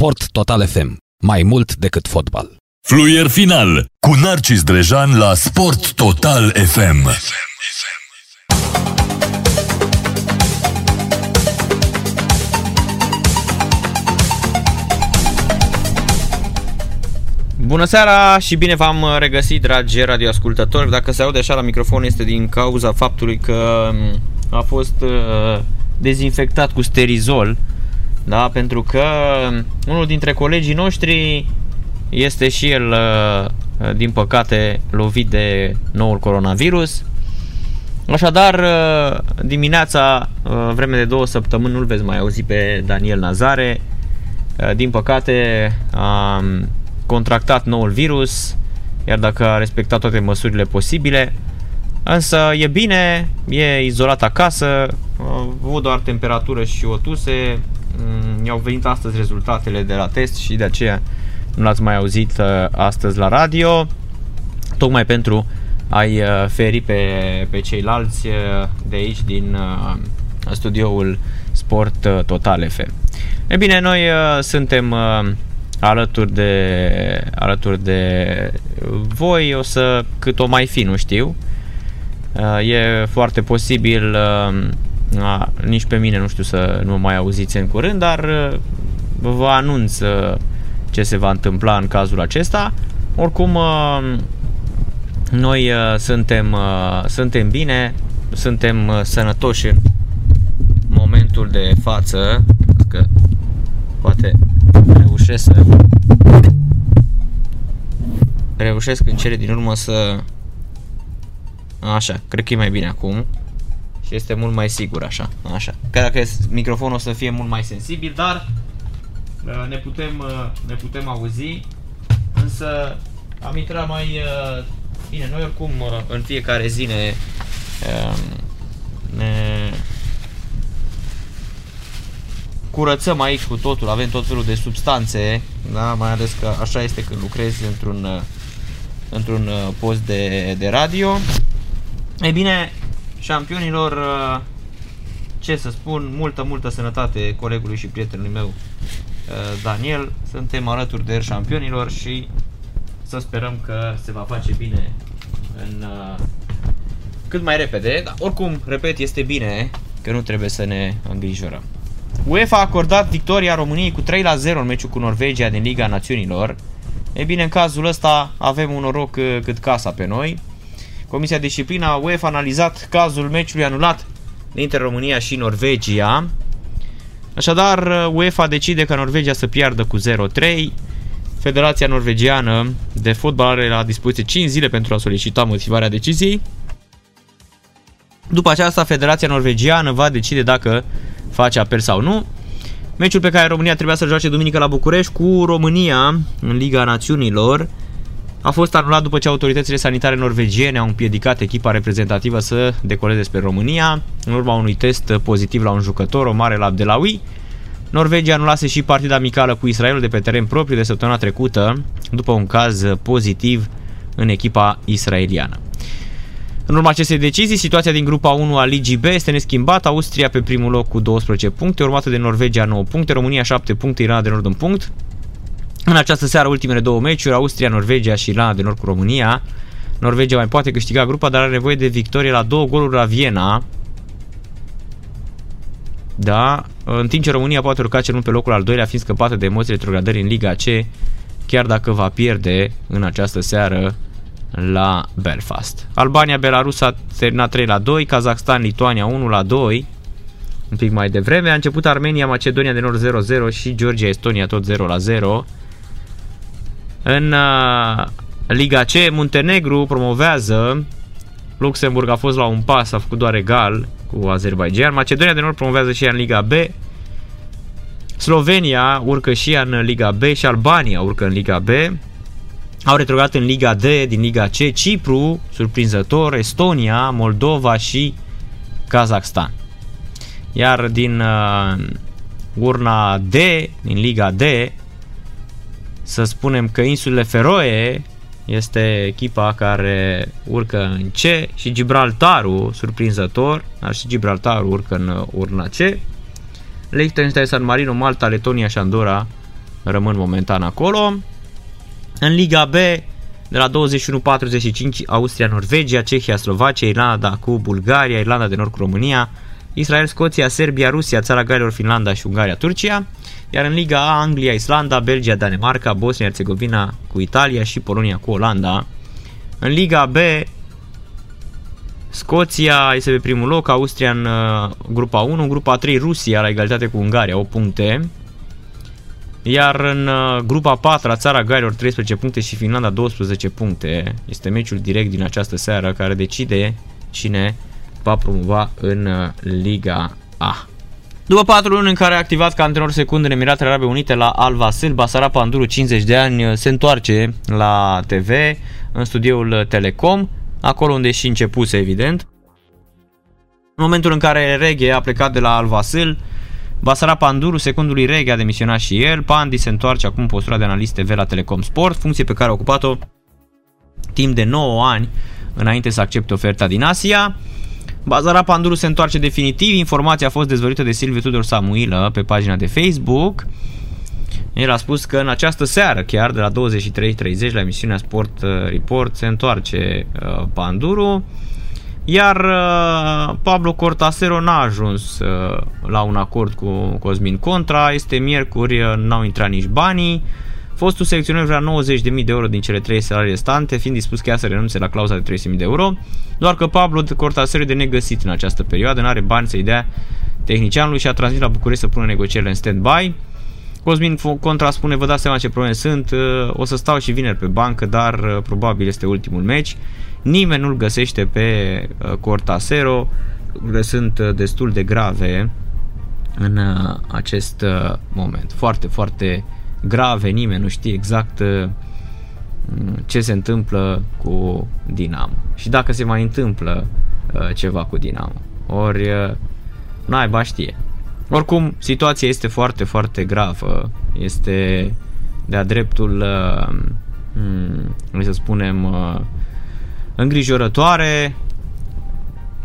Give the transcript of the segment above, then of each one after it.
Sport Total FM. Mai mult decât fotbal. Fluier final cu Narcis Drejan la Sport Total FM. Bună seara și bine v-am regăsit, dragi radioascultători. Dacă se aude așa la microfon este din cauza faptului că mm, a fost uh, dezinfectat cu sterizol, da? pentru că mm, unul dintre colegii noștri este și el, uh, din păcate, lovit de noul coronavirus. Așadar, uh, dimineața, vreme de două săptămâni, nu-l veți mai auzi pe Daniel Nazare. Din păcate, a contractat noul virus, iar dacă a respectat toate măsurile posibile. Însă e bine, e izolat acasă, a avut doar temperatură și o tuse. Mm, i-au venit astăzi rezultatele de la test și de aceea nu l-ați mai auzit uh, astăzi la radio, tocmai pentru a-i uh, feri pe, pe ceilalți uh, de aici din studioul Sport Total FM. E bine, noi suntem alături de, alături de voi, o să cât o mai fi, nu știu. E foarte posibil nici pe mine nu știu să nu mai auziți în curând, dar vă anunț ce se va întâmpla în cazul acesta. Oricum, noi suntem, suntem bine, suntem sănătoși în momentul de față, că poate reușesc să reușesc în cele din urmă să așa, cred că e mai bine acum și este mult mai sigur așa, așa. Chiar dacă microfonul o să fie mult mai sensibil, dar uh, ne putem, uh, ne putem auzi, însă am intrat mai uh, bine, noi oricum în fiecare zi ne, ne curățăm aici cu totul, avem tot felul de substanțe, da? mai ales că așa este când lucrezi într-un, uh, într-un uh, post de, de radio. Ei bine, șampionilor, uh, ce să spun, multă, multă sănătate colegului și prietenului meu Daniel. Suntem alături de el șampionilor și să sperăm că se va face bine în cât mai repede. Dar oricum, repet, este bine că nu trebuie să ne îngrijorăm. UEFA a acordat victoria României cu 3 la 0 în meciul cu Norvegia din Liga Națiunilor. E bine, în cazul ăsta avem un noroc uh, cât casa pe noi. Comisia Disciplina UEFA a analizat cazul meciului anulat dintre România și Norvegia. Așadar, uh, UEFA decide ca Norvegia să piardă cu 0-3. Federația Norvegiană de Fotbal are la dispoziție 5 zile pentru a solicita motivarea deciziei. După aceasta, Federația Norvegiană va decide dacă face apel sau nu. Meciul pe care România trebuia să joace duminică la București cu România în Liga Națiunilor a fost anulat după ce autoritățile sanitare norvegiene au împiedicat echipa reprezentativă să decoleze spre România în urma unui test pozitiv la un jucător, Omar El Abdelawi. Norvegia anulase și partida amicală cu Israelul de pe teren propriu de săptămâna trecută după un caz pozitiv în echipa israeliană. În urma acestei decizii, situația din grupa 1 a Ligii B este neschimbată. Austria pe primul loc cu 12 puncte, urmată de Norvegia 9 puncte, România 7 puncte, Irlanda de Nord 1 punct. În această seară, ultimele două meciuri, Austria, Norvegia și Irlanda de Nord cu România. Norvegia mai poate câștiga grupa, dar are nevoie de victorie la două goluri la Viena. Da, în timp ce România poate urca cel mult pe locul al doilea, fiind scăpată de emoții retrogradării în Liga C, chiar dacă va pierde în această seară la Belfast. Albania-Belarus a terminat 3 la 2, Kazakhstan, Lituania 1 la 2, un pic mai devreme. A început Armenia, Macedonia de Nord 0-0 și Georgia, Estonia tot 0 la 0. În uh, Liga C, Muntenegru promovează Luxemburg a fost la un pas, a făcut doar egal cu Azerbaijan. Macedonia de Nord promovează și ea în Liga B. Slovenia urcă și ea în Liga B și Albania urcă în Liga B. Au retrogradat în Liga D din Liga C Cipru, surprinzător, Estonia, Moldova și Kazakhstan. Iar din uh, urna D, din Liga D, să spunem că insulele Feroe este echipa care urcă în C și Gibraltarul, surprinzător, dar și Gibraltarul urcă în urna C. Liechtenstein, San Marino, Malta, Letonia și Andorra rămân momentan acolo. În Liga B, de la 21-45, Austria, Norvegia, Cehia, Slovacia, Irlanda cu Bulgaria, Irlanda de Nord cu România, Israel, Scoția, Serbia, Rusia, Țara Galilor, Finlanda și Ungaria, Turcia. Iar în Liga A, Anglia, Islanda, Belgia, Danemarca, Bosnia-Herzegovina cu Italia și Polonia cu Olanda. În Liga B, Scoția este pe primul loc, Austria în uh, grupa 1, în grupa 3 Rusia la egalitate cu Ungaria, 8 puncte. Iar în uh, grupa 4 țara Galilor 13 puncte și Finlanda 12 puncte. Este meciul direct din această seară care decide cine va promova în uh, Liga A. După 4 luni în care a activat ca antrenor secund în Emiratele Arabe Unite la Al Vasel, Basara Panduru, 50 de ani, se întoarce la TV, în studioul Telecom, acolo unde și începuse, evident. În momentul în care Reghe a plecat de la Al Vasel, Basara Panduru, secundului Reghe, a demisionat și el. Pandi se întoarce acum postura de analist TV la Telecom Sport, funcție pe care a ocupat-o timp de 9 ani înainte să accepte oferta din Asia. Bazara Panduru se întoarce definitiv, informația a fost dezvăluită de Silviu Tudor Samuilă pe pagina de Facebook. El a spus că în această seară, chiar de la 23.30 la emisiunea Sport uh, Report, se întoarce uh, Panduru. Iar uh, Pablo Cortasero n-a ajuns la un acord cu Cosmin Contra, este miercuri, n-au intrat nici banii. Fostul selecționer vrea 90.000 de euro din cele trei salarii restante, fiind dispus chiar să renunțe la clauza de 300.000 de euro, doar că Pablo Cortasero de negăsit în această perioadă, nu are bani să-i dea tehnicianului și a transmis la București să pună negocierile în stand-by. Cosmin Contra spune, vă dați seama ce probleme sunt, uh, o să stau și vineri pe bancă, dar uh, probabil este ultimul meci. Nimeni nu-l găsește pe uh, Cortasero, le sunt destul de grave în acest moment. Foarte, foarte grave, nimeni nu știe exact ce se întâmplă cu Dinamo și dacă se mai întâmplă ceva cu Dinamo. Ori naiba știe. Oricum, situația este foarte, foarte gravă. Este de-a dreptul, uh, hmm, să spunem, uh, îngrijorătoare.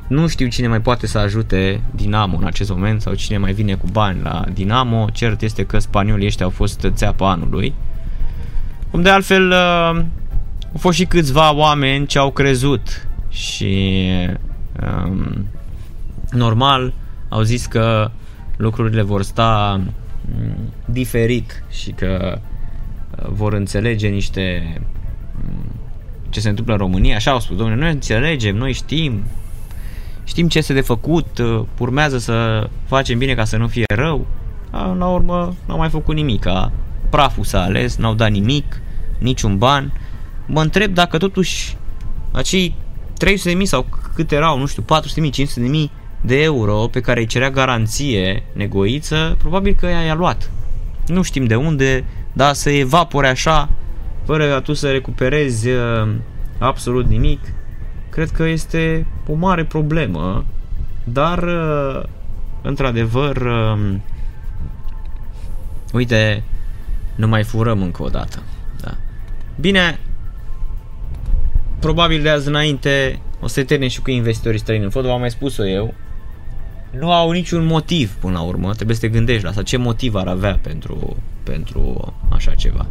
Nu știu cine mai poate să ajute Dinamo în acest moment sau cine mai vine cu bani la Dinamo. Cert este că spaniolii ăștia au fost țeapa anului. Cum de altfel uh, au fost și câțiva oameni ce au crezut și um, normal au zis că lucrurile vor sta mm, diferit și că uh, vor înțelege niște mm, ce se întâmplă în România. Așa au spus, domnule, noi înțelegem, noi știm, știm ce este de făcut, uh, urmează să facem bine ca să nu fie rău. La urmă n-au mai făcut nimic, praful s-a ales, n-au dat nimic, niciun ban. Mă întreb dacă totuși acei 300.000 sau cât erau, nu știu, 400.000, 500.000 de euro pe care îi cerea garanție negoiță, probabil că ea i-a luat. Nu știm de unde, dar să evapore așa, fără ca tu să recuperezi uh, absolut nimic, cred că este o mare problemă, dar uh, într-adevăr, uh, uite, nu mai furăm încă o dată. Da. Bine, probabil de azi înainte o să termin și cu investitorii străini în fotbal, am mai spus-o eu, nu au niciun motiv până la urmă, trebuie să te gândești la asta, ce motiv ar avea pentru, pentru așa ceva.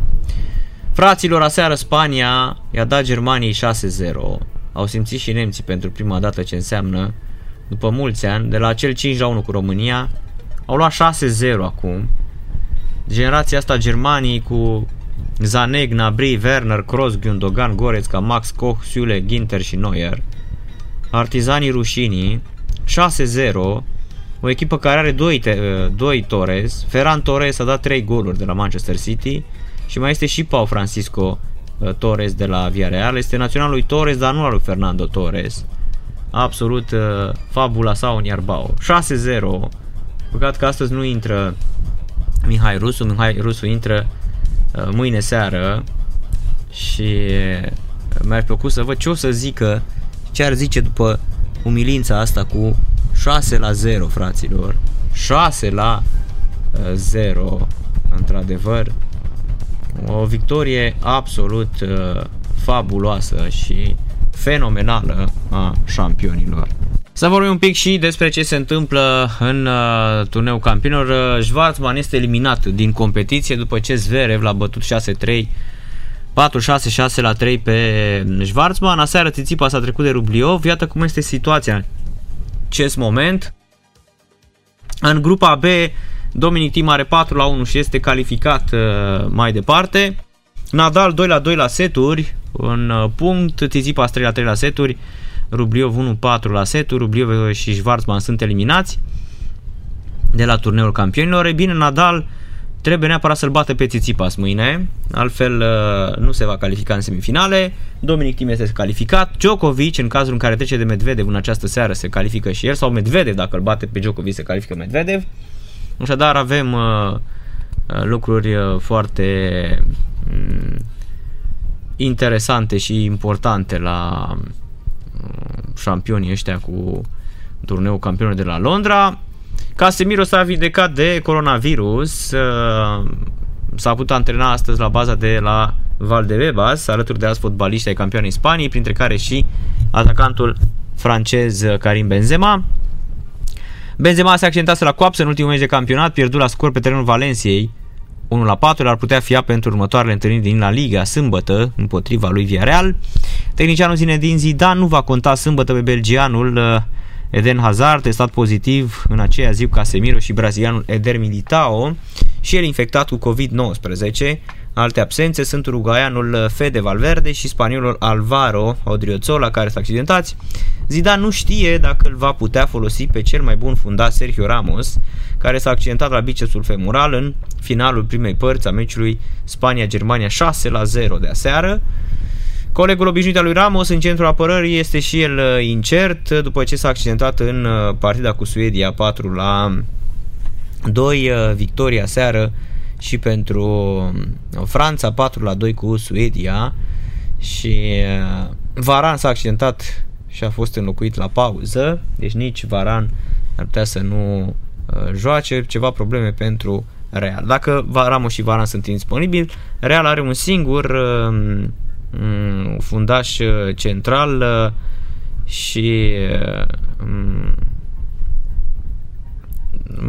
Fraților, aseară Spania i-a dat Germaniei 6-0, au simțit și nemții pentru prima dată ce înseamnă, după mulți ani, de la acel 5 1 cu România, au luat 6-0 acum. Generația asta Germaniei cu Zaneg, Nabri, Werner, Kroos, Gundogan, Goretzka, Max Koch, Süle, Ginter și Neuer. Artizanii rușinii 6-0 o echipă care are 2, doi Torres, Ferran Torres a dat 3 goluri de la Manchester City și mai este și Pau Francisco uh, Torres de la Villarreal, este naționalul lui Torres, dar nu al lui Fernando Torres. Absolut uh, fabula sau un iarbao. 6-0. Păcat că astăzi nu intră Mihai Rusu, Mihai Rusu intră uh, mâine seară și uh, mi-ar plăcut să văd ce o să zică, ce ar zice după umilința asta cu 6 la 0, fraților. 6 la 0, uh, într-adevăr. O victorie absolut uh, fabuloasă și fenomenală a șampionilor. Să Să vorbim un pic și despre ce se întâmplă în uh, turneul campionilor. Schwarzman este eliminat din competiție după ce Zverev l-a bătut 6-3 4-6-6 la 3 pe Schwarzman. Aseară Tsitsipas s-a trecut de Rubliov. Iată cum este situația în acest moment. În grupa B, Dominic Thiem are 4 la 1 și este calificat uh, mai departe. Nadal 2 la 2 la seturi, în uh, punct, Tsitsipas 3 la 3 la seturi, Rubliov 1-4 la seturi, Rubliov și Schwarzman sunt eliminați de la turneul campionilor. E bine, Nadal trebuie neapărat să-l bată pe Tsitsipas mâine, altfel uh, nu se va califica în semifinale. Dominic Thiem este calificat. Djokovic, în cazul în care trece de Medvedev în această seară, se califică și el, sau Medvedev, dacă îl bate pe Djokovic, se califică Medvedev. Așadar avem uh, uh lucruri uh, foarte uh, interesante și importante la uh, șampionii ăștia cu turneul campionilor de la Londra. Casemiro s-a vindecat de coronavirus, uh, s-a putut antrena astăzi la baza de la Valdebebas, alături de alți fotbaliști ai campionii Spaniei, printre care și atacantul francez Karim Benzema. Benzema se accentase la coapsă în ultimul meci de campionat, pierdut la scor pe terenul Valenciei, 1 la 4, ar putea fi pentru următoarele întâlniri din La Liga sâmbătă împotriva lui Villarreal. Tehnicianul Zinedine Zidane nu va conta sâmbătă pe belgianul uh, Eden Hazard, testat pozitiv în aceea zi cu Casemiro și brazilianul Eder Militao și el infectat cu COVID-19. Alte absențe sunt uruguaianul Fede Valverde și spaniolul Alvaro Odriozola care s-a accidentați. Zidane nu știe dacă îl va putea folosi pe cel mai bun fundat Sergio Ramos, care s-a accidentat la bicepsul femoral în finalul primei părți a meciului Spania-Germania 6 la 0 de aseară. Colegul obișnuit al lui Ramos în centrul apărării este și el uh, incert după ce s-a accidentat în uh, partida cu Suedia 4 la 2 uh, victoria seară și pentru Franța 4 la 2 cu Suedia și Varan s-a accidentat și a fost înlocuit la pauză, deci nici Varan ar putea să nu joace, ceva probleme pentru Real. Dacă Ramos și Varan sunt indisponibili, Real are un singur Mm, fundaș uh, central uh, și mm,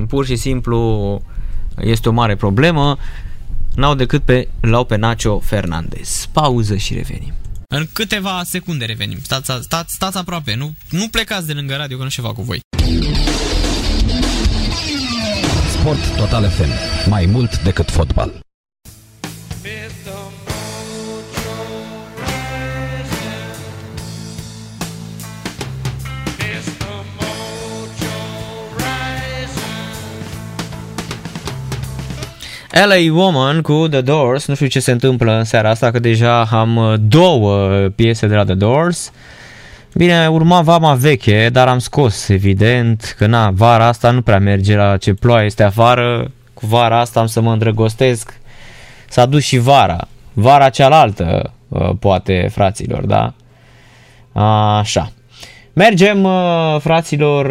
pur și simplu este o mare problemă. N-au decât pe, l-au pe Nacho Fernandez. Pauză și revenim. În câteva secunde revenim. Stați, stați, stați aproape. Nu, nu plecați de lângă radio că nu ceva cu voi. Sport Total FM. Mai mult decât fotbal. LA Woman cu The Doors, nu știu ce se întâmplă în seara asta, că deja am uh, două piese de la The Doors. Bine, urma vama veche, dar am scos, evident, că na, vara asta nu prea merge la ce ploaie este afară, cu vara asta am să mă îndrăgostesc. S-a dus și vara, vara cealaltă, uh, poate, fraților, da? Așa. Mergem, uh, fraților,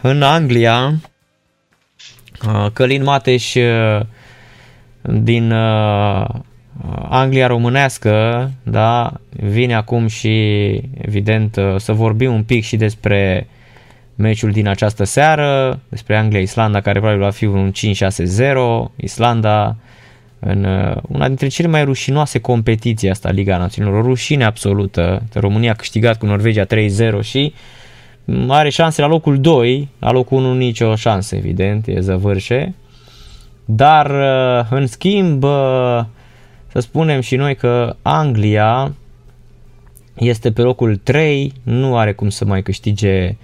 în Anglia. Călin Mateș din uh, Anglia românească, da, vine acum și evident uh, să vorbim un pic și despre meciul din această seară, despre Anglia-Islanda care probabil va fi un 5-6-0, Islanda în uh, una dintre cele mai rușinoase competiții asta, Liga Națiunilor, o rușine absolută. România a câștigat cu Norvegia 3-0 și are șanse la locul 2, la locul 1 nicio șansă, evident, e zăvârșe. Dar, uh, în schimb, uh, să spunem și noi că Anglia este pe locul 3, nu are cum să mai câștige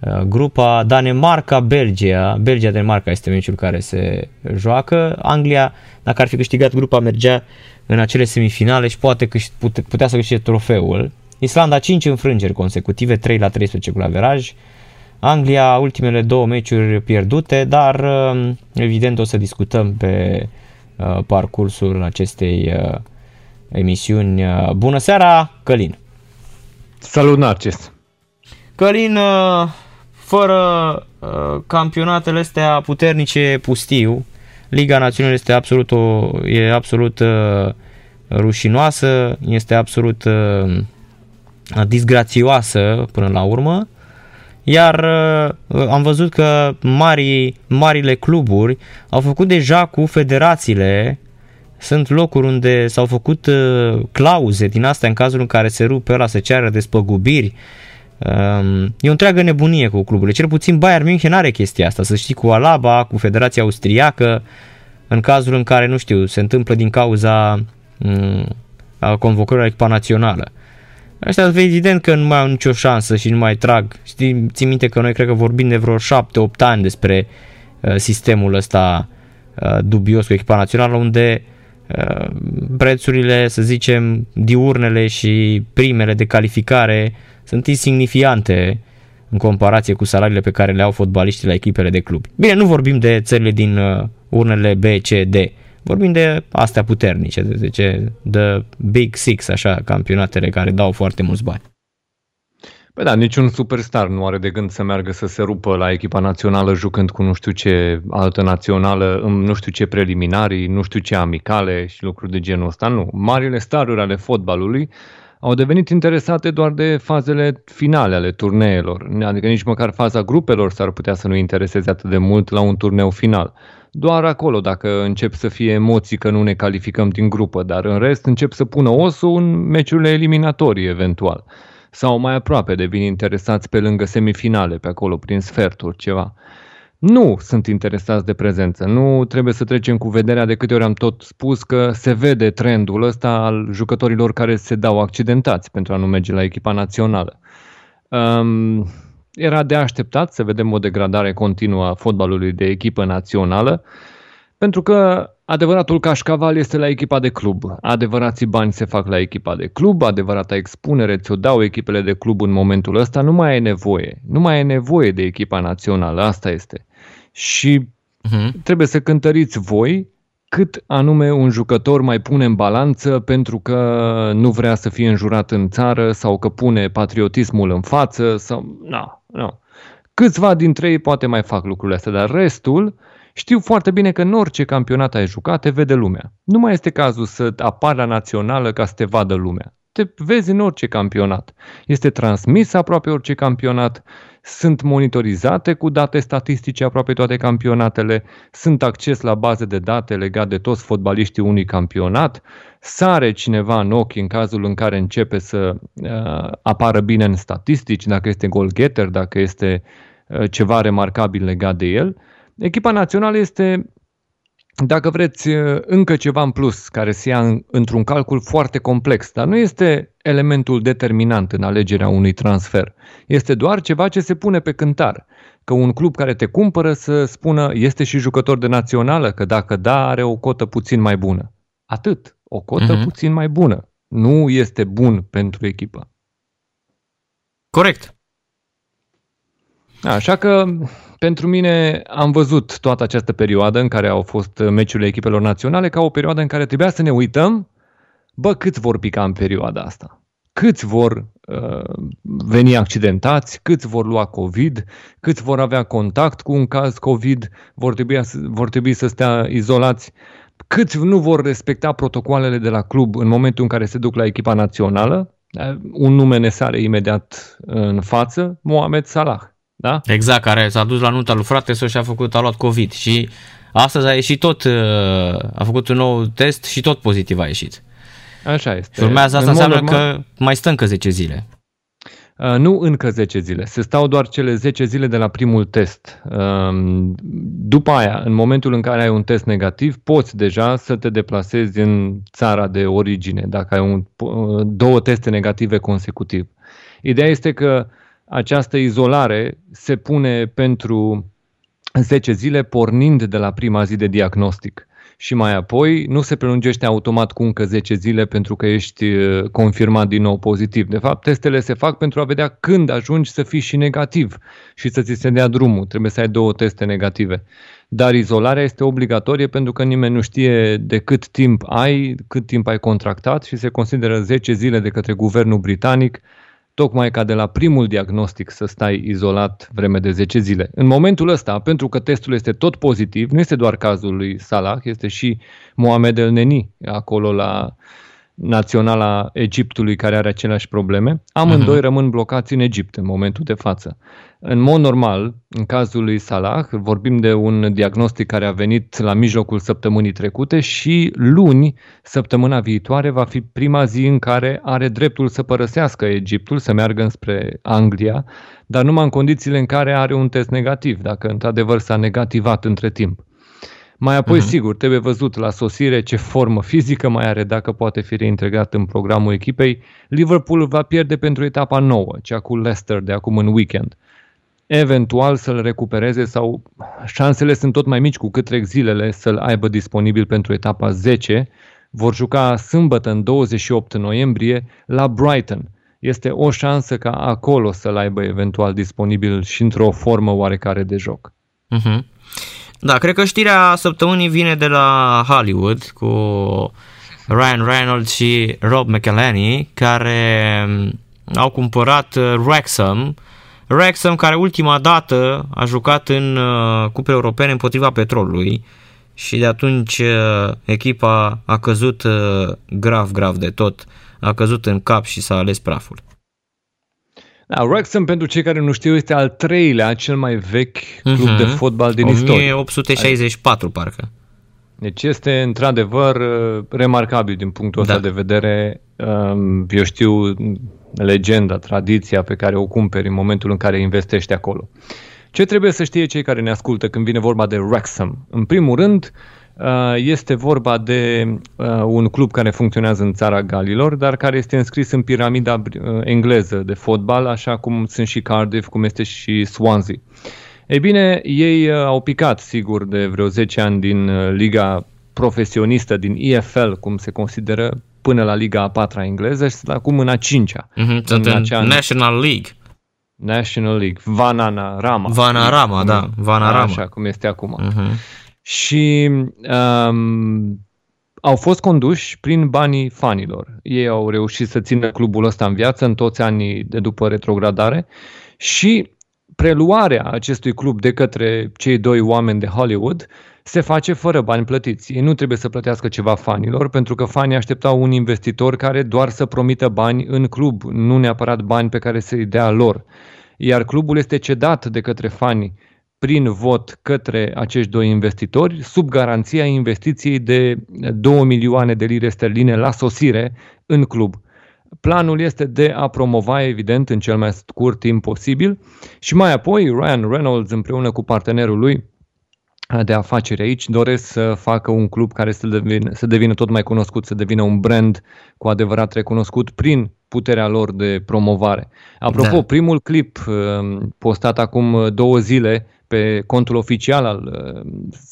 uh, grupa. Danemarca, Belgia, Belgia-Danemarca este meciul care se joacă. Anglia, dacă ar fi câștigat grupa, mergea în acele semifinale și poate putea să câștige trofeul. Islanda 5 înfrângeri consecutive, 3 la 13 cu la veraj. Anglia, ultimele două meciuri pierdute, dar um, evident o să discutăm pe uh, parcursul acestei uh, emisiuni. Uh, bună seara, Călin! Salut, Narcis! Călin, fără campionatele astea puternice pustiu, Liga Națiunilor este absolut, o, e absolut rușinoasă, este absolut disgrațioasă până la urmă iar uh, am văzut că mari, marile cluburi au făcut deja cu federațiile sunt locuri unde s-au făcut uh, clauze din astea în cazul în care se rupe ăla să ceară despăgubiri. Um, e o întreagă nebunie cu cluburile. Cel puțin Bayern München are chestia asta, să știi, cu Alaba, cu Federația Austriacă, în cazul în care, nu știu, se întâmplă din cauza um, a convocării la echipa națională. Asta evident că nu mai au nicio șansă și nu mai trag. Știi, ții minte că noi cred că vorbim de vreo 7-8 ani despre uh, sistemul ăsta uh, dubios cu echipa națională unde uh, prețurile, să zicem, diurnele și primele de calificare sunt insignifiante în comparație cu salariile pe care le au fotbaliștii la echipele de club. Bine, nu vorbim de țările din uh, urnele B, C, D. Vorbim de astea puternice, de, de, de Big Six, așa, campionatele care dau foarte mulți bani. Păi da, niciun superstar nu are de gând să meargă să se rupă la echipa națională jucând cu nu știu ce altă națională, în nu știu ce preliminarii, nu știu ce amicale și lucruri de genul ăsta. Nu. Marile staruri ale fotbalului au devenit interesate doar de fazele finale ale turneelor. Adică nici măcar faza grupelor s-ar putea să nu intereseze atât de mult la un turneu final. Doar acolo, dacă încep să fie emoții că nu ne calificăm din grupă, dar în rest încep să pună osul în meciurile eliminatorii eventual. Sau mai aproape devin interesați pe lângă semifinale, pe acolo, prin sferturi, ceva nu sunt interesați de prezență. Nu trebuie să trecem cu vederea de câte ori am tot spus că se vede trendul ăsta al jucătorilor care se dau accidentați pentru a nu merge la echipa națională. Um, era de așteptat să vedem o degradare continuă a fotbalului de echipă națională, pentru că adevăratul cașcaval este la echipa de club. Adevărații bani se fac la echipa de club, adevărata expunere ți-o dau echipele de club în momentul ăsta, nu mai e nevoie. Nu mai e nevoie de echipa națională, asta este și uh-huh. trebuie să cântăriți voi cât anume un jucător mai pune în balanță pentru că nu vrea să fie înjurat în țară sau că pune patriotismul în față sau... Nu, nu. Câțiva dintre ei poate mai fac lucrurile astea, dar restul știu foarte bine că în orice campionat ai jucat te vede lumea. Nu mai este cazul să apari la națională ca să te vadă lumea. Te vezi în orice campionat. Este transmis aproape orice campionat sunt monitorizate cu date statistice aproape toate campionatele, sunt acces la baze de date legat de toți fotbaliștii unui campionat, sare cineva în ochi în cazul în care începe să uh, apară bine în statistici, dacă este goal-getter, dacă este uh, ceva remarcabil legat de el. Echipa națională este dacă vreți, încă ceva în plus care se ia într-un calcul foarte complex, dar nu este elementul determinant în alegerea unui transfer. Este doar ceva ce se pune pe cântar. Că un club care te cumpără să spună este și jucător de națională, că dacă da, are o cotă puțin mai bună. Atât. O cotă uh-huh. puțin mai bună. Nu este bun pentru echipă. Corect. Așa că pentru mine am văzut toată această perioadă în care au fost meciurile echipelor naționale ca o perioadă în care trebuia să ne uităm, bă, câți vor pica în perioada asta? Câți vor uh, veni accidentați, câți vor lua COVID, câți vor avea contact cu un caz COVID, vor trebui, vor trebui să stea izolați, câți nu vor respecta protocoalele de la club în momentul în care se duc la echipa națională. Un nume ne sare imediat în față, Mohamed Salah da? Exact, care s-a dus la nunta lui frate și a făcut, a luat COVID și astăzi a ieșit tot, uh, a făcut un nou test și tot pozitiv a ieșit. Așa este. Și urmează asta înseamnă normal, că mai stă încă 10 zile. Uh, nu încă 10 zile, se stau doar cele 10 zile de la primul test. Uh, după aia, în momentul în care ai un test negativ, poți deja să te deplasezi în țara de origine, dacă ai un, uh, două teste negative consecutiv. Ideea este că această izolare se pune pentru 10 zile pornind de la prima zi de diagnostic și mai apoi nu se prelungește automat cu încă 10 zile pentru că ești uh, confirmat din nou pozitiv. De fapt, testele se fac pentru a vedea când ajungi să fii și negativ și să ți se dea drumul. Trebuie să ai două teste negative. Dar izolarea este obligatorie pentru că nimeni nu știe de cât timp ai, cât timp ai contractat și se consideră 10 zile de către guvernul britanic tocmai ca de la primul diagnostic să stai izolat vreme de 10 zile. În momentul ăsta, pentru că testul este tot pozitiv, nu este doar cazul lui Salah, este și Mohamed El Neni acolo la naționala Egiptului care are aceleași probleme. Amândoi uh-huh. rămân blocați în Egipt în momentul de față. În mod normal, în cazul lui Salah, vorbim de un diagnostic care a venit la mijlocul săptămânii trecute și luni, săptămâna viitoare, va fi prima zi în care are dreptul să părăsească Egiptul, să meargă înspre Anglia, dar numai în condițiile în care are un test negativ, dacă într-adevăr s-a negativat între timp. Mai apoi, uh-huh. sigur, trebuie văzut la sosire ce formă fizică mai are, dacă poate fi reintegrat în programul echipei. Liverpool va pierde pentru etapa nouă, cea cu Leicester de acum în weekend. Eventual să-l recupereze sau șansele sunt tot mai mici cu cât trec zilele să-l aibă disponibil pentru etapa 10. Vor juca sâmbătă în 28 noiembrie la Brighton. Este o șansă ca acolo să-l aibă eventual disponibil și într-o formă oarecare de joc. Uh-huh. Da, cred că știrea săptămânii vine de la Hollywood cu Ryan Reynolds și Rob McElhenney care mm, au cumpărat uh, Wrexham, Wrexham care ultima dată a jucat în uh, cupe europene împotriva petrolului și de atunci uh, echipa a căzut grav, grav de tot, a căzut în cap și s-a ales praful. Da, Wrexham, pentru cei care nu știu, este al treilea, cel mai vechi club uh-huh. de fotbal din 1864, istorie. 1864, parcă. Deci este într-adevăr uh, remarcabil din punctul ăsta da. de vedere. Um, eu știu legenda, tradiția pe care o cumperi în momentul în care investești acolo. Ce trebuie să știe cei care ne ascultă când vine vorba de Wrexham? În primul rând, Uh, este vorba de uh, un club care funcționează în țara Galilor, dar care este înscris în piramida uh, engleză de fotbal, așa cum sunt și Cardiff, cum este și Swansea. Ei bine, ei au picat, sigur, de vreo 10 ani din liga profesionistă, din EFL, cum se consideră, până la liga a patra engleză și sunt acum în a cincea. Mm-hmm, în, în National League. National League, Vanana Rama. Vanarama, da, Vanarama. Așa cum este acum. Uh-huh și um, au fost conduși prin banii fanilor. Ei au reușit să țină clubul ăsta în viață în toți anii de după retrogradare și preluarea acestui club de către cei doi oameni de Hollywood se face fără bani plătiți. Ei nu trebuie să plătească ceva fanilor, pentru că fanii așteptau un investitor care doar să promită bani în club, nu neapărat bani pe care să-i dea lor. Iar clubul este cedat de către fani prin vot către acești doi investitori, sub garanția investiției de 2 milioane de lire sterline la sosire în club. Planul este de a promova, evident, în cel mai scurt timp posibil și mai apoi Ryan Reynolds împreună cu partenerul lui de afaceri aici doresc să facă un club care să devină, să devină tot mai cunoscut, să devină un brand cu adevărat recunoscut prin puterea lor de promovare. Apropo, da. primul clip um, postat acum două zile pe contul oficial al,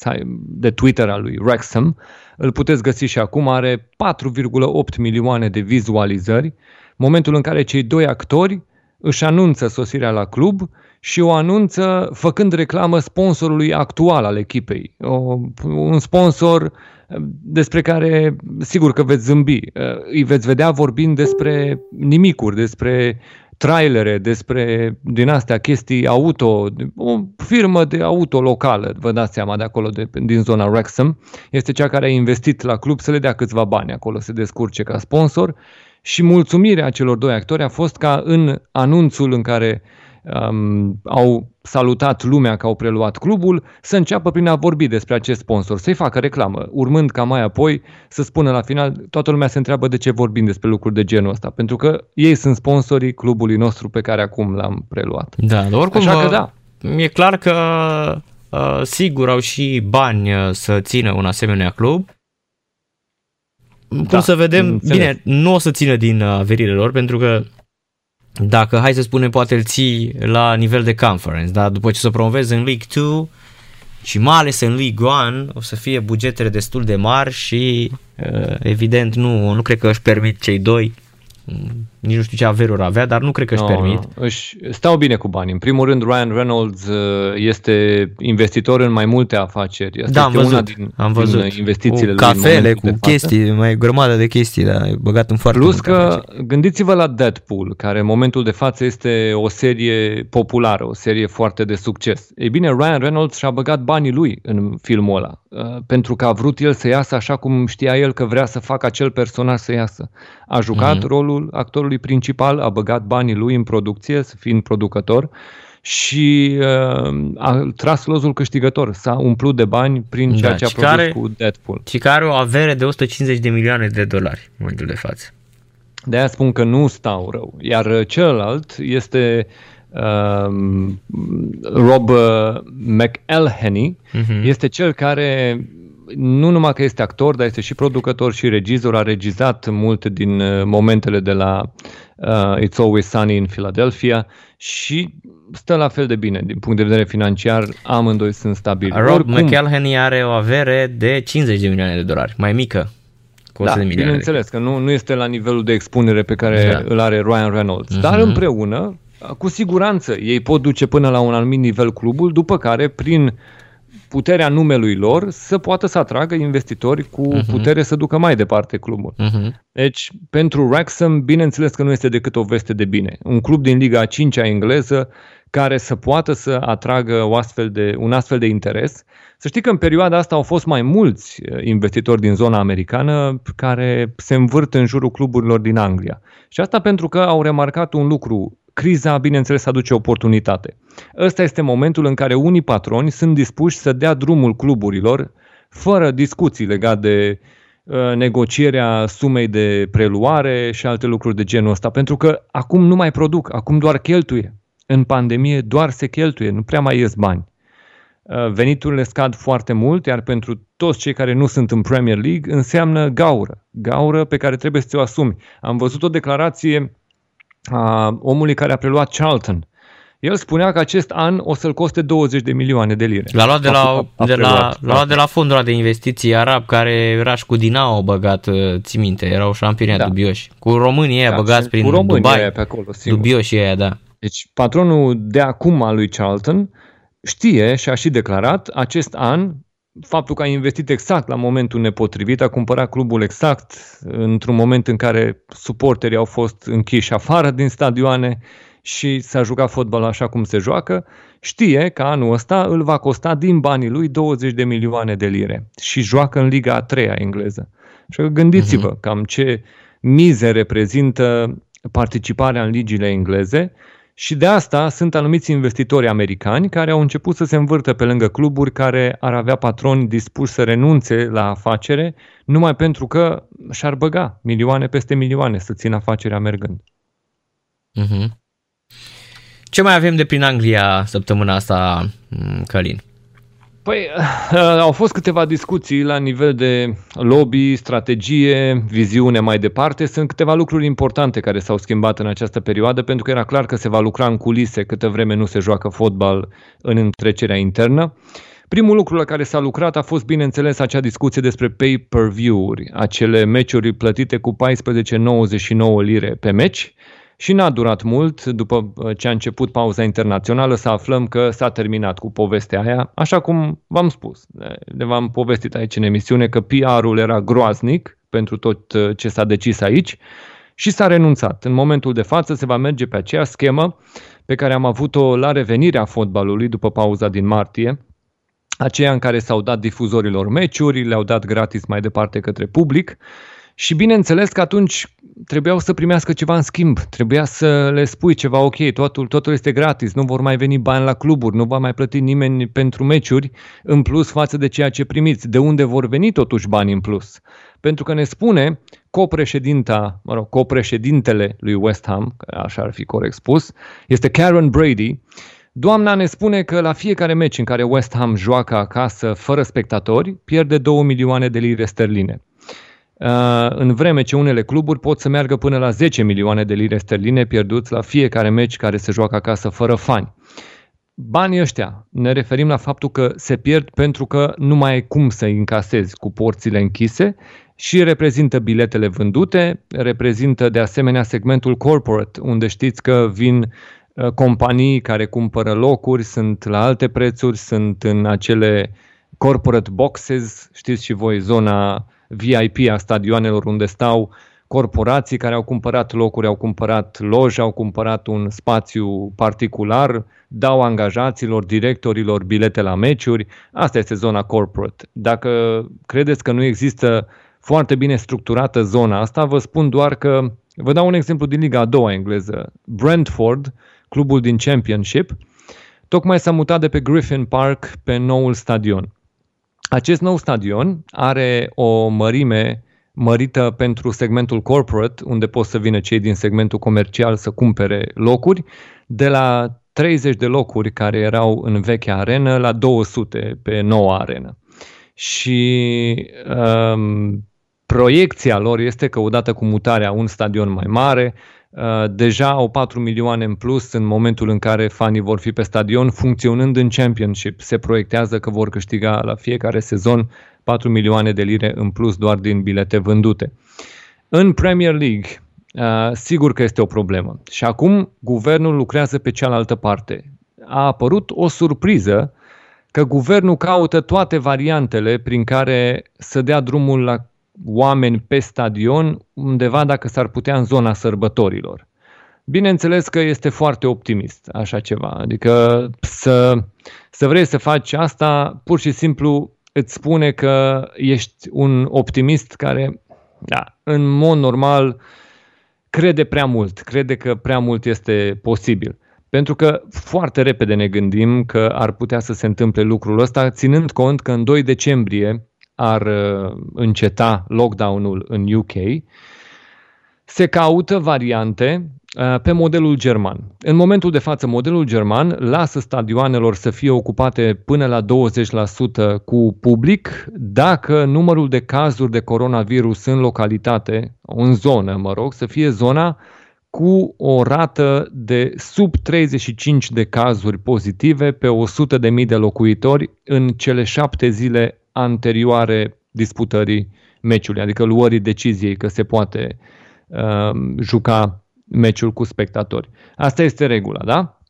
uh, de Twitter al lui Wrexham. Îl puteți găsi și acum, are 4,8 milioane de vizualizări, momentul în care cei doi actori își anunță sosirea la club și o anunță făcând reclamă sponsorului actual al echipei. O, un sponsor uh, despre care sigur că veți zâmbi. Uh, îi veți vedea vorbind despre nimicuri, despre trailere despre din astea chestii auto, o firmă de auto locală, vă dați seama de acolo, de, din zona Wrexham, este cea care a investit la club să le dea câțiva bani acolo, să descurce ca sponsor. Și mulțumirea celor doi actori a fost ca în anunțul în care um, au salutat lumea că au preluat clubul, să înceapă prin a vorbi despre acest sponsor, să-i facă reclamă, urmând ca mai apoi să spună la final, toată lumea se întreabă de ce vorbim despre lucruri de genul ăsta, pentru că ei sunt sponsorii clubului nostru pe care acum l-am preluat. Da, dar oricum Așa că da. e clar că uh, sigur au și bani uh, să țină un asemenea club, cum da, să vedem, înțeleg. bine, nu o să țină din uh, averile lor, pentru că dacă, hai să spunem, poate îl ții la nivel de conference, dar după ce să promovezi în League 2 și mai ales în League 1 o să fie bugetele destul de mari și uh, evident nu, nu cred că își permit cei doi nici nu știu ce averuri avea, dar nu cred că își No, permit. no, își stau bine cu bani. În primul rând, Ryan Reynolds uh, este investitor în mai multe afaceri. Asta Da, am este una văzut, din, am văzut. din investițiile cu lui în cafele, momentul cu de față. chestii, mai grămadă de chestii, da, e băgat în foarte Plus multe că afaceri. gândiți-vă la Deadpool, care în momentul de față este o serie populară, o serie foarte de succes. Ei bine, Ryan Reynolds și-a băgat banii lui în filmul ăla, uh, pentru că a vrut el să iasă așa cum știa el că vrea să facă acel personaj să iasă. A jucat Mhm. rolul actorului principal, a băgat banii lui în producție, să fiind producător, și uh, a tras lozul câștigător. S-a umplut de bani prin ceea Da, ce a și produs care- cu Deadpool. Și care are o avere de 150 de milioane de dolari în momentul de față. De aia spun că nu stau rău. Iar uh, celălalt este um, Rob uh, McElhenney, Mhm. este cel care nu numai că este actor, dar este și producător și regizor, a regizat multe din uh, momentele de la uh, It's Always Sunny in Philadelphia și stă la fel de bine din punct de vedere financiar, amândoi sunt stabili. Rob Oricum, McElhenney are o avere de 50 de milioane de dolari, mai mică cu 100 da, de milioane. bineînțeles că nu, nu este la nivelul de expunere pe care Da. îl are Ryan Reynolds, Mhm. dar împreună, cu siguranță, ei pot duce până la un anumit nivel clubul, după care, prin puterea numelui lor, să poată să atragă investitori cu Mhm. putere să ducă mai departe clubul. Mhm. Deci, pentru Wrexham, bineînțeles că nu este decât o veste de bine. Un club din Liga a 5-a engleză care să poată să atragă o astfel de, un astfel de interes. Să știi că în perioada asta au fost mai mulți eh, investitori din zona americană care se învârt în jurul cluburilor din Anglia. Și asta pentru că au remarcat un lucru. Criza, bineînțeles, aduce oportunitate. Ăsta este momentul în care unii patroni sunt dispuși să dea drumul cluburilor fără discuții legate de uh, negocierea sumei de preluare și alte lucruri de genul ăsta, pentru că acum nu mai produc, acum doar cheltuie. În pandemie doar se cheltuie, nu prea mai ies bani. Uh, Veniturile scad foarte mult, iar pentru toți cei care nu sunt în Premier League înseamnă gaură. Gaură pe care trebuie să ți-o asumi. Am văzut o declarație a omului care a preluat Charlton. El spunea că acest an o să-l coste 20 de milioane de lire. L-a luat de A- la, a- a de la, preluat. l-a luat de la fondul ăla de investiții arab care era și cu Dinamo băgat, uh, ții minte, erau șampioni Da. dubioși. Cu românii ăia Da, băgați și prin cu românii Dubai, aia pe acolo, sigur. dubioși ăia, da. Deci patronul de acum al lui Charlton știe și a și declarat acest an faptul că a investit exact la momentul nepotrivit, a cumpărat clubul exact într-un moment în care suporterii au fost închiși afară din stadioane și s-a jucat fotbal așa cum se joacă, știe că anul ăsta îl va costa din banii lui 20 de milioane de lire și joacă în Liga a treia engleză. Și gândiți-vă uh-huh. cam ce mize reprezintă participarea în ligile engleze și de asta sunt anumiți investitori americani care au început să se învârtă pe lângă cluburi care ar avea patroni dispuși să renunțe la afacere numai pentru că și-ar băga milioane peste milioane să țină afacerea mergând. Uh-huh. Ce mai avem de prin Anglia săptămâna asta, m, Călin? Păi, au fost câteva discuții la nivel de lobby, strategie, viziune mai departe. Sunt câteva lucruri importante care s-au schimbat în această perioadă, pentru că era clar că se va lucra în culise câtă vreme nu se joacă fotbal în întrecerea internă. Primul lucru la care s-a lucrat a fost, bineînțeles, acea discuție despre pay-per-view-uri, acele meciuri plătite cu 14,99 lire pe meci. Și n-a durat mult, după ce a început pauza internațională, să aflăm că s-a terminat cu povestea aia, așa cum v-am spus. Le v-am povestit aici în emisiune că PR-ul era groaznic pentru tot ce s-a decis aici și s-a renunțat. În momentul de față se va merge pe aceeași schemă pe care am avut-o la revenirea fotbalului după pauza din martie, aceea în care s-au dat difuzorilor meciuri, le-au dat gratis mai departe către public și bineînțeles că atunci trebuiau să primească ceva în schimb, trebuia să le spui ceva, ok, totul, totul este gratis, nu vor mai veni bani la cluburi, nu va mai plăti nimeni pentru meciuri în plus față de ceea ce primiți. De unde vor veni totuși bani în plus? Pentru că ne spune copreședinta, mă rog, copreședintele lui West Ham, așa ar fi corect spus, este Karen Brady, Doamna ne spune că la fiecare meci în care West Ham joacă acasă fără spectatori, pierde 2 milioane de lire sterline. În vreme ce unele cluburi pot să meargă până la 10 milioane de lire sterline pierduți la fiecare meci care se joacă acasă fără fani. banii ăștia, ne referim la faptul că se pierd pentru că nu mai ai cum să încasezi cu porțile închise și reprezintă biletele vândute, reprezintă de asemenea segmentul corporate, unde știți că vin uh, companii care cumpără locuri, sunt la alte prețuri, sunt în acele corporate boxes, știți și voi, zona VIP a stadioanelor unde stau corporații care au cumpărat locuri, au cumpărat loji, au cumpărat un spațiu particular, dau angajaților, directorilor bilete la meciuri. Asta este zona corporate. Dacă credeți că nu există foarte bine structurată zona asta, vă spun doar că, vă dau un exemplu din Liga a doua engleză. Brentford, clubul din Championship, tocmai s-a mutat de pe Griffin Park pe noul stadion. Acest nou stadion are o mărime mărită pentru segmentul corporate, unde pot să vină cei din segmentul comercial să cumpere locuri, de la 30 de locuri care erau în vechea arenă la 200 pe noua arenă. Și um, proiecția lor este că odată cu mutarea un stadion mai mare, uh, deja au 4 milioane în plus în momentul în care fanii vor fi pe stadion, funcționând în Championship. Se proiectează că vor câștiga la fiecare sezon 4 milioane de lire în plus doar din bilete vândute. În Premier League, uh, sigur că este o problemă. Și acum guvernul lucrează pe cealaltă parte. A apărut o surpriză că guvernul caută toate variantele prin care să dea drumul la oameni pe stadion, undeva dacă s-ar putea în zona sărbătorilor. Bineînțeles că este foarte optimist așa ceva, adică să, să vrei să faci asta, pur și simplu îți spune că ești un optimist care, da, în mod normal, crede prea mult, crede că prea mult este posibil. Pentru că foarte repede ne gândim că ar putea să se întâmple lucrul ăsta, ținând cont că în 2 decembrie ar uh, înceta lockdown-ul în UK, se caută variante uh, pe modelul german. În momentul de față, modelul german lasă stadioanelor să fie ocupate până la 20% cu public dacă numărul de cazuri de coronavirus în localitate, în zonă, mă rog, să fie zona cu o rată de sub 35 de cazuri pozitive pe 100.000 de locuitori în cele șapte zile anterioare disputării meciului, adică luării deciziei că se poate uh, juca meciul cu spectatori. Asta este regula, da?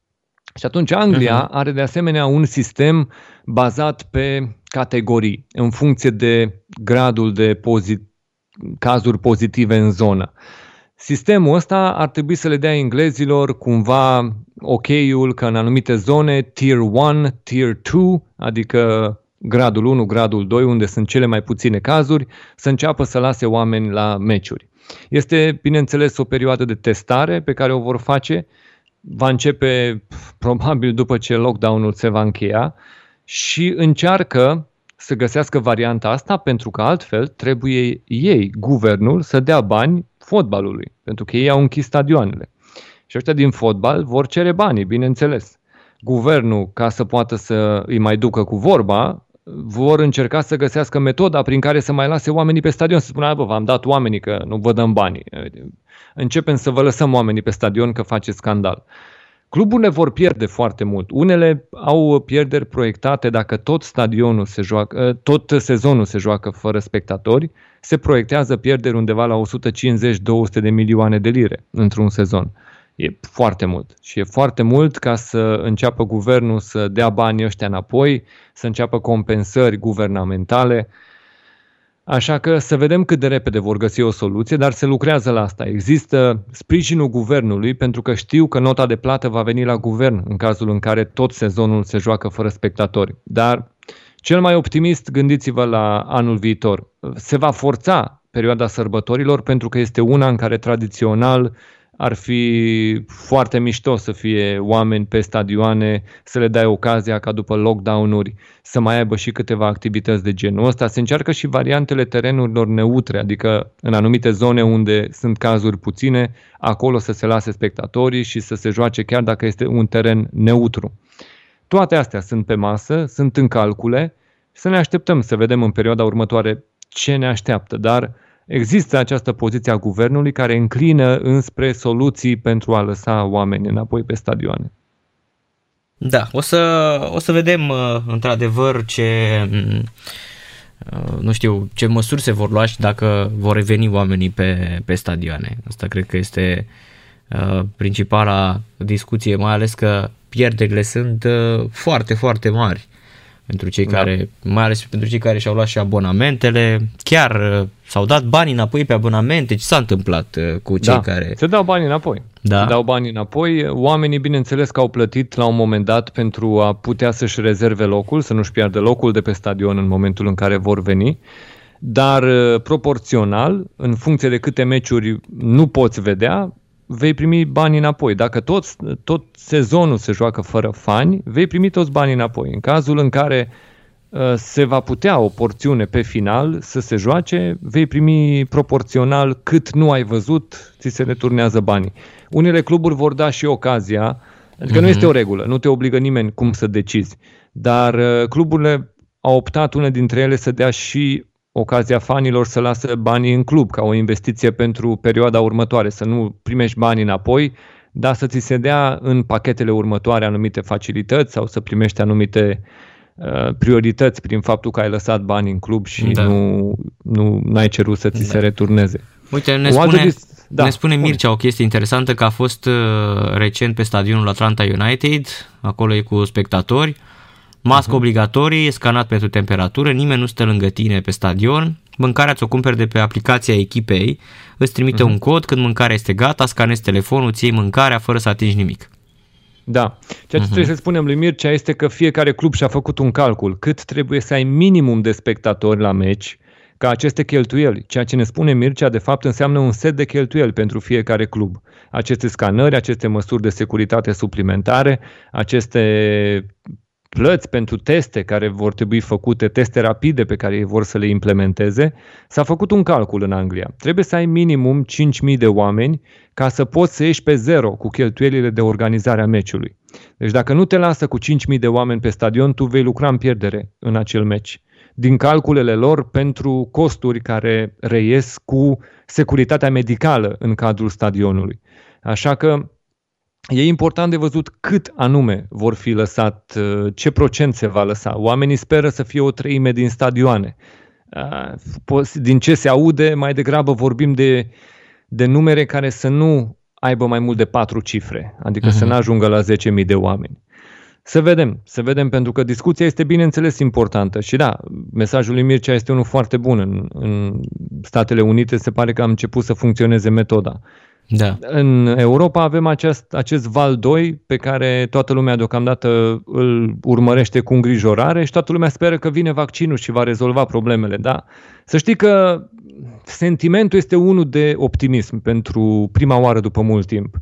Și atunci Anglia uh-huh. are de asemenea un sistem bazat pe categorii, în funcție de gradul de pozit- cazuri pozitive în zonă. Sistemul ăsta ar trebui să le dea englezilor cumva ok-ul că în anumite zone, tier 1, tier 2, adică gradul 1, gradul 2, unde sunt cele mai puține cazuri, să înceapă să lase oameni la meciuri. Este, bineînțeles, o perioadă de testare pe care o vor face. Va începe probabil după ce lockdown-ul se va încheia și încearcă să găsească varianta asta pentru că altfel trebuie ei, guvernul, să dea bani fotbalului, pentru că ei au închis stadioanele. Și ăștia din fotbal vor cere banii, bineînțeles. Guvernul, ca să poată să îi mai ducă cu vorba, vor încerca să găsească metoda prin care să mai lase oamenii pe stadion. Să spună, bă, v-am dat oamenii că nu vă dăm banii. Începem să vă lăsăm oamenii pe stadion că face scandal. Cluburile vor pierde foarte mult. Unele au pierderi proiectate dacă tot stadionul se joacă, tot sezonul se joacă fără spectatori, se proiectează pierderi undeva la 150-200 de milioane de lire într-un sezon. E foarte mult. Și e foarte mult ca să înceapă guvernul să dea banii ăștia înapoi, să înceapă compensări guvernamentale. Așa că să vedem cât de repede vor găsi o soluție, dar se lucrează la asta. Există sprijinul guvernului pentru că știu că nota de plată va veni la guvern în cazul în care tot sezonul se joacă fără spectatori. Dar cel mai optimist, gândiți-vă la anul viitor. Se va forța perioada sărbătorilor pentru că este una în care tradițional ar fi foarte mișto să fie oameni pe stadioane, să le dai ocazia ca după lockdown-uri să mai aibă și câteva activități de genul ăsta. Se încearcă și variantele terenurilor neutre, adică în anumite zone unde sunt cazuri puține, acolo să se lase spectatorii și să se joace chiar dacă este un teren neutru. Toate astea sunt pe masă, sunt în calcule, să ne așteptăm să vedem în perioada următoare ce ne așteaptă, dar Există această poziție a guvernului care înclină înspre soluții pentru a lăsa oameni înapoi pe stadioane. Da, o să, o să vedem uh, într-adevăr ce, mm, uh, nu știu, ce măsuri se vor lua și dacă vor reveni oamenii pe, pe stadioane. Asta cred că este uh, principala discuție, mai ales că pierderile sunt foarte, foarte mari pentru cei da. care, mai ales pentru cei care și-au luat și abonamentele, chiar uh, s-au dat bani înapoi pe abonamente, ce s-a întâmplat uh, cu cei da, care... se dau bani înapoi. Da. Se dau bani înapoi. Oamenii, bineînțeles, că au plătit la un moment dat pentru a putea să-și rezerve locul, să nu-și piardă locul de pe stadion în momentul în care vor veni, dar uh, proporțional, în funcție de câte meciuri nu poți vedea, vei primi bani înapoi. Dacă tot, tot sezonul se joacă fără fani, vei primi toți banii înapoi. În cazul în care uh, se va putea o porțiune pe final să se joace, vei primi proporțional cât nu ai văzut, ți se returnează banii. Unele cluburi vor da și ocazia, adică uh-huh. nu mhm. este o regulă, nu te obligă nimeni cum să decizi, dar uh, cluburile au optat une dintre ele să dea și ocazia fanilor să lasă banii în club ca o investiție pentru perioada următoare, să nu primești banii înapoi, dar să ți se dea în pachetele următoare anumite facilități sau să primești anumite uh, priorități prin faptul că ai lăsat bani în club și da. nu, nu ai cerut să ți da. se returneze. Uite, ne spune, dis- da, ne spune Mircea o chestie interesantă că a fost uh, recent pe stadionul Atlanta United, acolo e cu spectatori, Mască uh-huh. obligatorie, scanat pentru temperatură, nimeni nu stă lângă tine pe stadion, mâncarea ți-o cumperi de pe aplicația echipei, îți trimite uh-huh. un cod, când mâncarea este gata, scanezi telefonul, ți iei mâncarea fără să atingi nimic. Da. Ceea ce uh-huh. trebuie să spunem lui Mircea este că fiecare club și-a făcut un calcul. Cât trebuie să ai minimum de spectatori la meci ca aceste cheltuieli. Ceea ce ne spune Mircea, de fapt, înseamnă un set de cheltuieli pentru fiecare club. Aceste scanări, aceste măsuri de securitate suplimentare, aceste plăți pentru teste care vor trebui făcute, teste rapide pe care ei vor să le implementeze, s-a făcut un calcul în Anglia. Trebuie să ai minimum 5.000 de oameni ca să poți să ieși pe zero cu cheltuielile de organizare a meciului. Deci dacă nu te lasă cu 5.000 de oameni pe stadion, tu vei lucra în pierdere în acel meci. Din calculele lor pentru costuri care reies cu securitatea medicală în cadrul stadionului. Așa că E important de văzut cât anume vor fi lăsat, uh, ce procent se va lăsa. Oamenii speră să fie o treime din stadioane. Uh, din ce se aude, mai degrabă vorbim de, de numere care să nu aibă mai mult de patru cifre, adică uh-huh. să mhm. nu ajungă la 10.000 de oameni. Să vedem, să vedem, pentru că discuția este bineînțeles importantă și da, mesajul lui Mircea este unul foarte bun. În, în Statele Unite se pare că a început să funcționeze metoda. Da. În Europa avem acest, acest val 2 pe care toată lumea deocamdată îl urmărește cu îngrijorare și toată lumea speră că vine vaccinul și va rezolva problemele. Da? Să știi că sentimentul este unul de optimism pentru prima oară după mult timp.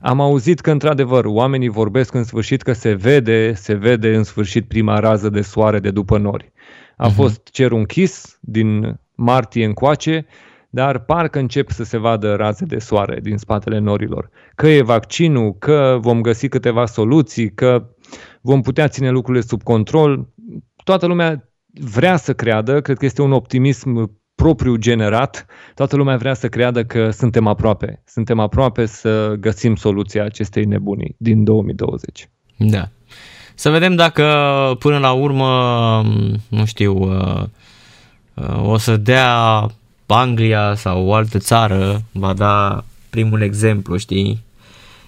Am auzit că, într-adevăr, oamenii vorbesc în sfârșit că se vede, se vede în sfârșit prima rază de soare de după nori. A uh-huh. fost cerul închis din martie încoace, dar parcă încep să se vadă raze de soare din spatele norilor. Că e vaccinul, că vom găsi câteva soluții, că vom putea ține lucrurile sub control. Toată lumea vrea să creadă, cred că este un optimism propriu generat, toată lumea vrea să creadă că suntem aproape. Suntem aproape să găsim soluția acestei nebunii din 2020. Da. Să vedem dacă până la urmă, nu știu, uh, uh, o să dea Anglia sau o altă țară va da primul exemplu, știi?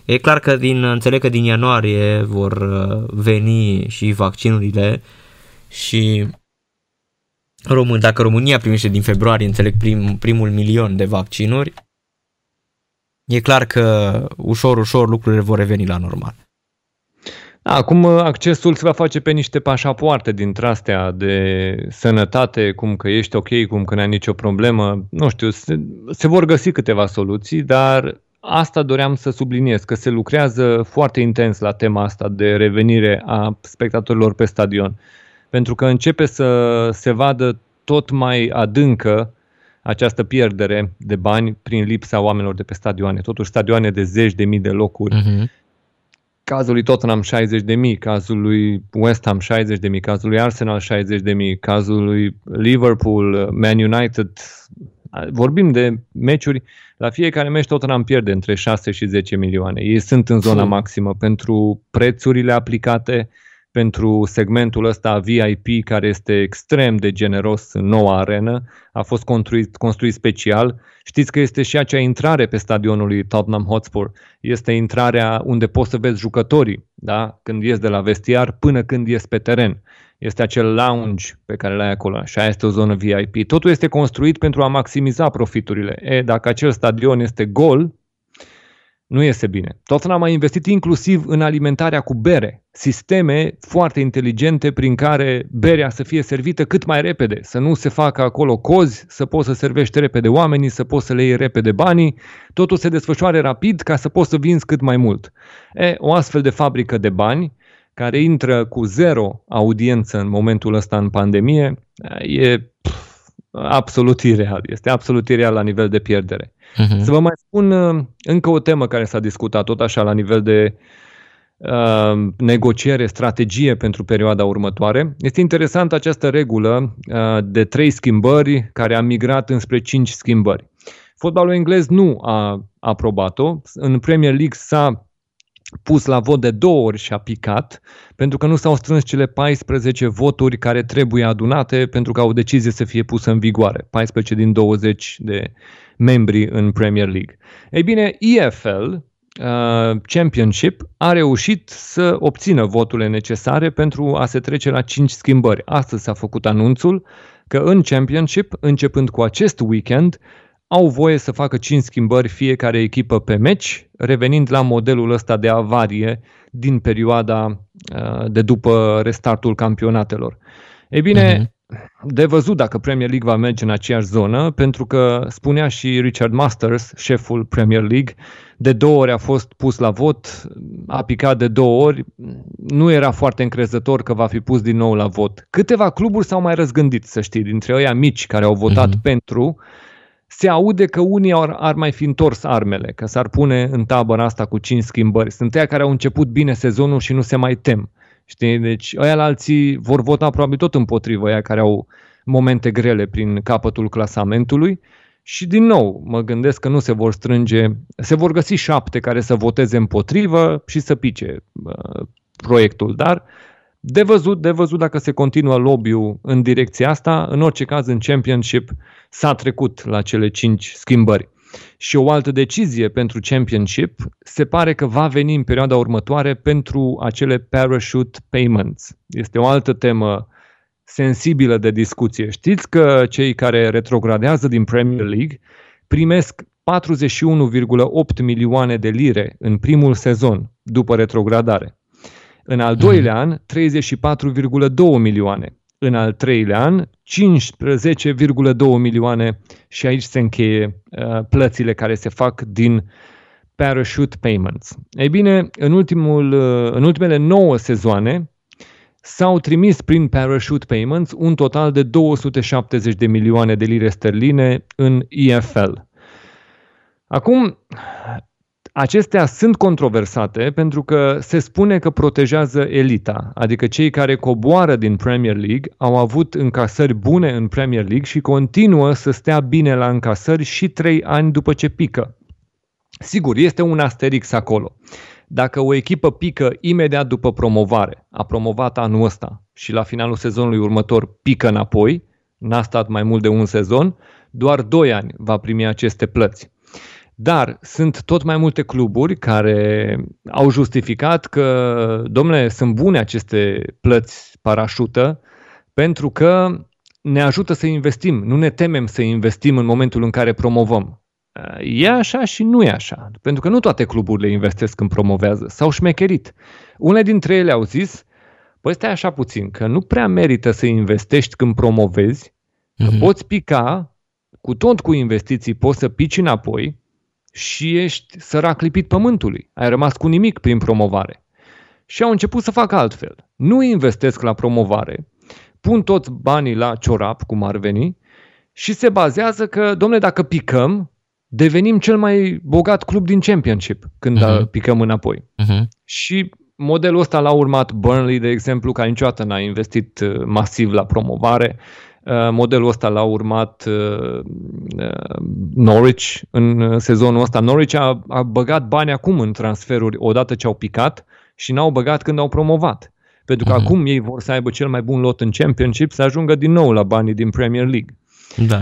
E clar că din, înțeleg că din ianuarie vor uh, veni și vaccinurile și Român, dacă România primește din februarie, înțeleg, prim, primul milion de vaccinuri, e clar că ușor, ușor lucrurile vor reveni la normal. Acum accesul se va face pe niște pașapoarte dintre astea de sănătate, cum că ești ok, cum că n-ai nicio problemă. Nu știu, se, se vor găsi câteva soluții, dar asta doream să subliniez, că se lucrează foarte intens la tema asta de revenire a spectatorilor pe stadion. Pentru că începe să se vadă tot mai adâncă această pierdere de bani prin lipsa oamenilor de pe stadioane. Totuși stadioane de zeci de mii de locuri uh-huh cazul lui Tottenham 60 de mii, cazul lui West Ham 60 de mii, cazul lui Arsenal 60 de mii, cazul lui Liverpool, Man United. Vorbim de meciuri, la fiecare meci Tottenham pierde între 6 și 10 milioane. Ei sunt în zona maximă pentru prețurile aplicate, pentru segmentul ăsta VIP care este extrem de generos în noua arenă, a fost construit, construit special. Știți că este și acea intrare pe stadionul lui Tottenham Hotspur. Este intrarea unde poți să vezi jucătorii, da? când ies de la vestiar până când ies pe teren. Este acel lounge pe care l-ai acolo și aia este o zonă VIP. Totul este construit pentru a maximiza profiturile. E, dacă acel stadion este gol, nu iese bine. Tottenham a investit inclusiv în alimentarea cu bere, sisteme foarte inteligente prin care berea să fie servită cât mai repede, să nu se facă acolo cozi, să poți să servești repede oamenii, să poți să le iei repede banii, totul se desfășoare rapid ca să poți să vinzi cât mai mult. E, o astfel de fabrică de bani care intră cu zero audiență în momentul ăsta în pandemie, e pf, absolut ireal. Este absolut ireal la nivel de pierdere. Uh-huh. Să vă mai spun uh, încă o temă care s-a discutat tot așa la nivel de uh, negociere, strategie pentru perioada următoare. Este interesant această regulă uh, de trei schimbări care a migrat înspre cinci schimbări. Fotbalul englez nu a aprobat-o. În Premier League s-a pus la vot de două ori și a picat, pentru că nu s-au strâns cele 14 voturi care trebuie adunate pentru ca o decizie să fie pusă în vigoare. 14 din 20 de membri în Premier League. Ei bine, EFL, uh, Championship, a reușit să obțină voturile necesare pentru a se trece la 5 schimbări. Astăzi s-a făcut anunțul că în Championship, începând cu acest weekend, au voie să facă 5 schimbări fiecare echipă pe meci, revenind la modelul ăsta de avarie din perioada uh, de după restartul campionatelor. Ei bine, uh-huh de văzut dacă Premier League va merge în aceeași zonă, pentru că spunea și Richard Masters, șeful Premier League, de două ori a fost pus la vot, a picat de două ori, nu era foarte încrezător că va fi pus din nou la vot. Câteva cluburi s-au mai răzgândit, să știi, dintre ăia mici care au votat uh-huh. pentru, se aude că unii ar, ar mai fi întors armele, că s-ar pune în tabăra asta cu cinci schimbări. Sunt ăia care au început bine sezonul și nu se mai tem. Știi? Deci ăia la alții vor vota probabil tot împotrivă, ăia care au momente grele prin capătul clasamentului. Și din nou, mă gândesc că nu se vor strânge, se vor găsi șapte care să voteze împotrivă și să pice uh, proiectul, dar de văzut, de văzut dacă se continuă lobby-ul în direcția asta, în orice caz în Championship s-a trecut la cele cinci schimbări. Și o altă decizie pentru Championship se pare că va veni în perioada următoare pentru acele parachute payments. Este o altă temă sensibilă de discuție. Știți că cei care retrogradează din Premier League primesc 41,8 milioane de lire în primul sezon după retrogradare. În al doilea an, 34,2 milioane în al treilea an 15,2 milioane și aici se încheie uh, plățile care se fac din parachute payments. Ei bine, în, ultimul, uh, în ultimele 9 sezoane s-au trimis prin parachute payments un total de 270 de milioane de lire sterline în EFL. Acum, Acestea sunt controversate pentru că se spune că protejează elita, adică cei care coboară din Premier League au avut încasări bune în Premier League și continuă să stea bine la încasări și trei ani după ce pică. Sigur, este un asterix acolo. Dacă o echipă pică imediat după promovare, a promovat anul ăsta și la finalul sezonului următor pică înapoi, n-a stat mai mult de un sezon, doar 2 ani va primi aceste plăți. Dar sunt tot mai multe cluburi care au justificat că, domnule, sunt bune aceste plăți parașută pentru că ne ajută să investim. Nu ne temem să investim în momentul în care promovăm. E așa și nu e așa. Pentru că nu toate cluburile investesc când promovează. S-au șmecherit. Unele dintre ele au zis, păi stai așa puțin, că nu prea merită să investești când promovezi, că mm-hmm. poți pica, cu tot cu investiții poți să pici înapoi, și ești sărac lipit pământului. Ai rămas cu nimic prin promovare. Și au început să facă altfel. Nu investesc la promovare, pun toți banii la ciorap, cum ar veni, și se bazează că, domnule, dacă picăm, devenim cel mai bogat club din Championship când uh-huh. picăm înapoi. Uh-huh. Și modelul ăsta l-a urmat Burnley, de exemplu, care niciodată n-a investit uh, masiv la promovare. Uh, modelul ăsta l-a urmat uh, uh, Norwich în sezonul ăsta. Norwich a, a băgat bani acum în transferuri odată ce au picat și n-au băgat când au promovat. Pentru că uh-huh. acum ei vor să aibă cel mai bun lot în Championship, să ajungă din nou la banii din Premier League. Da.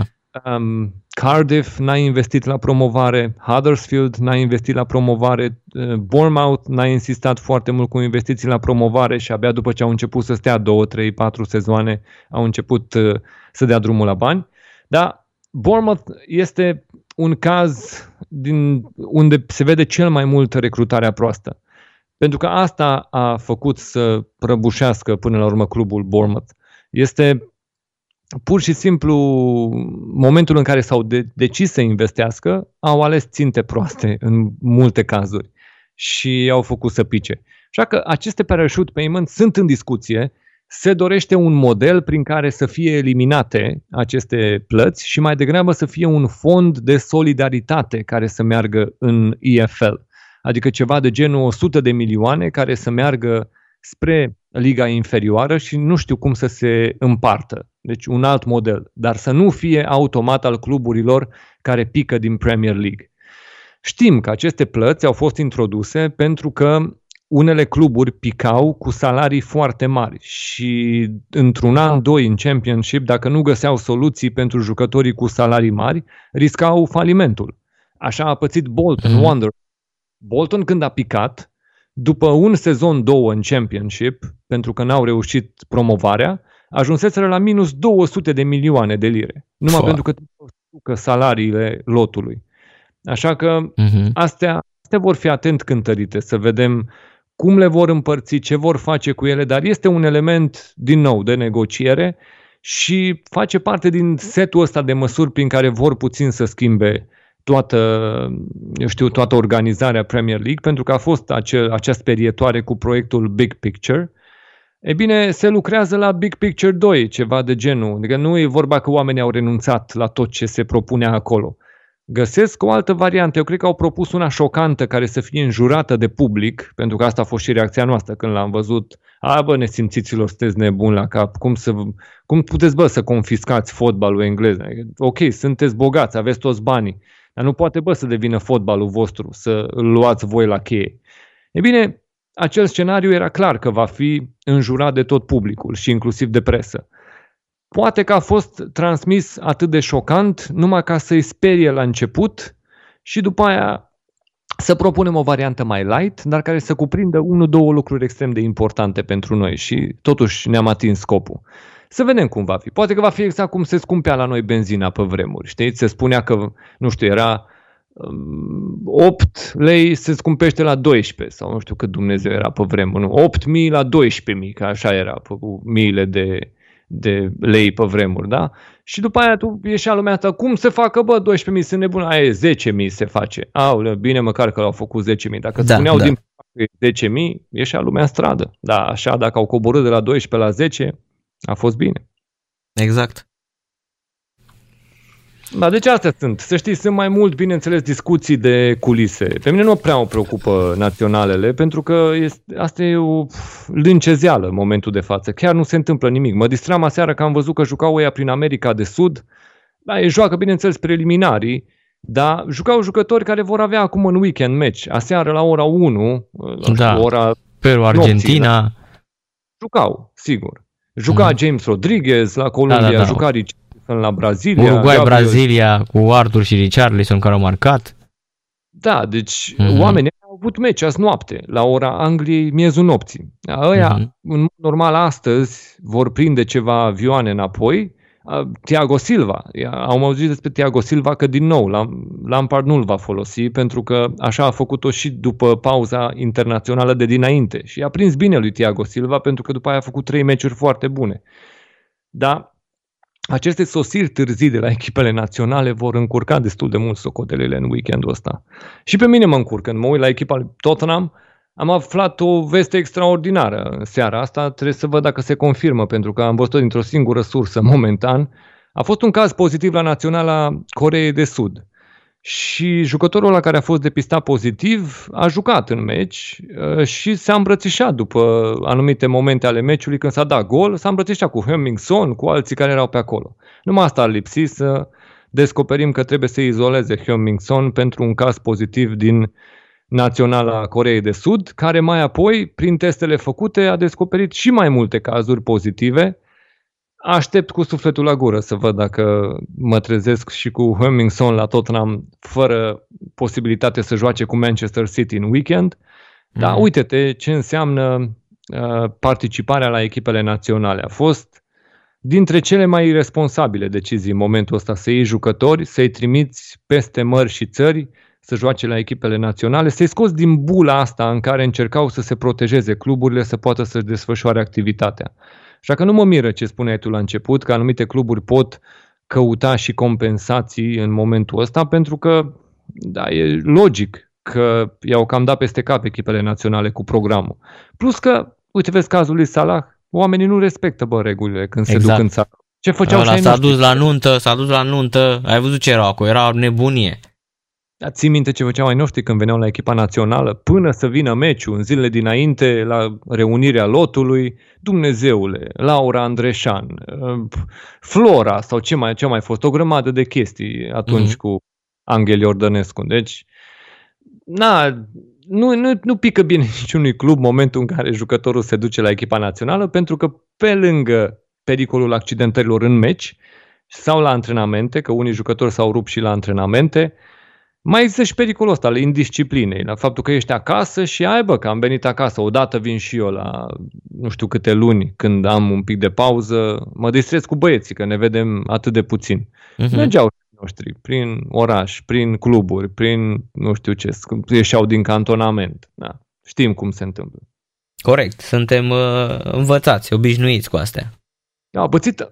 Um, Cardiff n-a investit la promovare, Huddersfield n-a investit la promovare, uh, Bournemouth n-a insistat foarte mult cu investiții la promovare și abia după ce au început să stea 2, 3, 4 sezoane au început uh, să dea drumul la bani. Dar Bournemouth este un caz din unde se vede cel mai mult recrutarea proastă. Pentru că asta a făcut să prăbușească până la urmă clubul Bournemouth. Este pur și simplu momentul în care s-au de- decis să investească, au ales ținte proaste în multe cazuri și au făcut să pice. Așa că aceste parachute payment sunt în discuție, se dorește un model prin care să fie eliminate aceste plăți și mai degrabă să fie un fond de solidaritate care să meargă în EFL. Adică ceva de genul 100 de milioane care să meargă spre liga inferioară și nu știu cum să se împartă. Deci un alt model, dar să nu fie automat al cluburilor care pică din Premier League. Știm că aceste plăți au fost introduse pentru că unele cluburi picau cu salarii foarte mari și într-un an, doi în Championship, dacă nu găseau soluții pentru jucătorii cu salarii mari, riscau falimentul. Așa a pățit Bolton, mm-hmm. Wonder. Bolton când a picat, după un sezon, două în Championship, pentru că n-au reușit promovarea, ajunseseră la minus 200 de milioane de lire. Numai Fua. pentru că că salariile lotului. Așa că uh-huh. astea, astea vor fi atent cântărite, să vedem cum le vor împărți, ce vor face cu ele, dar este un element, din nou, de negociere și face parte din setul ăsta de măsuri prin care vor puțin să schimbe toată, eu știu, toată organizarea Premier League, pentru că a fost acel, acea sperietoare cu proiectul Big Picture. E bine, se lucrează la Big Picture 2, ceva de genul. Adică nu e vorba că oamenii au renunțat la tot ce se propunea acolo. Găsesc o altă variantă. Eu cred că au propus una șocantă care să fie înjurată de public, pentru că asta a fost și reacția noastră când l-am văzut. A, bă, nesimțiților, sunteți nebuni la cap. Cum, să, cum puteți, bă, să confiscați fotbalul englez? Ok, sunteți bogați, aveți toți banii. Dar nu poate, bă, să devină fotbalul vostru, să îl luați voi la cheie. E bine, acel scenariu era clar că va fi înjurat de tot publicul și inclusiv de presă. Poate că a fost transmis atât de șocant numai ca să-i sperie la început și după aia să propunem o variantă mai light, dar care să cuprindă unul, două lucruri extrem de importante pentru noi și totuși ne-am atins scopul. Să vedem cum va fi. Poate că va fi exact cum se scumpea la noi benzina pe vremuri. Știți? Se spunea că, nu știu, era 8 um, lei se scumpește la 12 sau nu știu cât Dumnezeu era pe vremuri. 8.000 la 12.000, că așa era cu miile de, de lei pe vremuri, da? Și după aia tu ieșea lumea asta, cum se facă, bă, 12.000 sunt nebun, aia e 10.000 se face. Aoleu, bine măcar că l-au făcut 10.000. Dacă da, spuneau da. din 10.000, ieșea lumea în stradă. Da, așa, dacă au coborât de la 12 la 10, a fost bine. Exact. Da, deci astea sunt. Să știți, sunt mai mult, bineînțeles, discuții de culise. Pe mine nu prea mă preocupă naționalele, pentru că este, asta e o lâncezeală în momentul de față. Chiar nu se întâmplă nimic. Mă distram aseară că am văzut că jucau ăia prin America de Sud. Da, ei joacă, bineînțeles, preliminarii, dar jucau jucători care vor avea acum în weekend match. Aseară la ora 1, da. ora Peru, Argentina. Nopții, da? Jucau, sigur. Juca mm. James Rodriguez la Columbia, da, da, da. juca Richardson la Brazilia. Uruguay, Gabriel... Brazilia cu Arthur și Richarlison care au marcat. Da, deci mm-hmm. oamenii au avut meci azi noapte, la ora Angliei, miezul nopții. Ăia, mm-hmm. în normal, astăzi vor prinde ceva avioane înapoi Tiago Silva. Am auzit despre Tiago Silva că din nou Lampard nu-l va folosi pentru că așa a făcut-o și după pauza internațională de dinainte și a prins bine lui Tiago Silva pentru că după aia a făcut trei meciuri foarte bune. Dar aceste sosiri târzii de la echipele naționale vor încurca destul de mult socotelele în weekendul ăsta. Și pe mine mă încurcă. Când mă uit la echipa Tottenham, am aflat o veste extraordinară în seara asta, trebuie să văd dacă se confirmă, pentru că am văzut dintr-o singură sursă momentan. A fost un caz pozitiv la Naționala Coreei de Sud. și jucătorul la care a fost depistat pozitiv a jucat în meci uh, și s-a îmbrățișat după anumite momente ale meciului când s-a dat gol, s-a îmbrățișat cu Hemmingson, cu alții care erau pe acolo. Numai asta ar lipsi să descoperim că trebuie să izoleze Hemmingson pentru un caz pozitiv din Naționala Coreei de Sud, care mai apoi, prin testele făcute, a descoperit și mai multe cazuri pozitive Aștept cu sufletul la gură să văd dacă mă trezesc și cu Hemmingson la Tottenham fără posibilitate să joace cu Manchester City în weekend. Mm. Dar uite-te ce înseamnă uh, participarea la echipele naționale. A fost dintre cele mai irresponsabile decizii în momentul ăsta să iei jucători, să-i trimiți peste mări și țări, să joace la echipele naționale, să-i scoți din bula asta în care încercau să se protejeze cluburile, să poată să-și desfășoare activitatea. Așa că nu mă miră ce spuneai tu la început, că anumite cluburi pot căuta și compensații în momentul ăsta, pentru că, da, e logic că i-au cam dat peste cap echipele naționale cu programul. Plus că, uite, vezi cazul lui Salah, oamenii nu respectă, bă, regulile când exact. se duc exact. în țară. Ce făceau Ăla s-a dus la nuntă, s-a dus la nuntă, ai văzut ce erau acolo, era nebunie. Dar ții minte ce făceau ai noștri când veneau la echipa națională? Până să vină meciul, în zilele dinainte, la reunirea lotului, Dumnezeule, Laura Andreșan, uh, Flora sau ce mai, ce mai fost, o grămadă de chestii atunci mm-hmm. cu Angel Iordănescu. Deci, na, nu, nu, nu pică bine niciunui club momentul în care jucătorul se duce la echipa națională, pentru că pe lângă pericolul accidentărilor în meci sau la antrenamente, că unii jucători s-au rupt și la antrenamente, mai există și pericolul ăsta al indisciplinei, la faptul că ești acasă și ai bă, că am venit acasă, odată vin și eu la nu știu câte luni când am un pic de pauză, mă distrez cu băieții, că ne vedem atât de puțin. Uh-huh. Mergeau noștri prin oraș, prin cluburi, prin nu știu ce, ieșeau din cantonament. Da. Știm cum se întâmplă. Corect, suntem uh, învățați, obișnuiți cu astea. Da, pățit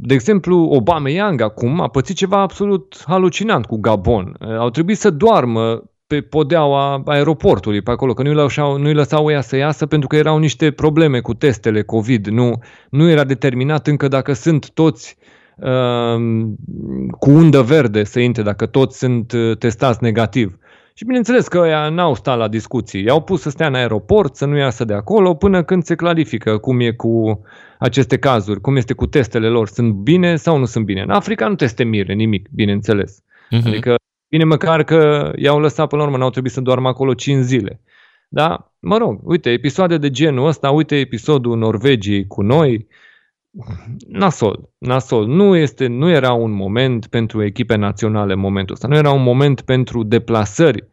de exemplu, Obama Young acum a pățit ceva absolut halucinant cu Gabon. Au trebuit să doarmă pe podeaua aeroportului pe acolo, că nu-i lăsau, nu-i lăsau ea să iasă pentru că erau niște probleme cu testele COVID. Nu, nu era determinat încă dacă sunt toți uh, cu undă verde să intre, dacă toți sunt uh, testați negativ. Și bineînțeles că ăia n-au stat la discuții. I-au pus să stea în aeroport, să nu iasă de acolo, până când se clarifică cum e cu aceste cazuri, cum este cu testele lor, sunt bine sau nu sunt bine. În Africa nu te este mire nimic, bineînțeles. Uh-huh. Adică, bine măcar că i-au lăsat până la urmă, n-au trebuit să doarmă acolo 5 zile. Da, mă rog, uite, episoade de genul ăsta, uite episodul Norvegiei cu noi, nasol, nasol. Nu, este, nu era un moment pentru echipe naționale în momentul ăsta, nu era un moment pentru deplasări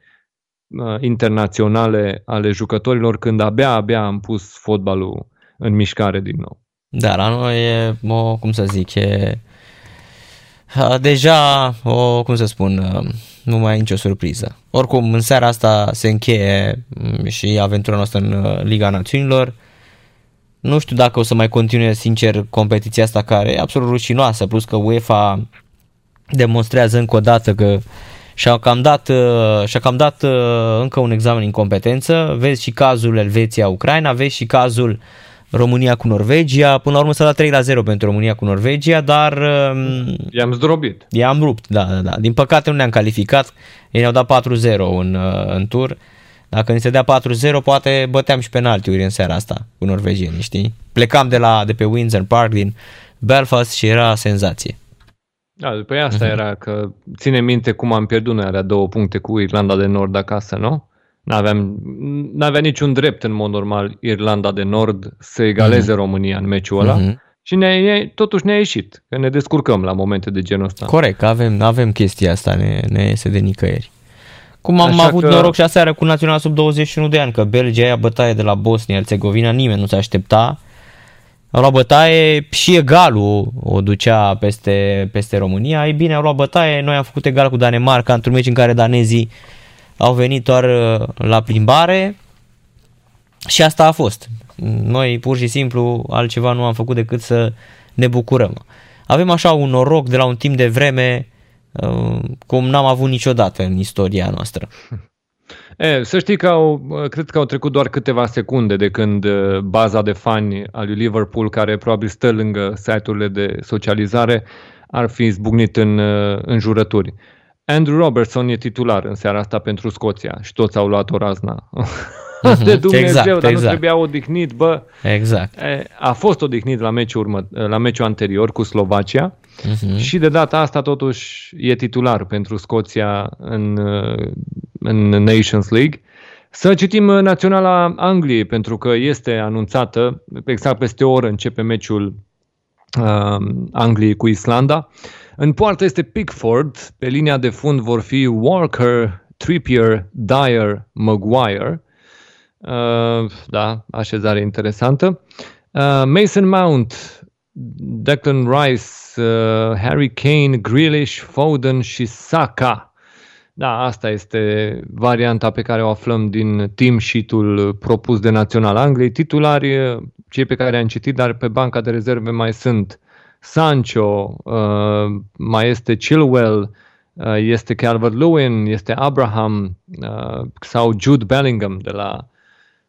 uh, internaționale ale jucătorilor când abia, abia am pus fotbalul în mișcare din nou. Da, la noi e, o, cum să zic, e deja, o, cum să spun, nu mai e nicio surpriză. Oricum, în seara asta se încheie mm, și aventura noastră în Liga Națiunilor. Nu știu dacă o să mai continue, sincer, competiția asta care e absolut rușinoasă, plus că UEFA demonstrează încă o dată că și-a cam dat, și-a cam dat încă un examen în competență. Vezi și cazul Elveția-Ucraina, vezi și cazul uh, România cu Norvegia. Până la urmă s-a dat 3 la 0 pentru România cu Norvegia, dar... Um, i-am zdrobit. I-am rupt, da, da, da. Din păcate nu ne-am calificat. Ei ne-au dat 4-0 în, uh, în tur. Dacă ni se dea 4-0, poate băteam și penaltiuri în seara asta cu norvegienii, știi? Plecam de, la, de pe Windsor Park din Belfast și era senzație. Da, după asta uh-huh. era că ține minte cum am pierdut noi alea două puncte cu Irlanda de Nord acasă, nu? N-aveam, n-avea niciun drept în mod normal Irlanda de Nord să egaleze mm-hmm. România în meciul ăla. Mm-hmm. Și ne, totuși ne-a ieșit, că ne descurcăm la momente de genul ăsta. Corect, avem, avem chestia asta, ne, ne iese de nicăieri. Cum am Așa avut că... noroc și aseară cu Național sub 21 de ani, că Belgia ia bătaie de la Bosnia-Herzegovina, nimeni nu se aștepta. Au luat bătaie și egalul o ducea peste, peste România. Ei bine, au luat bătaie, noi am făcut egal cu Danemarca într-un meci în care danezii au venit doar uh, la plimbare și asta a fost. Noi pur și simplu altceva nu am făcut decât să ne bucurăm. Avem așa un noroc de la un timp de vreme uh, cum n-am avut niciodată în istoria noastră. E, să știi că au, cred că au trecut doar câteva secunde de când uh, baza de fani al lui Liverpool, care probabil stă lângă site-urile de socializare, ar fi zbucnit în, în jurături. Andrew Robertson e titular în seara asta pentru Scoția și toți au luat o razna. Mm-hmm. de Dumnezeu, exact, dar exact. nu trebuia odihnit, bă. Exact. A fost odihnit la meciul, urmă, la meciul anterior cu Slovacia uh-huh. și de data asta totuși e titular pentru Scoția în, în Nations League. Să citim Naționala Angliei, pentru că este anunțată, exact peste o oră începe meciul uh, Angliei cu Islanda. În poartă este Pickford, pe linia de fund vor fi Walker, Trippier, Dyer, Maguire. Uh, da, așezare interesantă. Uh, Mason Mount, Declan Rice, uh, Harry Kane, Grealish, Foden și Saka. Da, asta este varianta pe care o aflăm din team sheet-ul propus de Național Angliei. Titulari, cei pe care am citit, dar pe banca de rezerve mai sunt Sancho, uh, mai este Chilwell, uh, este Calvert-Lewin, este Abraham uh, sau Jude Bellingham de la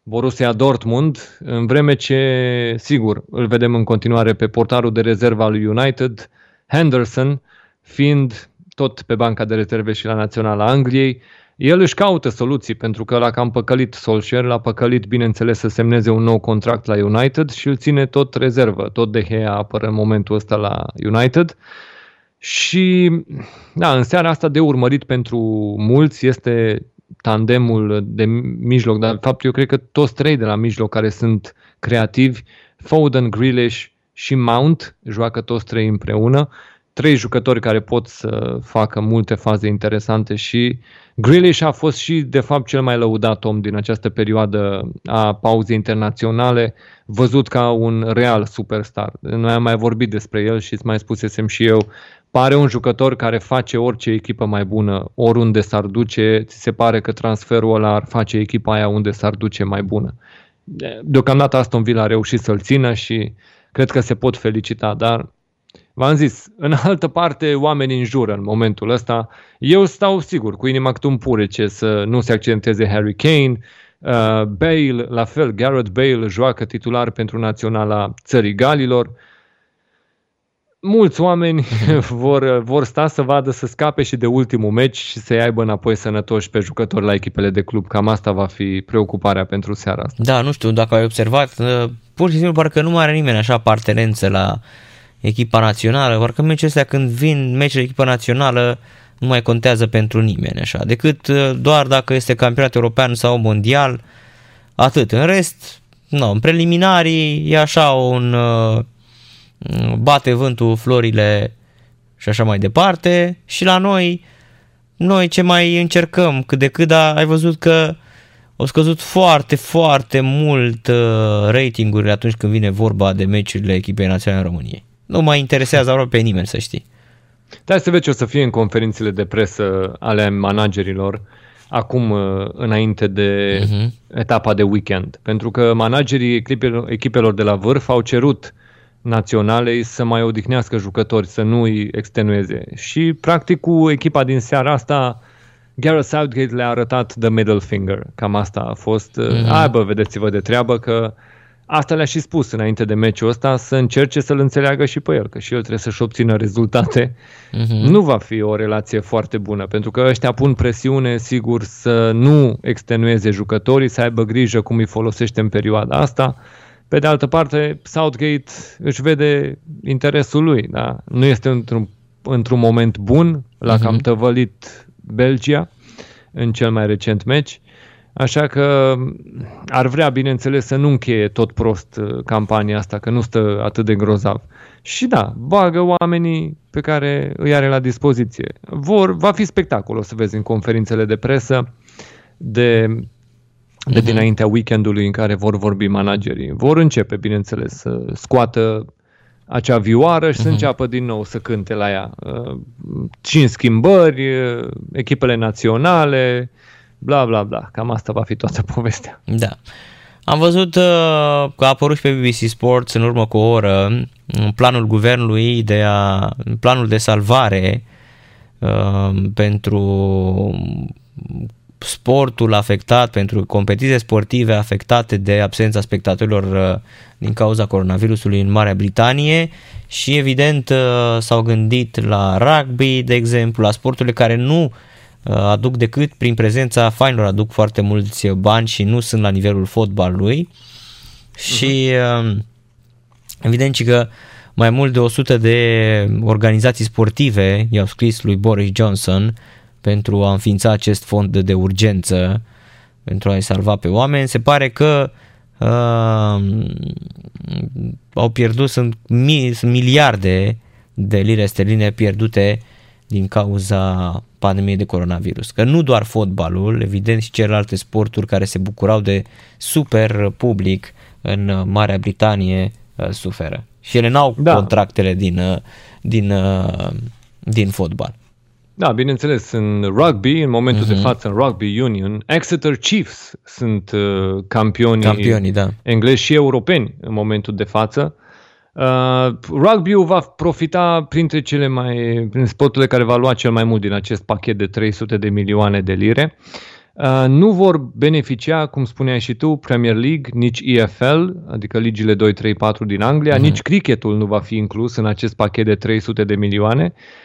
Borussia Dortmund, în vreme ce, sigur, îl vedem în continuare pe portarul de rezervă al lui United, Henderson, fiind tot pe banca de rezerve și la Naționala Angliei, el își caută soluții pentru că l-a cam păcălit Solskjaer, l-a păcălit, bineînțeles, să semneze un nou contract la United și îl ține tot rezervă. Tot De Gea apără în momentul ăsta la United. Și, da, în seara asta de urmărit pentru mulți este tandemul de mijloc, dar de fapt eu cred că toți trei de la mijloc care sunt creativi, Foden, Grealish și Mount, joacă toți trei împreună, trei jucători care pot să facă multe faze interesante și Grealish a fost și de fapt cel mai lăudat om din această perioadă a pauzei internaționale, văzut ca un real superstar. Noi am mai vorbit despre el și îți mai spusesem și eu pare un jucător care face orice echipă mai bună, oriunde s-ar duce, ți se pare că transferul ăla ar face echipa aia unde s-ar duce mai bună. Deocamdată Aston Villa a reușit să-l țină și cred că se pot felicita, dar v-am zis, în altă parte oamenii înjură în momentul ăsta. Eu stau sigur, cu inima cât un purece, să nu se accidenteze Harry Kane, uh, Bale, la fel, Garrett Bale joacă titular pentru naționala țării Galilor, mulți oameni vor, vor sta să vadă să scape și de ultimul meci și să-i aibă înapoi sănătoși pe jucători la echipele de club. Cam asta va fi preocuparea pentru seara asta. Da, nu știu dacă ai observat, uh, pur și simplu parcă nu mai are nimeni așa apartenență la echipa națională, parcă meciul astea când vin meciul echipa națională nu mai contează pentru nimeni așa, decât uh, doar dacă este campionat european sau mondial, atât. În rest, nu, în preliminarii e așa un uh, bate vântul florile și așa mai departe și la noi, noi ce mai încercăm cât de cât, dar ai văzut că au scăzut foarte, foarte mult uh, ratingurile atunci când vine vorba de meciurile echipei naționale României. Nu mai interesează aproape pe nimeni, să știi. Da, să vezi ce o să fie în conferințele de presă ale managerilor acum uh, înainte de uh-huh. etapa de weekend. Pentru că managerii echipelor, echipelor de la vârf au cerut uh, naționalei să mai odihnească jucători, să nu îi extenueze. Și practic cu echipa din seara asta Gareth Southgate le-a arătat the middle finger. Cam asta a fost. Mm-hmm. Ai bă, vedeți-vă de treabă că asta le-a și spus înainte de meciul ăsta să încerce să-l înțeleagă și pe el, că și el trebuie să-și obțină rezultate. Mm-hmm. Nu va fi o relație foarte bună, pentru că ăștia pun presiune, sigur, să nu extenueze jucătorii, să aibă grijă cum îi folosește în perioada asta. Pe de altă parte, Southgate își vede interesul lui. Da? Nu este într-un, într-un moment bun, l-a uh-huh. cam tăvălit Belgia în cel mai recent meci, așa că ar vrea, bineînțeles, să nu încheie tot prost uh, campania asta, că nu stă atât de grozav. Și da, bagă oamenii pe care îi are la dispoziție. Vor, va fi spectacol, o să vezi în conferințele de presă, de de uh-huh. dinaintea weekendului în care vor vorbi managerii. Vor începe, bineînțeles, să scoată acea vioară și uh-huh. să mhm. înceapă din nou să cânte la ea. Uh, cinci schimbări, uh, echipele naționale, bla bla bla. Cam asta va fi toată povestea. Da. Am văzut uh, că a apărut și pe BBC Sports în urmă cu o oră planul guvernului de a, planul de salvare uh, pentru sportul afectat, pentru competiții sportive afectate de absența spectatorilor uh, din cauza coronavirusului în Marea Britanie și evident uh, s-au gândit la rugby, de exemplu, la sporturile care nu aduc decât prin prezența fainilor, aduc foarte mulți bani și nu sunt la nivelul fotbalului și uh-huh. evident că mai mult de 100 de organizații sportive i-au scris lui Boris Johnson pentru a înființa acest fond de, de urgență pentru a-i salva pe oameni. Se pare că uh, au pierdut, sunt, mi, sunt miliarde de lire sterline pierdute din cauza pandemiei de coronavirus. Că nu doar fotbalul, evident și celelalte sporturi care se bucurau de super public în Marea Britanie uh, suferă. Și ele n-au da. contractele din, uh, din, uh, din fotbal. Da, bineînțeles, în rugby, în momentul uh-huh. de mhm. față, în Rugby Union, Exeter Chiefs sunt uh, campionii, campionii da. englezi și europeni în momentul de față. Uh, rugby-ul va profita printre cele mai, prin sporturile care va lua cel mai mult din acest pachet de 300 de milioane de lire. Uh, nu vor beneficia, cum spuneai și tu, Premier League, nici EFL, adică ligile 2, 3, 4 din Anglia, uh-huh. nici cricketul nu va fi inclus în acest pachet de 300 de milioane. Uh,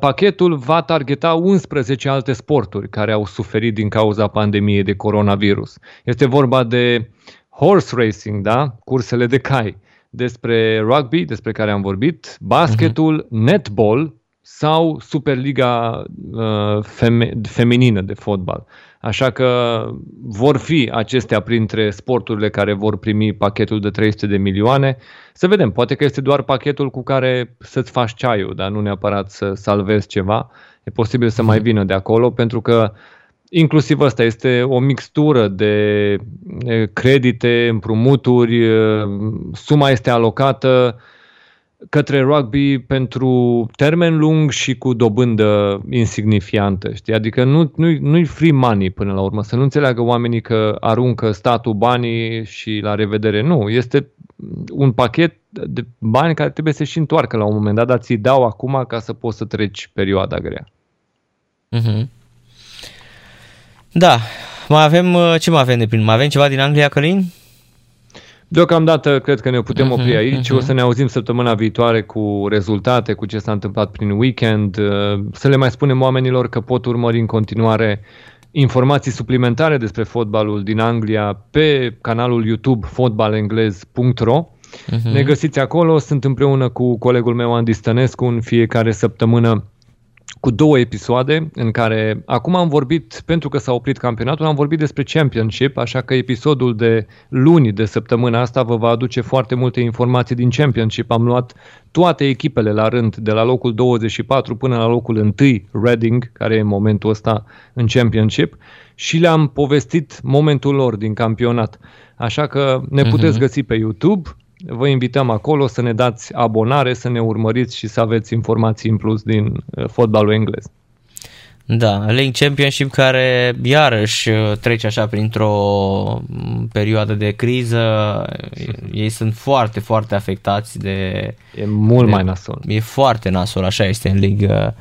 pachetul va targeta 11 alte sporturi care au suferit din cauza pandemiei de coronavirus. Este vorba de horse racing, da? cursele de cai, despre rugby, despre care am vorbit, basketul, uh-huh. netball sau Superliga uh, feme- feminină de fotbal. Așa că vor fi acestea printre sporturile care vor primi pachetul de 300 de milioane. Să vedem, poate că este doar pachetul cu care să-ți faci ceaiul, dar nu neapărat să salvezi ceva. E posibil să mai mhm. vină de acolo, pentru că inclusiv asta este o mixtură de credite, împrumuturi, suma este alocată către rugby pentru termen lung și cu dobândă insignifiantă. Știi? Adică nu, nu, nu-i free money până la urmă, să nu înțeleagă oamenii că aruncă statul banii și la revedere. Nu, este un pachet de bani care trebuie să și întoarcă la un moment dat, dar ți dau acum ca să poți să treci perioada grea. Mm-hmm. Da, mai avem, ce mai avem de plin? Mai avem ceva din Anglia, Călin? Deocamdată cred că ne putem uh-huh, opri aici. Uh-huh. O să ne auzim săptămâna viitoare cu rezultate, cu ce s-a întâmplat prin weekend. Uh, să le mai spunem oamenilor că pot urmări în continuare informații suplimentare despre fotbalul din Anglia pe canalul YouTube fotbalenglez.ro. Uh-huh. Ne găsiți acolo, sunt împreună cu colegul meu Andy Stănescu în fiecare săptămână cu două episoade în care acum am vorbit, pentru că s-a oprit campionatul, am vorbit despre Championship, așa că episodul de luni de săptămâna asta vă va aduce foarte multe informații din Championship. Am luat toate echipele la rând, de la locul 24 până la locul 1, Reading, care e în momentul ăsta în Championship, și le-am povestit momentul lor din campionat. Așa că ne puteți uh-huh. găsi pe YouTube, vă invităm acolo să ne dați abonare, să ne urmăriți și să aveți informații în plus din uh, fotbalul englez. Da, League Championship care iarăși uh, trece așa printr-o mm, perioadă de criză, ei sunt foarte, foarte afectați de... E mult de, mai nasol. E foarte nasol, așa este în League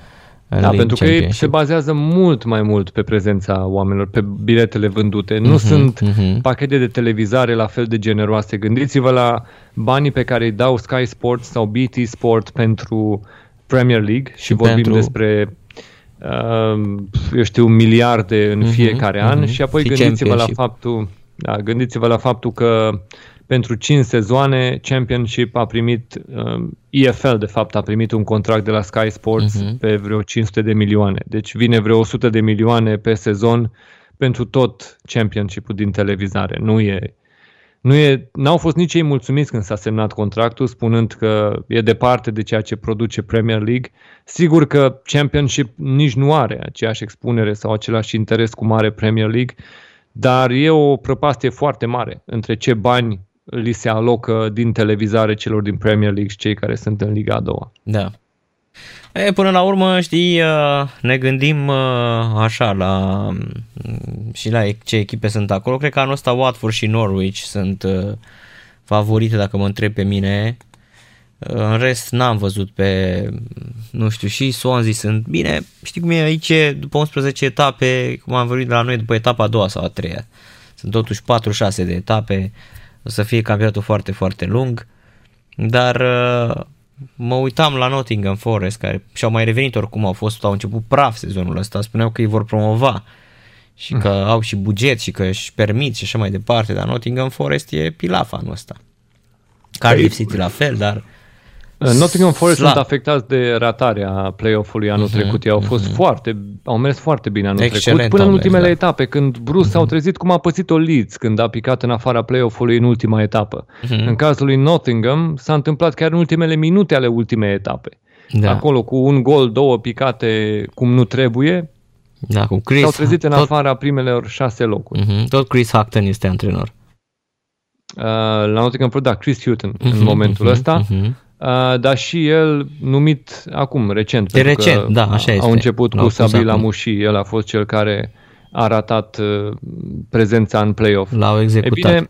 da, pentru că ei se bazează mult mai mult pe prezența oamenilor, pe biletele vândute. Nu uh-huh, sunt uh-huh. pachete de televizare la fel de generoase. Gândiți-vă la banii pe care îi dau Sky Sports sau BT Sport pentru Premier League și, și vorbim pentru... despre uh, eu știu, miliarde în uh-huh, fiecare uh-huh. an și apoi și gândiți-vă la faptul da, gândiți-vă la faptul că pentru 5 sezoane Championship a primit, uh, EFL de fapt a primit un contract de la Sky Sports uh-huh. pe vreo 500 de milioane. Deci vine vreo 100 de milioane pe sezon pentru tot Championship-ul din televizare. Nu e, nu e, n-au fost nici ei mulțumiți când s-a semnat contractul, spunând că e departe de ceea ce produce Premier League. Sigur că Championship nici nu are aceeași expunere sau același interes cum are Premier League, dar e o prăpastie foarte mare între ce bani li se alocă din televizare celor din Premier League și cei care sunt în Liga a doua. Da. E, până la urmă, știi, uh, ne gândim uh, așa la mm, și la ce echipe sunt acolo. Cred că anul ăsta Watford și Norwich sunt uh, favorite, dacă mă întreb pe mine. În rest n-am văzut pe, nu știu, și Swansea sunt bine. Știi cum e aici, după 11 etape, cum am vorbit de la noi, după etapa a doua sau a treia. Sunt totuși 4-6 de etape, o să fie campionatul foarte, foarte lung. Dar uh, mă uitam la Nottingham Forest, care și-au mai revenit oricum, au fost, au început praf sezonul ăsta, spuneau că îi vor promova și că mm. au și buget și că își permit și așa mai departe, dar Nottingham Forest e pilaf anul ăsta. Cardiff City la fel, dar Nottingham Forest Slab. sunt afectați de ratarea play-off-ului anul uh-huh, trecut. Ei au fost uh-huh. foarte, au mers foarte bine anul Excelent trecut, până în ultimele mers, da. etape, când Bruce uh-huh. s-au trezit cum a pățit-o Leeds când a picat în afara play-off-ului în ultima etapă. Uh-huh. În cazul lui Nottingham s-a întâmplat chiar în ultimele minute ale ultimei etape. Da. Acolo cu un gol, două picate cum nu trebuie, da, cu Chris, s-au trezit în tot, afara primelor șase locuri. Uh-huh. Tot Chris Hackton este antrenor. Uh, la Nottingham Forest, da, Chris Hutton uh-huh, în momentul uh-huh, ăsta. Uh-huh. Uh, dar și el numit acum, recent. De recent, da, așa este. Au început cu Sabila Mushi, el a fost cel care a ratat uh, prezența în play-off. L-au executat. E bine,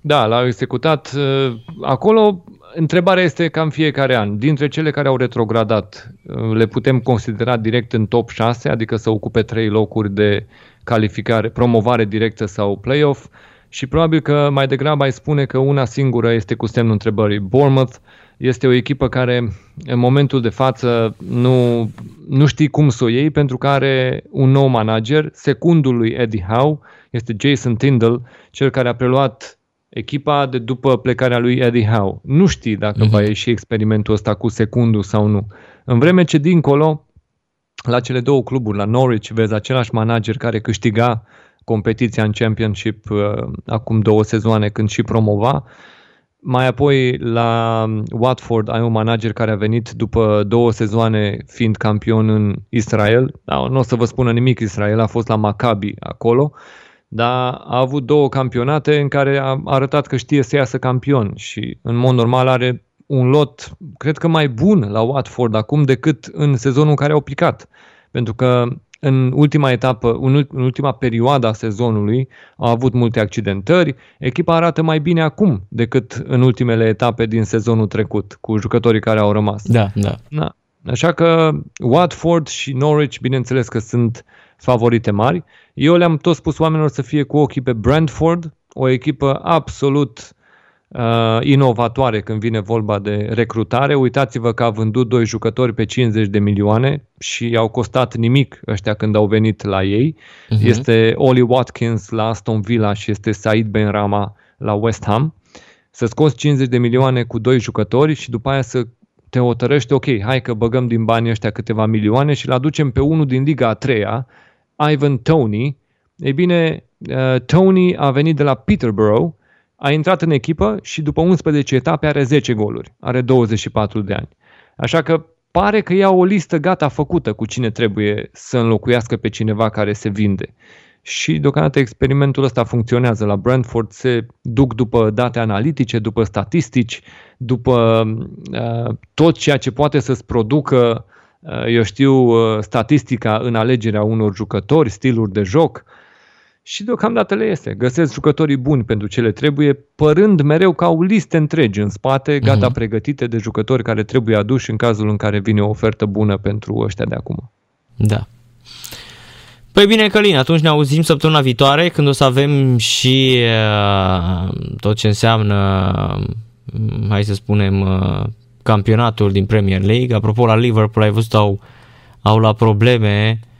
da, l-au executat. Uh, acolo, întrebarea este cam fiecare an. Dintre cele care au retrogradat, uh, le putem considera direct în top 6, adică să ocupe 3 locuri de calificare, promovare directă sau play-off și probabil că mai degrabă ai spune că una singură este cu semnul întrebării. Bournemouth este o echipă care în momentul de față nu, nu știi cum să o iei pentru că are un nou manager, secundul lui Eddie Howe, este Jason Tyndall, cel care a preluat echipa de după plecarea lui Eddie Howe. Nu știi dacă uh-huh. va ieși experimentul ăsta cu secundul sau nu. În vreme ce dincolo, la cele două cluburi, la Norwich, vezi același manager care câștiga competiția în Championship uh, acum două sezoane când și promova, mai apoi la Watford ai un manager care a venit după două sezoane fiind campion în Israel. Da, nu o să vă spună nimic Israel, a fost la Maccabi acolo, dar a avut două campionate în care a arătat că știe să iasă campion și în mod normal are un lot, cred că mai bun la Watford acum decât în sezonul în care au picat. Pentru că în ultima etapă, în ultima perioadă a sezonului, au avut multe accidentări. Echipa arată mai bine acum decât în ultimele etape din sezonul trecut, cu jucătorii care au rămas. Da, da. da. Așa că Watford și Norwich, bineînțeles că sunt favorite mari. Eu le-am tot spus oamenilor să fie cu ochii pe Brentford, o echipă absolut uh, inovatoare când vine vorba de recrutare. Uitați-vă că a vândut doi jucători pe 50 de milioane și au costat nimic ăștia când au venit la ei. Uh-huh. Este Oli Watkins la Aston Villa și este Said Benrama la West Ham. Să scoți 50 de milioane cu doi jucători și după aia să te hotărăști, ok, hai că băgăm din banii ăștia câteva milioane și îl aducem pe unul din Liga a treia, Ivan Tony. Ei bine, uh, Tony a venit de la Peterborough, a intrat în echipă și după 11 etape are 10 goluri, are 24 de ani. Așa că pare că ia o listă gata făcută cu cine trebuie să înlocuiască pe cineva care se vinde. Și deocamdată experimentul ăsta funcționează la Brentford, se duc după date analitice, după statistici, după uh, tot ceea ce poate să-ți producă, uh, eu știu, uh, statistica în alegerea unor jucători, stiluri de joc. Uh, și deocamdată le este. Găsesc jucătorii buni pentru ce le trebuie, părând mereu ca au liste întregi în spate, gata uh-huh. pregătite de jucători care trebuie aduși în cazul în care vine o ofertă bună pentru ăștia de acum. Da. Păi bine, Călin, atunci ne auzim săptămâna viitoare când o să avem și uh, tot ce înseamnă, uh, hai să spunem, uh, campionatul din Premier League. Apropo, la Liverpool ai văzut au, au la probleme uh,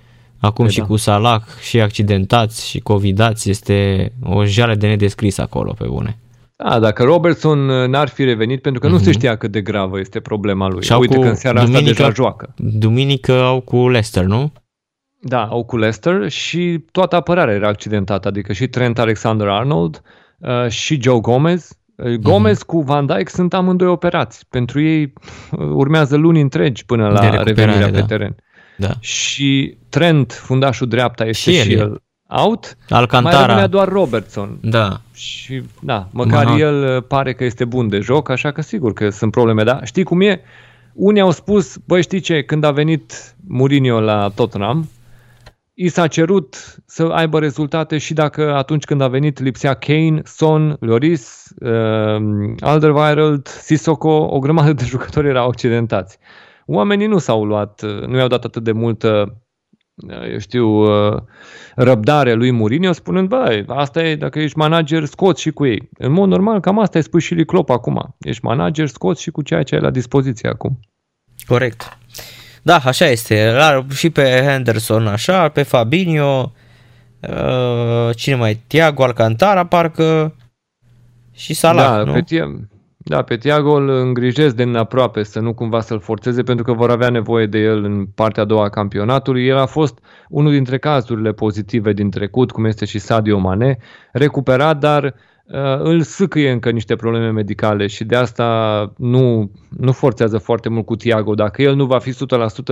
Acum și da. cu Salah și accidentați și covidați este o jale de nedescris acolo pe bune. Da, dacă Robertson uh, n-ar fi revenit, pentru că uh-huh. nu se mhm. știa cât de gravă este problema lui. Și Uite că în seara duminică, asta deja joacă. Duminică au cu Leicester, nu? Da, au cu Leicester și toată apărarea era accidentată, adică și Trent Alexander-Arnold uh, și Joe Gomez. Uh, Gomez uh-huh. cu Van Dijk sunt amândoi operați. Pentru ei uh, urmează luni întregi până la revenirea da. pe teren. Da. Și Trent, fundașul dreapta, este și el, și el out. Alcantara. Mai rămânea doar Robertson. Da. Și da, măcar Aha. el uh, pare că este bun de joc, așa că sigur că sunt probleme, dar știi cum e? Unii au spus, băi știi ce, când a venit Mourinho la Tottenham, i s-a cerut să aibă rezultate și dacă atunci când a venit lipsea Kane, Son, Lloris, uh, Alderweireld, Sissoko, o grămadă de jucători erau accidentați. Oamenii nu s-au luat, uh, nu i-au dat atât de multă uh, eu știu, uh, răbdare lui Mourinho spunând, bă, asta e, dacă ești manager, scoți și cu ei. În mod normal, cam asta e spus și lui Klopp acum. Ești manager, scoți și cu ceea ce ai la dispoziție acum. Corect. Da, așa este. La, și pe Henderson așa, pe Fabinho, uh, cine mai? Tiago Alcantara parcă și Salah, da, nu? Pe Tia- da, pe Tiago îl îngrijesc de aproape să nu cumva să-l forțeze pentru că vor avea nevoie de el în partea a doua a campionatului. El a fost unul dintre cazurile pozitive din trecut, cum este și Sadio Mane, recuperat, dar uh, Uh, îl sâcâie încă niște probleme medicale și de asta nu, nu forțează foarte mult cu Tiago. Dacă el nu va fi 100%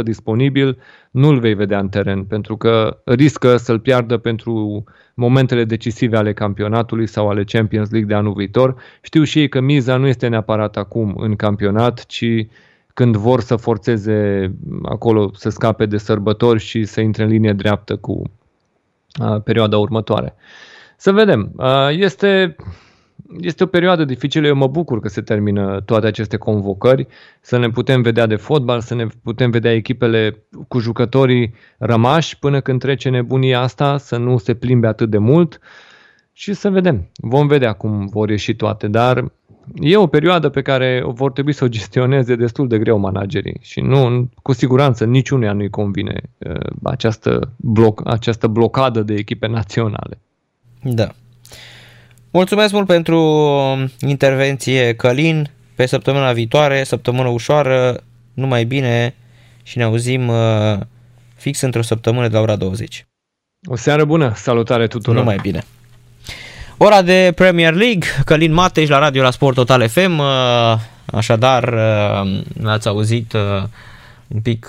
disponibil, nu-l vei vedea în teren, pentru că riscă să-l piardă pentru momentele decisive ale campionatului sau ale Champions League de anul viitor. Știu și ei că miza nu este neapărat acum în campionat, ci când vor să forțeze acolo să scape de sărbători și să intre în linie dreaptă cu uh, perioada următoare. Să vedem. Este, este o perioadă dificilă. Eu mă bucur că se termină toate aceste convocări, să ne putem vedea de fotbal, să ne putem vedea echipele cu jucătorii rămași până când trece nebunia asta, să nu se plimbe atât de mult și să vedem. Vom vedea cum vor ieși toate, dar e o perioadă pe care vor trebui să o gestioneze destul de greu managerii și nu, cu siguranță niciunuia nu-i convine uh, această, bloc, această blocadă de echipe naționale. Da. Mulțumesc mult pentru intervenție, Călin. Pe săptămâna viitoare, săptămână ușoară, numai bine și ne auzim uh, fix într-o săptămână de la ora 20. O seară bună, salutare tuturor! Numai bine! Ora de Premier League, Călin Mateș la radio la Sport Total FM, uh, așadar l-ați auzit un pic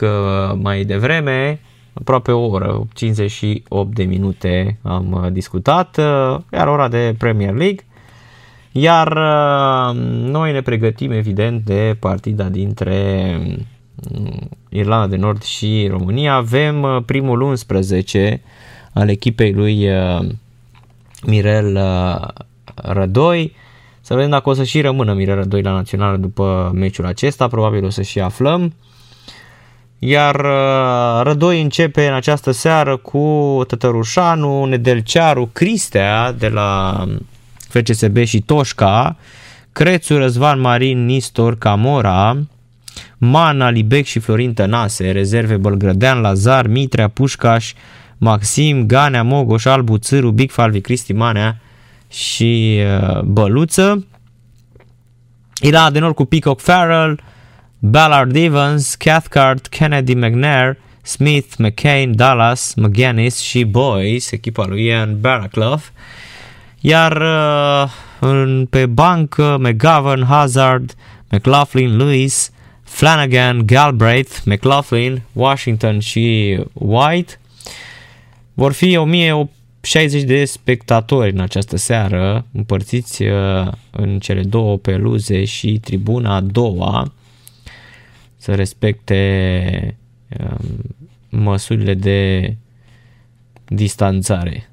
mai devreme, aproape o oră, 58 de minute am uh, discutat, uh, iar ora de Premier League. Iar uh, noi ne pregătim evident de partida dintre mm, Irlanda de Nord și România. Avem primul 11 al echipei lui Mirel Rădoi. Să vedem dacă o să și rămână Mirel Rădoi la națională după meciul acesta, probabil o să și aflăm. Iar uh, Rădoi începe în această seară cu Tătărușanu, Nedelcearu, Cristea de la FCSB și Toșca, Crețu, Răzvan Marin, Nistor, Camora, Mana, Libec și Florin Tănase, rezerve Bălgrădean, Lazar, Mitrea, Pușcaș, Maxim, Ganea, Mogoș, Albu, Țâru, Big Falvi, Cristi Manea și uh, Băluță. Ira de nord cu Peacock Farrell, Ballard Evans, Cathcart, Kennedy McNair, Smith, McCain, Dallas, McGuinness și Boys, echipa lui Ian Barraclough. Iar uh, în, pe bancă McGovern, Hazard, McLaughlin, Lewis, Flanagan, Galbraith, McLaughlin, Washington și White. Vor fi 1060 de spectatori în această seară, împărțiți uh, în cele două peluze și tribuna a doua să respecte um, măsurile de distanțare.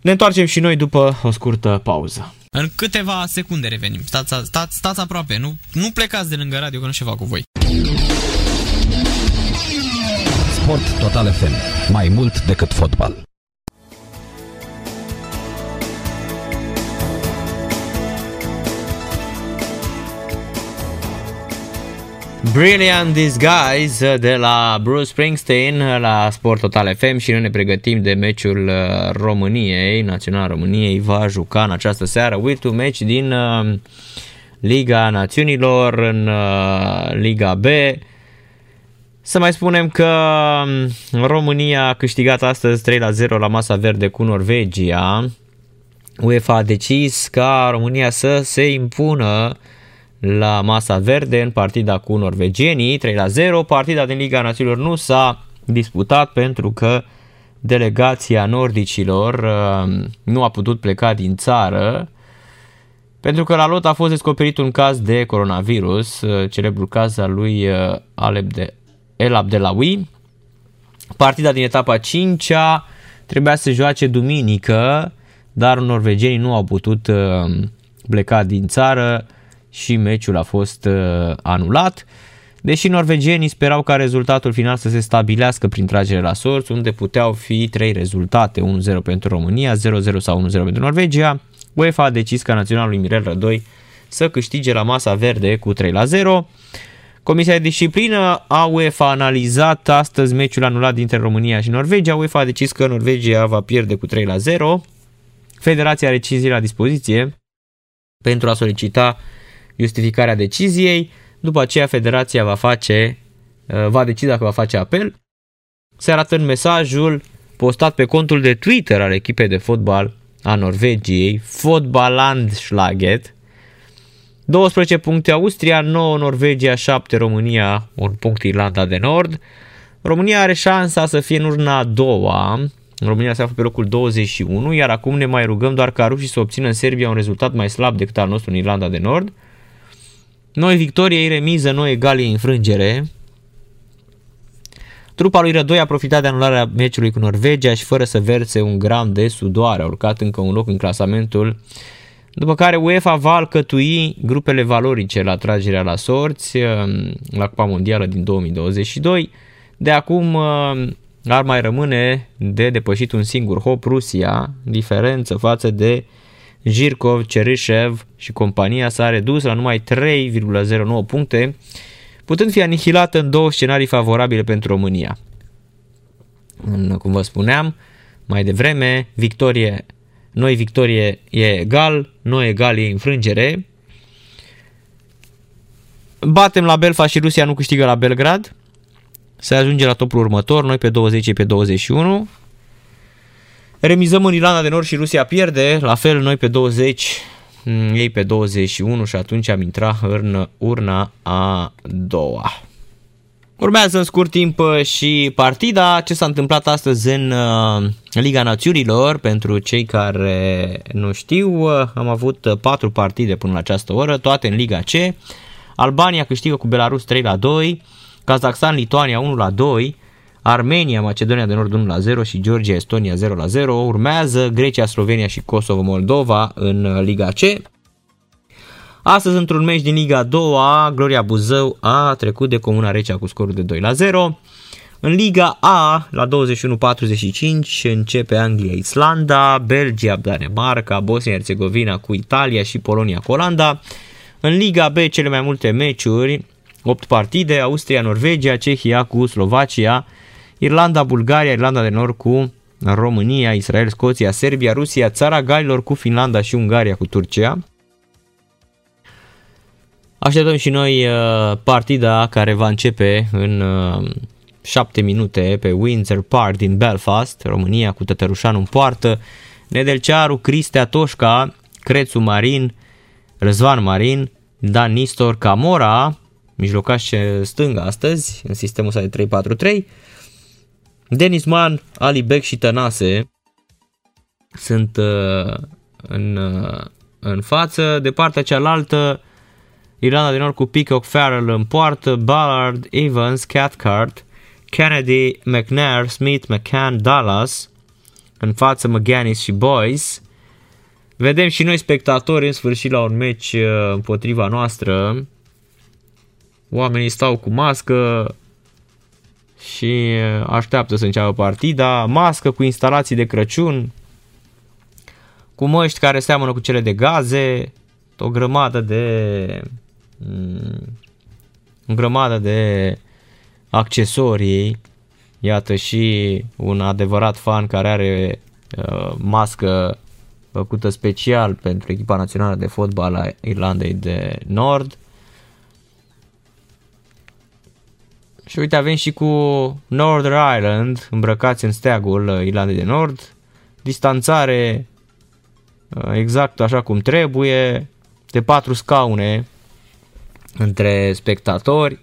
Ne întoarcem și noi după o scurtă pauză. În câteva secunde revenim. Stați, stați, stați aproape, nu, nu plecați de lângă radio că nu ceva cu voi. Sport Total FM. Mai mult decât fotbal. Brilliant Disguise de la Bruce Springsteen la Sport Total FM și noi ne pregătim de meciul uh, României, Național României va juca în această seară ultimul match din uh, Liga Națiunilor în uh, Liga B. Să mai spunem că um, România a câștigat astăzi 3 la 0 la masa verde cu Norvegia. UEFA a decis ca România să se impună la masa verde în partida cu norvegienii, 3 la 0. Partida din Liga Națiunilor nu s-a disputat pentru că delegația nordicilor uh, nu a putut pleca din țară pentru că la lot a fost descoperit un caz de coronavirus, uh, celebrul caz al lui uh, Aleb de El Abdelawi. Partida din etapa 5-a trebuia să joace duminică, dar norvegienii nu au putut uh, pleca din țară și meciul a fost uh, anulat. Deși norvegienii sperau ca rezultatul final să se stabilească prin tragere la sorți, unde puteau fi trei rezultate, 1-0 pentru România, 0-0 sau 1-0 pentru Norvegia, UEFA a decis ca naționalul Mirel Rădoi să câștige la masa verde cu 3 0. Comisia de disciplină a UEFA a analizat astăzi meciul anulat dintre România și Norvegia. UEFA a decis că Norvegia va pierde cu 3 0. Federația are 5 zile la dispoziție pentru a solicita justificarea deciziei. După aceea federația va face, uh, va decide dacă va face apel. Se arată în mesajul postat pe contul de Twitter al echipei de fotbal a Norvegiei, Fotballandslaget. 12 puncte Austria, 9 Norvegia, 7 România, un punct Irlanda de Nord. România are șansa să fie în urna a doua. România se află pe locul 21, iar acum ne mai rugăm doar ca rușii să obțină în Serbia un rezultat mai slab decât al nostru în Irlanda de Nord. Noi victorie, ei remiză, noi egali înfrângere. Trupa lui Rădoi a profitat de anularea meciului cu Norvegia și fără să verse un gram de sudoare a urcat încă un loc în clasamentul după care UEFA va alcătui grupele valorice la tragerea la sorți um, la Cupa Mondială din 2022. De acum um, ar mai rămâne de depășit un singur hop Rusia, diferență față de Jirkov, Cerishev și compania s-a redus la numai 3,09 puncte, putând fi anihilată în două scenarii favorabile pentru România. În, cum vă spuneam, mai devreme, victorie, noi victorie e egal, noi egal e înfrângere. Batem la Belfa și Rusia nu câștigă la Belgrad. Se ajunge la topul următor, noi pe 20 pe 21. Remizăm în Irlanda de Nord și Rusia pierde, la fel noi pe 20, mm, ei pe 21 și atunci am intrat în urna a doua. Urmează în scurt timp uh, și partida, ce s-a întâmplat astăzi în uh, Liga Națiunilor, pentru cei care nu știu, uh, am avut patru partide până la această oră, toate în Liga C. Albania câștigă cu Belarus 3 la 2, Kazakhstan, Lituania 1 la 2, Armenia, Macedonia de Nord 1 la 0 și Georgia, Estonia 0 la 0. Urmează Grecia, Slovenia și Kosovo, Moldova în Liga C. Astăzi, într-un meci din Liga 2, Gloria Buzău a trecut de Comuna Recea cu scorul de 2 la 0. În Liga A, la 21-45, începe Anglia-Islanda, Belgia, Danemarca, Bosnia-Herzegovina cu Italia și Polonia cu Olanda. În Liga B, cele mai multe meciuri, 8 partide, Austria, Norvegia, Cehia cu Slovacia, Irlanda, Bulgaria, Irlanda de Nord cu România, Israel, Scoția, Serbia, Rusia, Țara Galilor cu Finlanda și Ungaria cu Turcia. Așteptăm și noi uh, partida care va începe în 7 uh, minute pe Windsor Park din Belfast, România cu Tătărușanu în poartă, Nedelcearu, Cristea Toșca, Crețu Marin, Răzvan Marin, Dan Nistor, Camora, mijlocaș stânga astăzi, în sistemul ăsta de 3-4-3, Denis Man, Ali Beck și Tănase sunt uh, în, uh, în față. De partea cealaltă, Irlanda de Nord cu Peacock Farrell în poartă, Ballard, Evans, Cathcart, Kennedy, McNair, Smith, McCann, Dallas, în față McGannis și Boyce. Vedem și noi spectatori în sfârșit la un meci uh, împotriva noastră. Oamenii stau cu mască și uh, așteaptă să înceapă partida. Mască cu instalații de Crăciun, cu măști care seamănă cu cele de gaze, o grămadă de Mm, o grămadă de accesorii. Iată și un adevărat fan care are uh, mască făcută special pentru echipa națională de fotbal a Irlandei de Nord. Și uite, avem și cu Northern Ireland îmbrăcați în steagul Irlandei de Nord. Distanțare uh, exact așa cum trebuie, de patru scaune între spectatori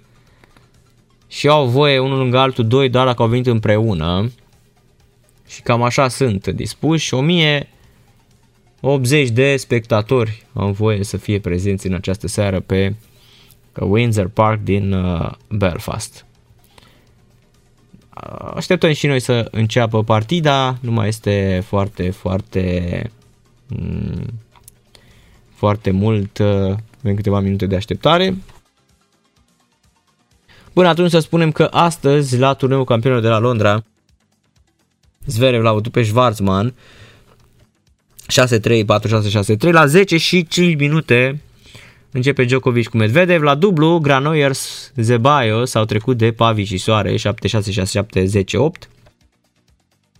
și au voie unul lângă altul, doi doar dacă au venit împreună și cam așa sunt dispuși. 1080 de spectatori au voie să fie prezenți în această seară pe Windsor Park din uh, Belfast. Așteptăm și noi să înceapă partida, nu mai este foarte, foarte mm, foarte mult, avem câteva minute de așteptare. Până atunci să spunem că astăzi la turneul campionilor de la Londra Zverev l-a avut pe Schwarzman 6-3, 4-6, 6-3 la 10 și 5 minute începe Djokovic cu Medvedev la dublu, Granollers, Zebayos au trecut de Pavi și Soare 7-6, 6-7, 10-8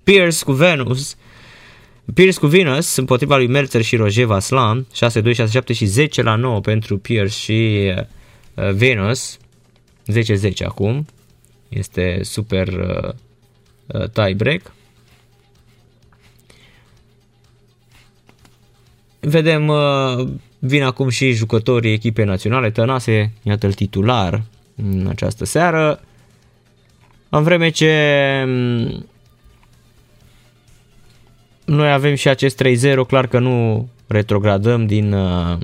Pierce cu Venus Pierce cu Venus împotriva lui Meltzer și Roger Vaslan 6-2, 6-7 și 10 la 9 pentru Pierce și uh, Venus. 10-10 acum. Este super uh, uh, tie break Vedem, uh, vin acum și jucătorii echipei naționale. Tănase, iată-l titular în această seară. În vreme ce mm, noi avem și acest 3-0, clar că nu retrogradăm din, uh,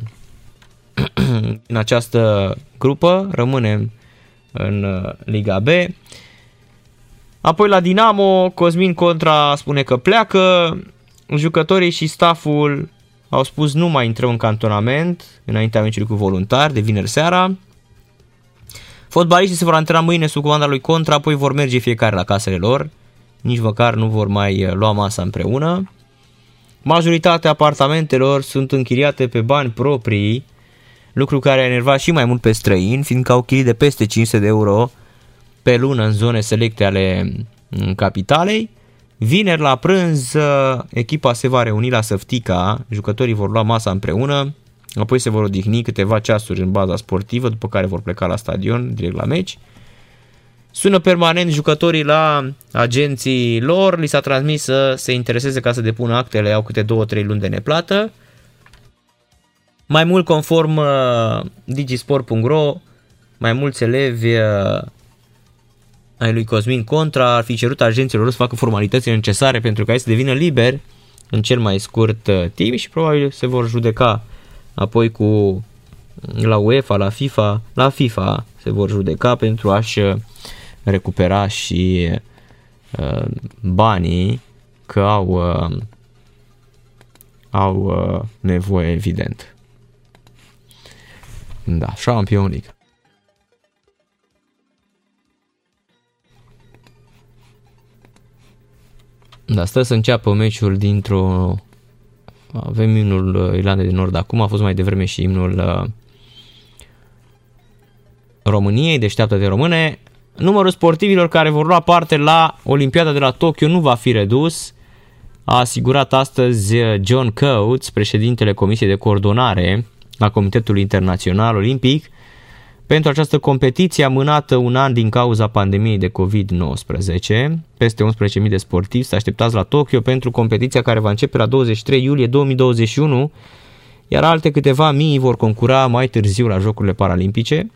din această grupă, rămânem în uh, Liga B. Apoi la Dinamo, Cosmin Contra spune că pleacă, jucătorii și staful au spus nu mai intrăm în cantonament înaintea meciului cu voluntari de vineri seara. Fotbaliștii se vor antrena mâine sub comanda lui Contra, apoi vor merge fiecare la casele lor. Nici măcar nu vor mai uh, lua masa împreună. Majoritatea apartamentelor sunt închiriate pe bani proprii, lucru care a enervat și mai mult pe străini, fiindcă au chirii de peste 500 de euro pe lună în zone selecte ale mm, capitalei. Vineri la prânz, uh, echipa se va reuni la Săftica, jucătorii vor lua masa împreună, apoi se vor odihni câteva ceasuri în baza sportivă, după care vor pleca la stadion, direct la meci. Sună permanent jucătorii la agenții lor, li s-a transmis să se intereseze ca să depună actele, au câte 2-3 luni de neplată. Mai mult conform uh, digisport.ro, mai mulți elevi uh, ai lui Cosmin Contra ar fi cerut agenților să facă formalitățile necesare pentru ca ei să devină liber în cel mai scurt uh, timp și probabil se vor judeca apoi cu la UEFA, la FIFA, la FIFA se vor judeca pentru a-și uh, recupera și uh, banii că au, uh, au uh, nevoie evident. Da, Champions League. Da, stă să înceapă meciul dintr-o... Avem imnul uh, Irlandei de Nord acum, a fost mai devreme și imnul uh, României, deșteaptă de române. Numărul sportivilor care vor lua parte la Olimpiada de la Tokyo nu va fi redus, a asigurat astăzi uh, John Coates, președintele Comisiei de Coordonare a Comitetului Internațional Olimpic, pentru această competiție amânată un an din cauza pandemiei de COVID-19. Peste 11.000 de sportivi se așteptați la Tokyo pentru competiția care va începe la 23 iulie 2021, iar alte câteva mii vor concura mai târziu la Jocurile Paralimpice.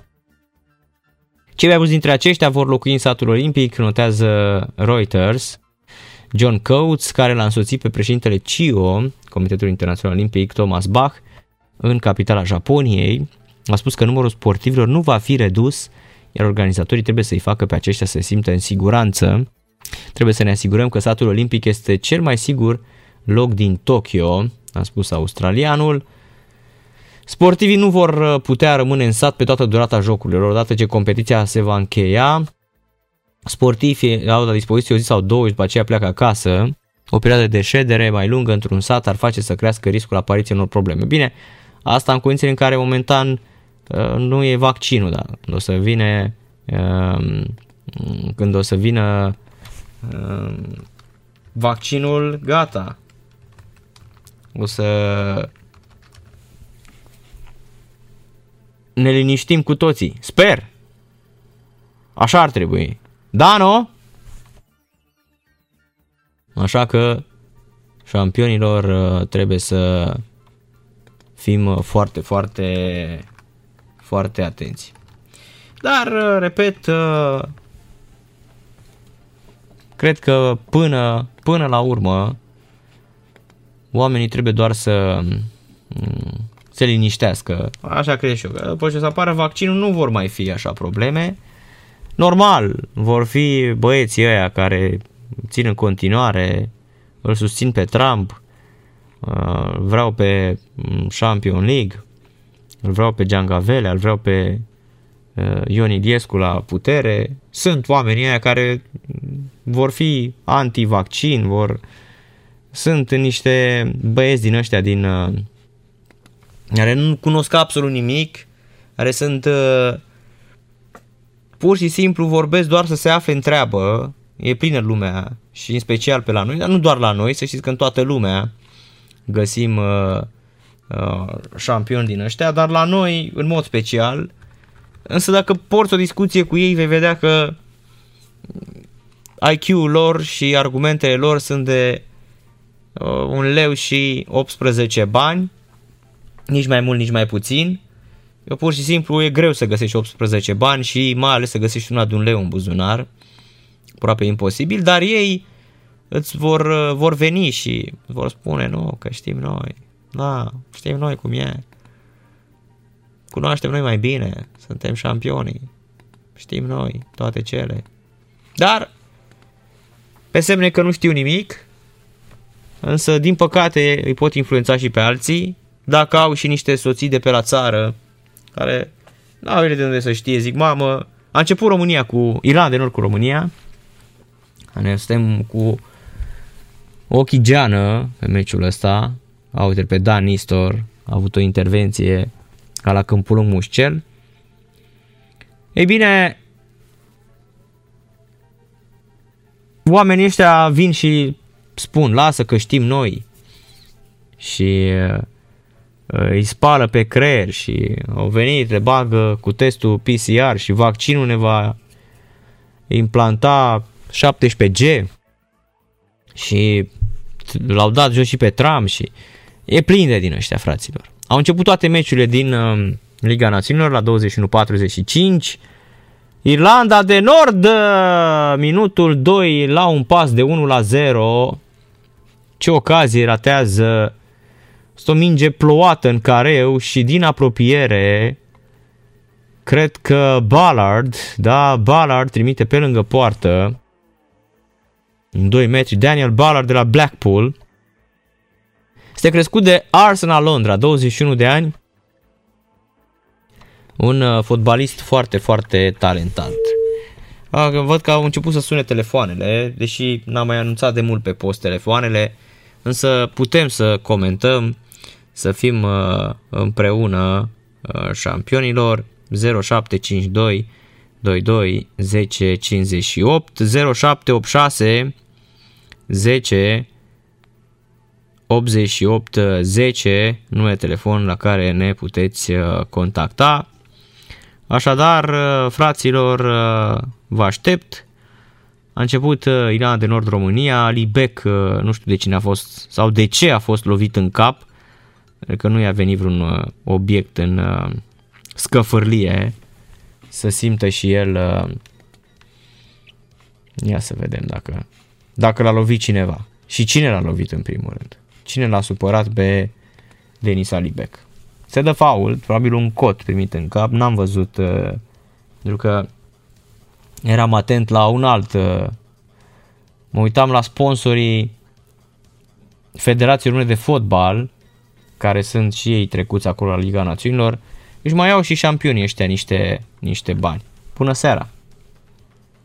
Cei mai mulți dintre aceștia vor locui în satul olimpic, notează Reuters. John Coates, care l-a însoțit pe președintele CIO, Comitetul Internațional Olimpic, Thomas Bach, în capitala Japoniei, a spus că numărul sportivilor nu va fi redus, iar organizatorii trebuie să-i facă pe aceștia să se simtă în siguranță. Trebuie să ne asigurăm că satul olimpic este cel mai sigur loc din Tokyo, a spus australianul. Sportivii nu vor uh, putea rămâne în sat pe toată durata jocurilor, odată ce competiția se va încheia. Sportivii au la dispoziție o zi sau două și după aceea pleacă acasă. O perioadă de ședere mai lungă într-un sat ar face să crească riscul apariției unor probleme. Bine, asta în condițiile în care momentan Uh, nu e vaccinul, da. Când o să vine um, când o să vină um, vaccinul, gata. O să ne liniștim cu toții. Sper. Așa ar trebui. Da, nu? Așa că șampionilor uh, trebuie să fim uh, foarte, foarte foarte atenți. Dar, uh, repet, uh, cred că până, până la urmă oamenii trebuie doar să mm, se liniștească. Așa cred și eu. După ce să apară vaccinul nu vor mai fi așa probleme. Normal, vor fi băieții ăia care țin în continuare, îl susțin pe Trump, uh, vreau pe mm, Champion League, îl vreau pe Giangavele, îl vreau pe uh, Ion Iliescu la putere. Sunt oamenii ăia care vor fi anti-vaccin, vor... Sunt niște băieți din ăștia din... uh, care nu cunosc absolut nimic, care sunt uh, pur și simplu vorbesc doar să se afle în treabă, e plină lumea și în special pe la noi, dar nu doar la noi, să știți că în toată lumea găsim uh, uh, șampioni din ăștia, dar la noi în mod special. Însă dacă porți o discuție cu ei, vei vedea că IQ-ul lor și argumentele lor sunt de uh, un leu și 18 bani, nici mai mult, nici mai puțin. Eu pur și simplu e greu să găsești 18 bani și mai ales să găsești una de un leu în buzunar. Aproape imposibil, dar ei îți vor, uh, vor veni și vor spune, nu, că știm noi, da, știm noi cum e. Cunoaștem noi mai bine, suntem șampionii, știm noi toate cele. Dar, pe semne că nu știu nimic, însă, din păcate, îi pot influența și pe alții, dacă au și niște soții de pe la țară, care nu au de unde să știe, zic, mamă, a început România cu Irlanda de Nord cu România, ne suntem cu ochii geană pe meciul ăsta, a uite pe Dan Nistor, a avut o intervenție ca la Câmpul Lung Mușcel. Ei bine, oamenii ăștia vin și spun, lasă că știm noi și uh, îi spală pe creier și au venit, le bagă cu testul PCR și vaccinul ne va implanta 17G și l-au dat jos și pe Trump și e plin de din ăștia, fraților. Au început toate meciurile din uh, Liga Națiunilor la 21-45. Irlanda de Nord, uh, minutul 2 la un pas de 1 la 0. Ce ocazie ratează este o minge plouată în careu și din apropiere cred că Ballard, da, Ballard trimite pe lângă poartă în 2 metri, Daniel Ballard de la Blackpool. Este crescut de Arsenal Londra, 21 de ani. Un uh, fotbalist foarte, foarte talentat. Văd că au început să sune telefoanele, deși n-am mai anunțat de mult pe post telefoanele, însă putem să comentăm, să fim uh, împreună uh, șampionilor 0752 22 10 58 0786 10 88 10 nume telefon la care ne puteți uh, contacta. Așadar, uh, fraților, uh, vă aștept. A început Irlanda de Nord România, Ali Beck, nu știu de cine a fost sau de ce a fost lovit în cap, că nu i-a venit vreun obiect în scăfârlie să simtă și el ia să vedem dacă dacă l-a lovit cineva. Și cine l-a lovit în primul rând? Cine l-a supărat pe Denis Alibec? Se dă faul, probabil un cot primit în cap, n-am văzut, uh, pentru că eram atent la un alt, uh, mă uitam la sponsorii Federației Române de Fotbal, care sunt și ei trecuți acolo la Liga Națiunilor, își mai au și șampionii ăștia niște, niște bani. Bună seara!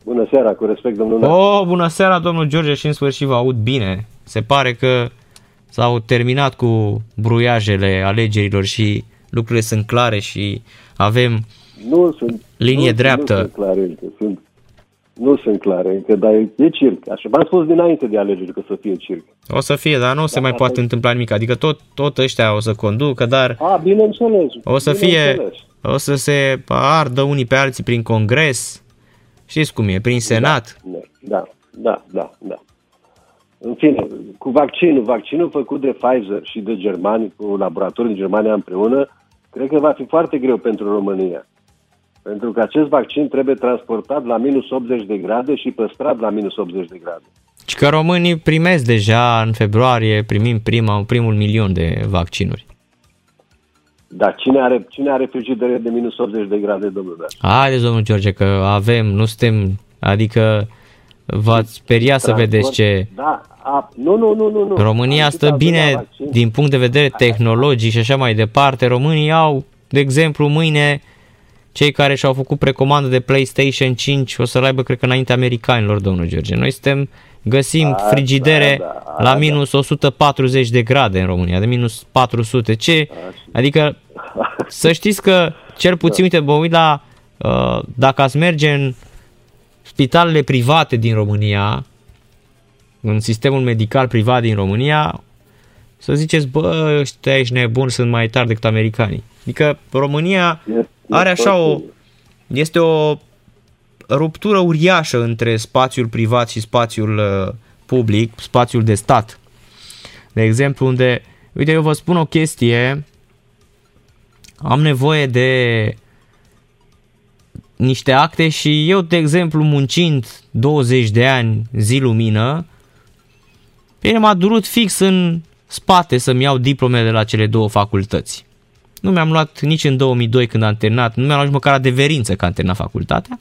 Bună seara, cu respect, domnul Oh, bună seara, domnul George, și în sfârșit vă aud bine. Se pare că s-au terminat cu bruiajele alegerilor și lucrurile sunt clare și avem nu sunt, linie nu, dreaptă. Nu sunt clare încă, sunt, nu sunt clare încă, dar e circ. Așa, v-am spus dinainte de alegeri că să fie circ. O să fie, dar nu se mai poate întâmpla nimic. Adică tot, tot ăștia o să conducă, dar A, bineînțeles. o să fie, o să se ardă unii pe alții prin congres, Știți cum e, prin Senat? Da, da, da, da, da. În fine, cu vaccinul, vaccinul făcut de Pfizer și de Germani, cu laboratorul în Germania împreună, cred că va fi foarte greu pentru România. Pentru că acest vaccin trebuie transportat la minus 80 de grade și păstrat la minus 80 de grade. Și că românii primesc deja în februarie, primim prima, primul milion de vaccinuri. Dar cine are, cine are frigidere de minus 80 de grade, domnule? Haideți, domnul George, că avem, nu suntem, adică v-ați speria să Transport? vedeți ce... Da, a, nu, nu, nu, nu. nu. România Am stă citat de la bine vaccin. din punct de vedere tehnologic și așa mai departe. Românii au, de exemplu, mâine cei care și-au făcut precomandă de PlayStation 5 o să-l aibă, cred că, înainte americanilor, domnul George. Noi suntem, găsim Asta, frigidere da, la da. minus 140 de grade în România, de minus 400. Ce? Adică să știți că, cel puțin, uite, mă uit la, uh, dacă ați merge în spitalele private din România, în sistemul medical privat din România, să ziceți, bă, ăștia ești nebun, sunt mai tari decât americanii. Adică România Este are așa o, foarte- este o ruptură uriașă între spațiul privat și spațiul uh, public, spațiul de stat. De exemplu, unde, uite, eu vă spun o chestie, am nevoie de niște acte și eu, de exemplu, muncind 20 de ani zi lumină, bine, m-a durut fix în spate să-mi iau diplomele de la cele două facultăți. Nu mi-am luat nici în 2002 când am terminat, nu mi-am luat nici măcar adeverință că am terminat facultatea.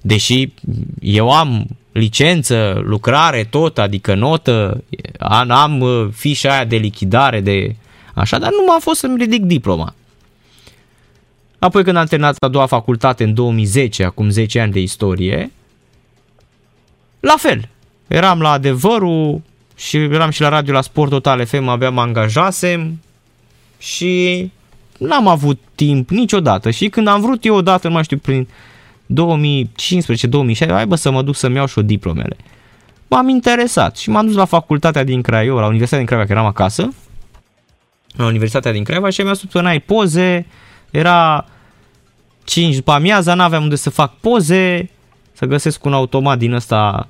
Deși eu am licență, lucrare, tot, adică notă, am, am uh, fișa aia de lichidare, de așa, dar nu m-a fost să-mi ridic diploma. Apoi când am terminat a doua facultate în 2010, acum 10 ani de istorie, la fel. Eram la adevărul și eram și la radio la Sport Total FM, abia mă angajasem și n-am avut timp niciodată. Și când am vrut eu odată, nu mai știu, prin 2015-2016, hai bă să mă duc să-mi iau și o diplomele. M-am interesat și m-am dus la facultatea din Craiova, la Universitatea din Craiova, că eram acasă, la Universitatea din Craiova și mi-a spus că n-ai poze, era 5 după amiaza, n-aveam unde să fac poze, să găsesc un automat din ăsta,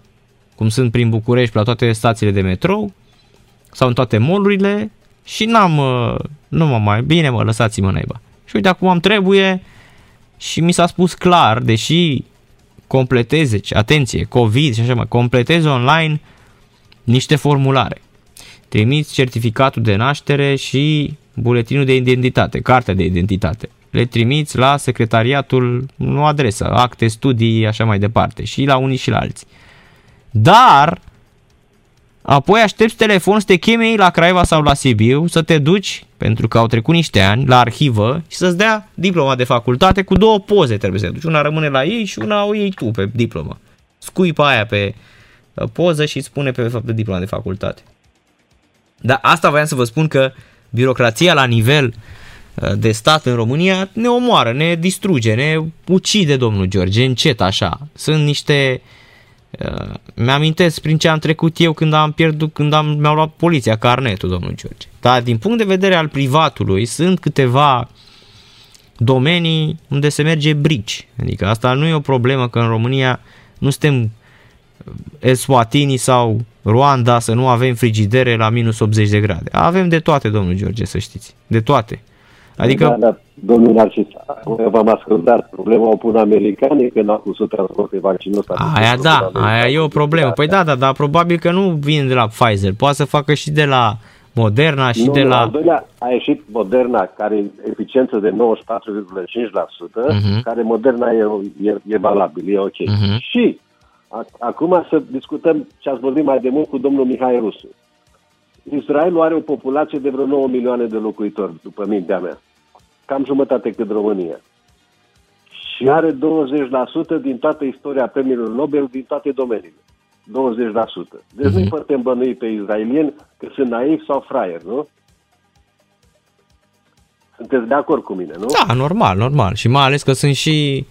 cum sunt prin București, pe la toate stațiile de metrou, sau în toate molurile și n-am, uh, nu mă mai, bine mă, lăsați-mă naiba. Și uite, acum am trebuie și mi s-a spus clar, deși completeze, atenție, COVID și așa mai, completeze online niște formulare. Trimiți certificatul de naștere și buletinul de identitate, cartea de identitate. Le trimiți la secretariatul, nu adresă, acte, studii, așa mai departe, și la unii și la alții. Dar, apoi aștepți telefon să te cheme ei la Craiova sau la Sibiu, să te duci, pentru că au trecut niște ani, la arhivă și să-ți dea diploma de facultate cu două poze trebuie să te duci. Una rămâne la ei și una o iei tu pe diplomă. Scuipa aia pe uh, poză și spune pe fapt diploma de facultate. Dar asta voiam să vă spun că birocrația la nivel uh, de stat în România ne omoară, ne distruge, ne ucide domnul George, încet așa. Sunt niște uh, mi-amintesc prin ce am trecut eu când am pierdut, când am, mi-au luat poliția carnetul, domnul George. Dar din punct de vedere al privatului sunt câteva domenii unde se merge brici. Adică asta nu e o problemă că în România nu suntem Eswatini sau Rwanda să nu avem frigidere la minus 80 de grade. Avem de toate, domnul George, să știți. De toate. Adică, Da, da, domnul Narcis, acum v-am ascultat. Problema o pun americanii când au pus să transporte vaccinul ăsta. aia da, aia e o problemă. Păi da, da, dar probabil că nu vin de la Pfizer. Poate să facă și de la Moderna și nu, de nu, la... Al doilea a ieșit Moderna, care e eficiență de 94,5%, Mhm. care Moderna e, e, e valabil, e ok. Mhm. Și a, acum să discutăm ce ați vorbit mai de mult cu domnul Mihai Rusu. Israelul are o populație de vreo 9 milioane de locuitori, după mintea mea. Cam jumătate cât România. Și are 20% din toată istoria premiilor Nobel din toate domeniile. 20%. Deci Mhm. nu-i putem bănui pe israelieni că sunt naivi sau fraieri, nu? Sunteți de acord cu mine, nu? Da, normal, normal. Și mai ales că sunt și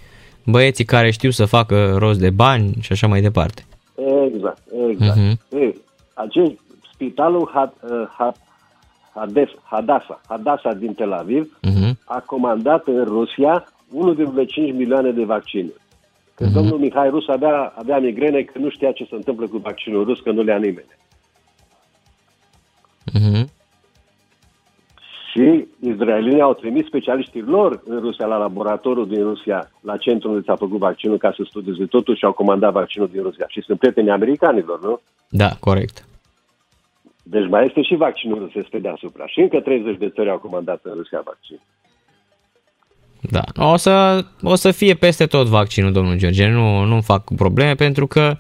băieții care știu să facă rost de bani și așa mai departe. Exact, exact. Mhm. Uh-huh. Ei, acest spitalul Had, uh, Had, Hades, Hadasa, Hadasa din Tel Aviv Mhm. a comandat în Rusia 1,5 milioane de vaccine. Că Mhm. domnul Mihai Rus avea, avea migrene că nu știa ce se întâmplă cu vaccinul rus, că nu le-a nimeni. Mhm. Și izraelienii au trimis specialiștii lor în Rusia, la laboratorul din Rusia, la centrul unde s-a făcut vaccinul ca să studieze totul și au comandat vaccinul din Rusia. Și sunt prieteni americanilor, nu? Da, corect. Deci mai este și vaccinul rusesc pe deasupra. Și încă 30 de țări au comandat în Rusia vaccin. Da. O să, o să fie peste tot vaccinul, domnul George. Nu, nu fac probleme pentru că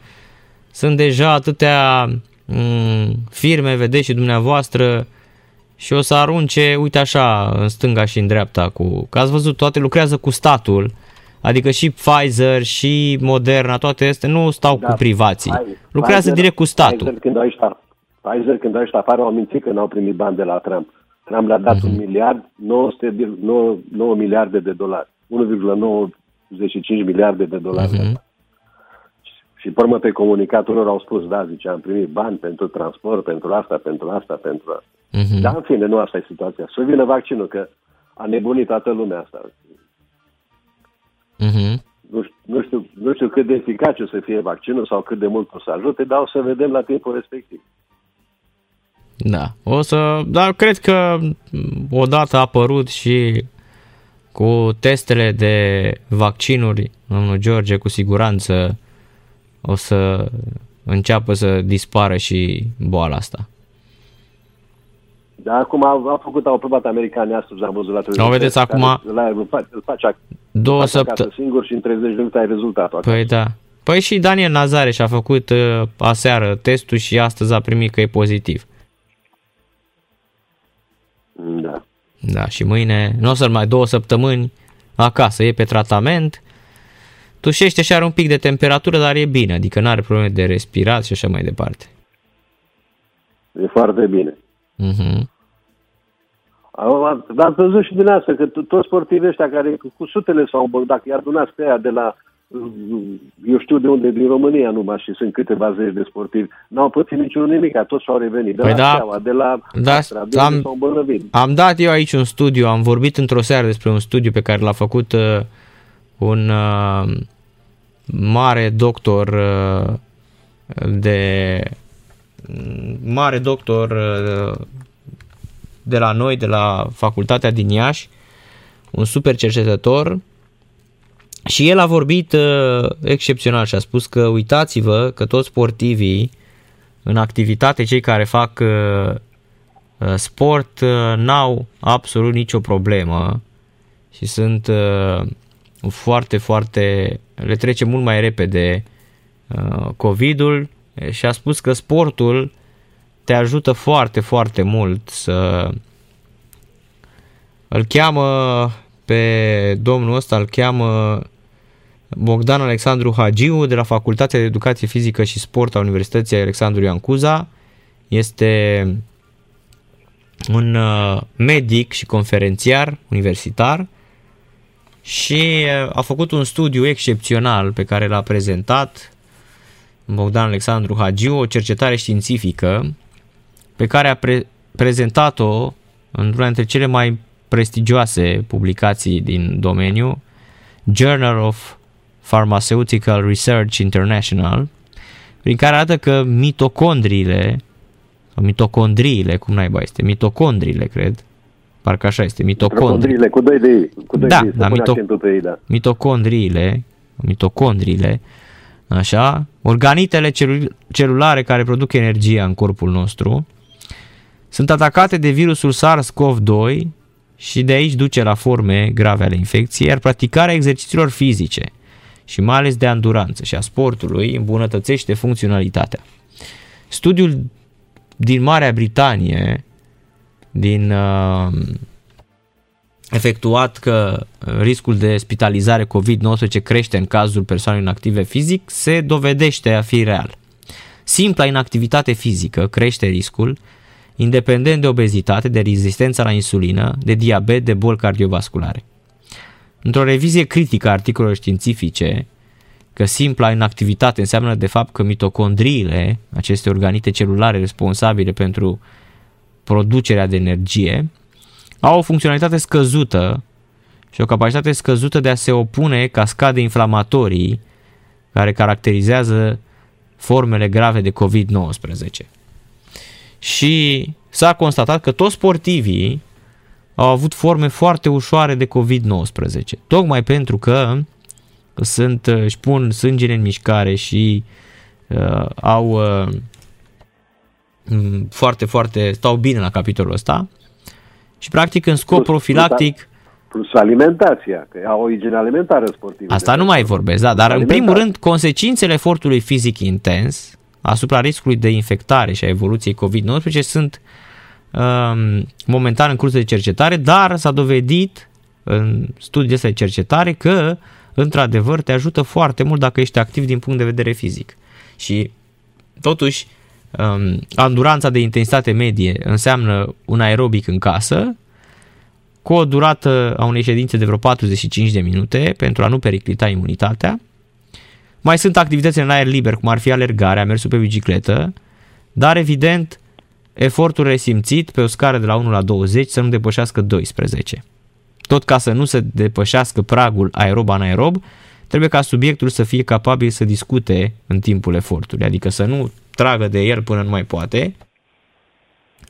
sunt deja atâtea mm, firme, vedeți și dumneavoastră, și o să arunce, uite așa, în stânga și în dreapta. Cu, că ați văzut, toate lucrează cu statul, adică și Pfizer și Moderna, toate astea nu stau da, cu privații. Lucrează Pfizer, direct cu statul. Pfizer când, au ieșit, Pfizer, când au ieșit afară, au mințit că n-au primit bani de la Trump. Trump le-a dat uh-huh. un miliard, 900, 9, 9 miliarde de dolari. 1,95 miliarde de dolari. Uh-huh. Și pe urmă pe comunicatul lor au spus, da, zice, am primit bani pentru transport, pentru asta, pentru asta, pentru asta. Uh-huh. Dar în fine, nu asta e situația. Să vină vaccinul, că a nebunit toată lumea asta. Uh-huh. Nu, știu, nu, știu, nu știu cât de eficace o să fie vaccinul sau cât de mult o să ajute, dar o să vedem la timpul respectiv. Da, o să, dar cred că odată a apărut și cu testele de vaccinuri, domnul George, cu siguranță o să înceapă să dispară și boala asta. Da, acum a, a făcut, au aprobat americanii astăzi, am văzut la televiziune. O vedeți acum... La, îl faci, îl faci, două faci săptămâni. singur și în 30 de minute ai rezultatul. Păi da. Păi și Daniel Nazareș și-a făcut uh, aseară testul și astăzi a primit că e pozitiv. Da. Da, și mâine, nu o să mai două săptămâni acasă, e pe tratament, tușește și are un pic de temperatură, dar e bine, adică nu are probleme de respirat și așa mai departe. E foarte bine. Uh-huh. Dar ați văzut și din asta că toți sportivii ăștia care cu sutele s-au dacă i adunați pe aia de la eu știu de unde, din România numai și sunt câteva zeci de sportivi, n-au pățit niciun nimic, toți s-au revenit, de păi la da, Steaua, de la da, Astra, de am, s-au îmbolnăvit. Am dat eu aici un studiu, am vorbit într-o seară despre un studiu pe care l-a făcut uh, un uh, mare doctor uh, de mare doctor uh, de la noi, de la facultatea din Iași, un super cercetător și el a vorbit uh, excepțional și a spus că uitați-vă că toți sportivii în activitate, cei care fac uh, uh, sport, uh, n-au absolut nicio problemă și sunt uh, foarte, foarte, le trece mult mai repede uh, COVID-ul și a spus că sportul te ajută foarte, foarte mult să îl cheamă pe domnul ăsta, îl cheamă Bogdan Alexandru Hagiu de la Facultatea de Educație Fizică și Sport a Universității Alexandru Ioan Cuza. Este un uh, medic și conferențiar universitar și uh, a făcut un studiu excepțional pe care l-a prezentat Bogdan Alexandru Hagiu, o cercetare științifică pe care a pre- prezentat-o într-una dintre cele mai prestigioase publicații din domeniu, Journal of Pharmaceutical Research International, prin care arată că mitocondriile, sau mitocondriile, cum naiba este, mitocondriile, cred, parcă așa este, mitocondriile. cu doi de ei, cu doi da, de ei, da, mito- pe ei, da. mitocondriile, mitocondriile, așa, organitele celul- celulare care produc energia în corpul nostru, sunt atacate de virusul SARS-CoV-2 și de aici duce la forme grave ale infecției, iar practicarea exercițiilor fizice și mai ales de anduranță și a sportului îmbunătățește funcționalitatea. Studiul din Marea Britanie, din uh, efectuat că riscul de spitalizare COVID-19 crește în cazul persoanei inactive fizic, se dovedește a fi real. Simpla inactivitate fizică crește riscul, independent de obezitate, de rezistența la insulină, de diabet, de boli cardiovasculare. Într-o revizie critică a articolelor științifice, că simpla inactivitate înseamnă de fapt că mitocondriile, aceste organite celulare responsabile pentru producerea de energie, au o funcționalitate scăzută și o capacitate scăzută de a se opune cascade inflamatorii care caracterizează formele grave de COVID-19. Și s-a constatat că toți sportivii au avut forme foarte ușoare de COVID-19, tocmai pentru că sunt, își pun sângele în mișcare și uh, au uh, foarte, foarte, stau bine la capitolul ăsta. Și practic în scop profilactic Plus alimentația, că au o igienă alimentară sportivă. Asta nu mai vorbesc, da, dar în primul rând consecințele efortului fizic intens asupra riscului de infectare și a evoluției COVID-19 sunt um, momentan în curs de cercetare, dar s-a dovedit în studiul ăsta de cercetare că într-adevăr te ajută foarte mult dacă ești activ din punct de vedere fizic. Și totuși um, anduranța de intensitate medie înseamnă un aerobic în casă cu o durată a unei ședințe de vreo 45 de minute pentru a nu periclita imunitatea. Mai sunt activități în aer liber, cum ar fi alergarea, mersul pe bicicletă, dar evident efortul resimțit pe o scară de la 1 la 20 să nu depășească 12. Tot ca să nu se depășească pragul aerob-anaerob, trebuie ca subiectul să fie capabil să discute în timpul efortului, adică să nu tragă de el până nu mai poate.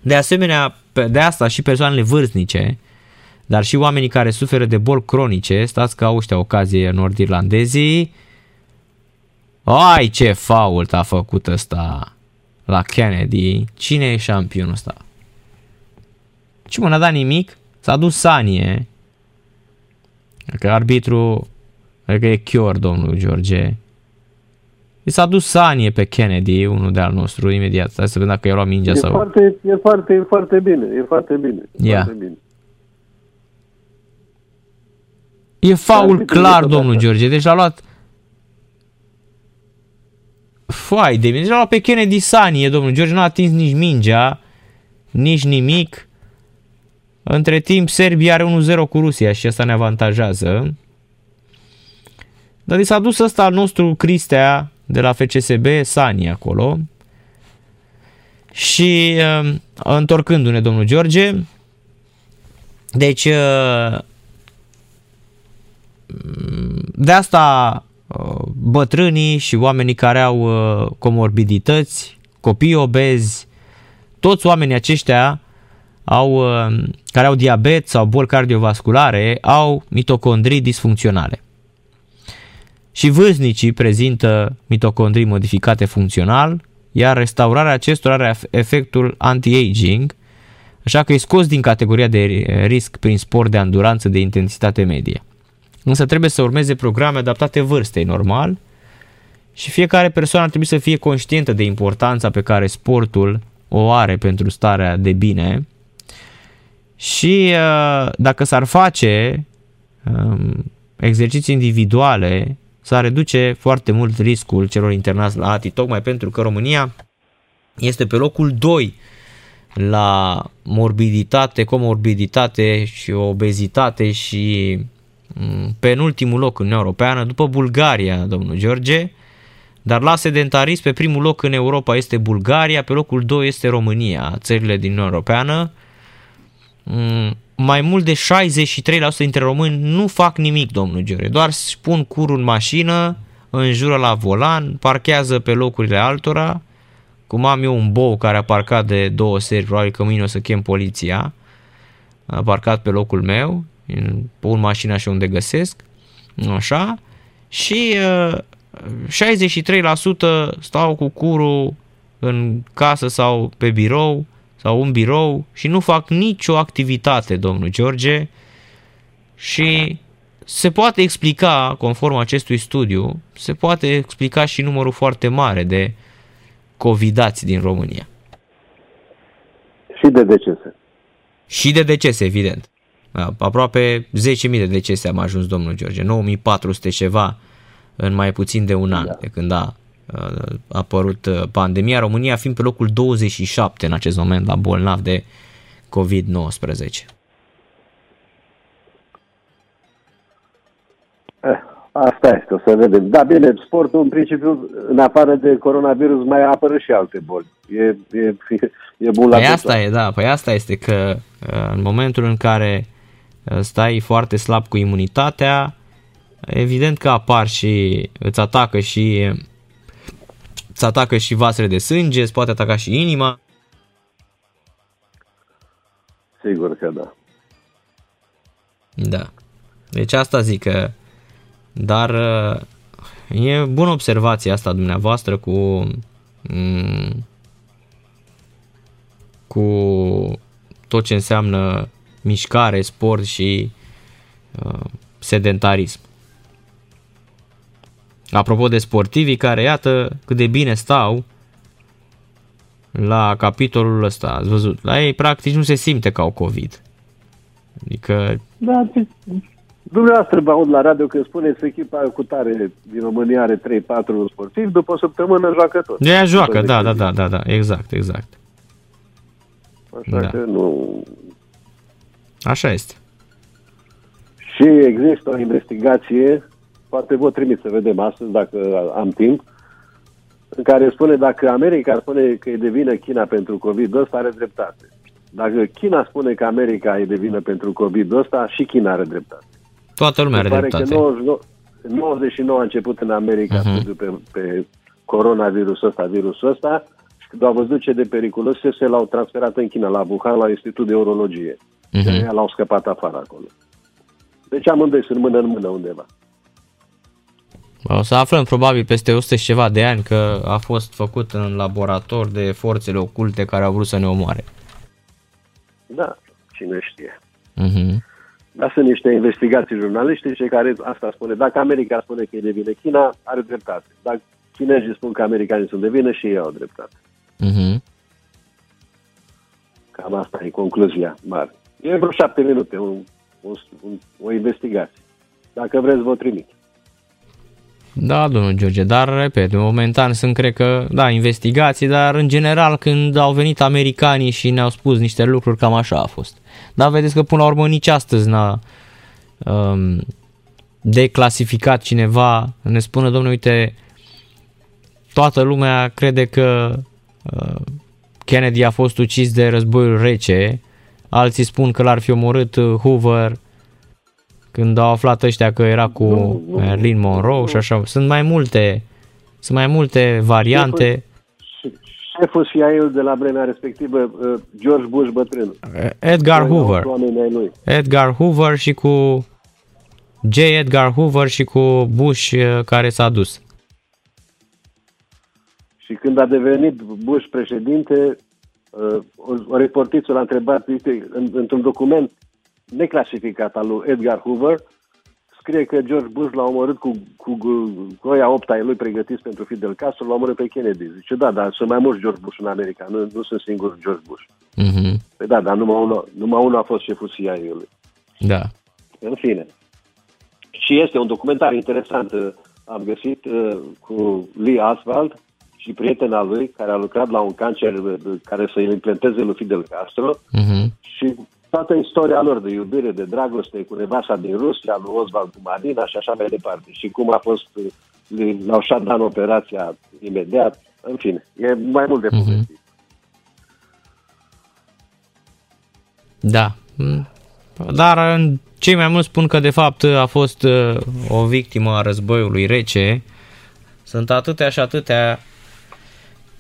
De asemenea, de asta și persoanele vârstnice, dar și oamenii care suferă de boli cronice, stați că au ăștia ocazie nord-irlandezii, ai ce fault a făcut ăsta la Kennedy, cine e șampionul ăsta? Și mă, n-a dat nimic, s-a dus Sanie, că arbitru, cred că e Chior, domnul George, I s-a dus Sanie pe Kennedy, unul de al nostru, imediat. Hai să vedem dacă i-a luat mingea e sau... Foarte, e, foarte, e foarte bine, e foarte bine. E Ia. foarte bine. E faul Arbitrul clar, e tot domnul așa. George. Deci l-a luat... Fai de mine. Deci l-a luat pe Kennedy Sanie, domnul George. Nu a atins nici mingea, nici nimic. Între timp, Serbia are 1-0 cu Rusia și asta ne avantajează. Dar i s-a dus ăsta al nostru, Cristea, de la FCSB, Sani acolo. Și uh, întorcându-ne, domnul George, deci uh, de asta uh, bătrânii și oamenii care au uh, comorbidități, copii obezi, toți oamenii aceștia au, uh, care au diabet sau boli cardiovasculare au mitocondrii disfuncționale. Și vârstnicii prezintă mitocondrii modificate funcțional, iar restaurarea acestora are efectul anti-aging, așa că e scos din categoria de risc prin sport de anduranță de intensitate medie. Însă trebuie să urmeze programe adaptate vârstei normal? Și fiecare persoană ar trebui să fie conștientă de importanța pe care sportul o are pentru starea de bine. Și uh, dacă s-ar face um, exerciții individuale, s-ar reduce foarte mult riscul celor internați la ATI, tocmai pentru că România este pe locul 2 la morbiditate, comorbiditate și obezitate și mm, penultimul loc în Uniunea Europeană, după Bulgaria, domnul George, dar la sedentarism pe primul loc în Europa este Bulgaria, pe locul 2 este România, țările din Uniunea Europeană. Mm, Mai mult de 63% dintre români nu fac nimic, domnul George, doar își pun curul în mașină, înjură la volan, parchează pe locurile altora, cum am eu un bou care a parcat de două seri, probabil că mâine o să chem poliția, a parcat pe locul meu, pun mașina și unde găsesc, așa, și uh, 63% stau cu curul în casă sau pe birou sau un birou și nu fac nicio activitate, domnul George, și se poate explica, conform acestui studiu, se poate explica și numărul foarte mare de covidați din România. Și de decese. Și de decese, evident. Aproape 10.000 de decese am ajuns, domnul George. 9.400 ceva în mai puțin de un an da. de când a a apărut pandemia, România fiind pe locul 27 în acest moment la bolnav de COVID-19. Eh, asta este, o să vedem. Da, bine, sportul în principiu, în afară de coronavirus, mai apără și alte boli. E, e, e bun la Păi tot. asta e, da, păi asta este că în momentul în care stai foarte slab cu imunitatea, evident că apar și îți atacă și îți atacă și vasele de sânge, îți poate ataca și inima. Sigur că da. Da. Deci asta zic că dar e bună observația asta dumneavoastră cu mm, cu tot ce înseamnă mișcare, sport și uh, sedentarism. Apropo de sportivii care, iată, cât de bine stau la capitolul ăsta, ați văzut, la ei practic nu se simte ca au COVID. Adică, Da, ce- dumneavoastră vă aud la radio că spuneți echipa cu tare din România are 3-4 sportivi, după o săptămână joacă tot. de aia joacă, După da, da, de da, da, da, exact, exact. Așa Da. că nu... Așa este. Și există o investigație, poate vă trimit să vedem astăzi dacă am timp, în care spune dacă America spune că e de vină China pentru COVID-ul ăsta, are dreptate. Dacă China spune că America e de vină pentru COVID-ul ăsta, și China are dreptate. Toată lumea are Se pare dreptate. că 99, 99 a început în America Mhm. uh-huh. studiul pe, pe coronavirusul ăsta, virusul ăsta, și când au văzut ce de periculos este, l-au transferat în China, la Wuhan, la Institut de Urologie. Mhm. Uh-huh. De l-au scăpat afară acolo. Deci amândoi sunt mână în mână undeva. O să aflăm probabil peste 100 și ceva de ani că a fost făcut în laborator de forțele oculte care au vrut să ne omoare. Da, cine știe. Mhm. Dar sunt niște investigații jurnalistice care asta spune. Dacă America spune că e de vină China, are dreptate. Dacă chinezii spun că americanii sunt de vină și ei au dreptate. Mhm. Cam asta e concluzia mare. E vreo șapte minute, un, un, un, o investigație. Dacă vreți, vă trimit. Da, domnul George, dar, repet, momentan sunt, cred că, da, investigații, dar, în general, când au venit americanii și ne-au spus niște lucruri, cam așa a fost. Dar vedeți că, până la urmă, nici astăzi n-a um, declasificat cineva, ne spune, domnule, uite, toată lumea crede că uh, Kennedy a fost ucis de războiul rece, alții spun că l-ar fi omorât uh, Hoover când au aflat ăștia că era cu Nu, nu, Marilyn Monroe și așa. Sunt mai multe, sunt mai multe variante. Șeful CIA-ului de la vremea respectivă, uh, George Bush bătrân. Edgar Hoover. Oamenii ai lui. Edgar Hoover și cu J. Edgar Hoover și cu Bush uh, care s-a dus. Și când a devenit Bush președinte, uh, o, o reportiță l-a întrebat, uite, în, într-un document neclasificat al lui Edgar Hoover, scrie că George Bush l-a omorât cu, cu, cu, cu oia opta ai lui pregătiți pentru Fidel Castro, l-a omorât pe Kennedy. Zice, da, dar sunt mai mulți George Bush în America, nu, nu sunt singur George Bush. Mhm. Păi da, dar numai unul, numai unul a fost șeful CIA-ului. Da. În fine. Și este un documentar interesant, uh, am găsit uh, cu Lee Aswald și prietena lui, care a lucrat la un cancer uh, care să-i implanteze lui Fidel Castro Mhm. și toată istoria lor de iubire, de dragoste cu nevasta din Rusia, lui Oswald cu Marina și așa mai departe. Și cum a fost, uh, li- l-au șat dan operația imediat. În fine, e mai mult de povestit. Da. Mm. Dar uh, cei mai mulți spun că de fapt a fost uh, o victimă a războiului rece. Sunt atâtea și atâtea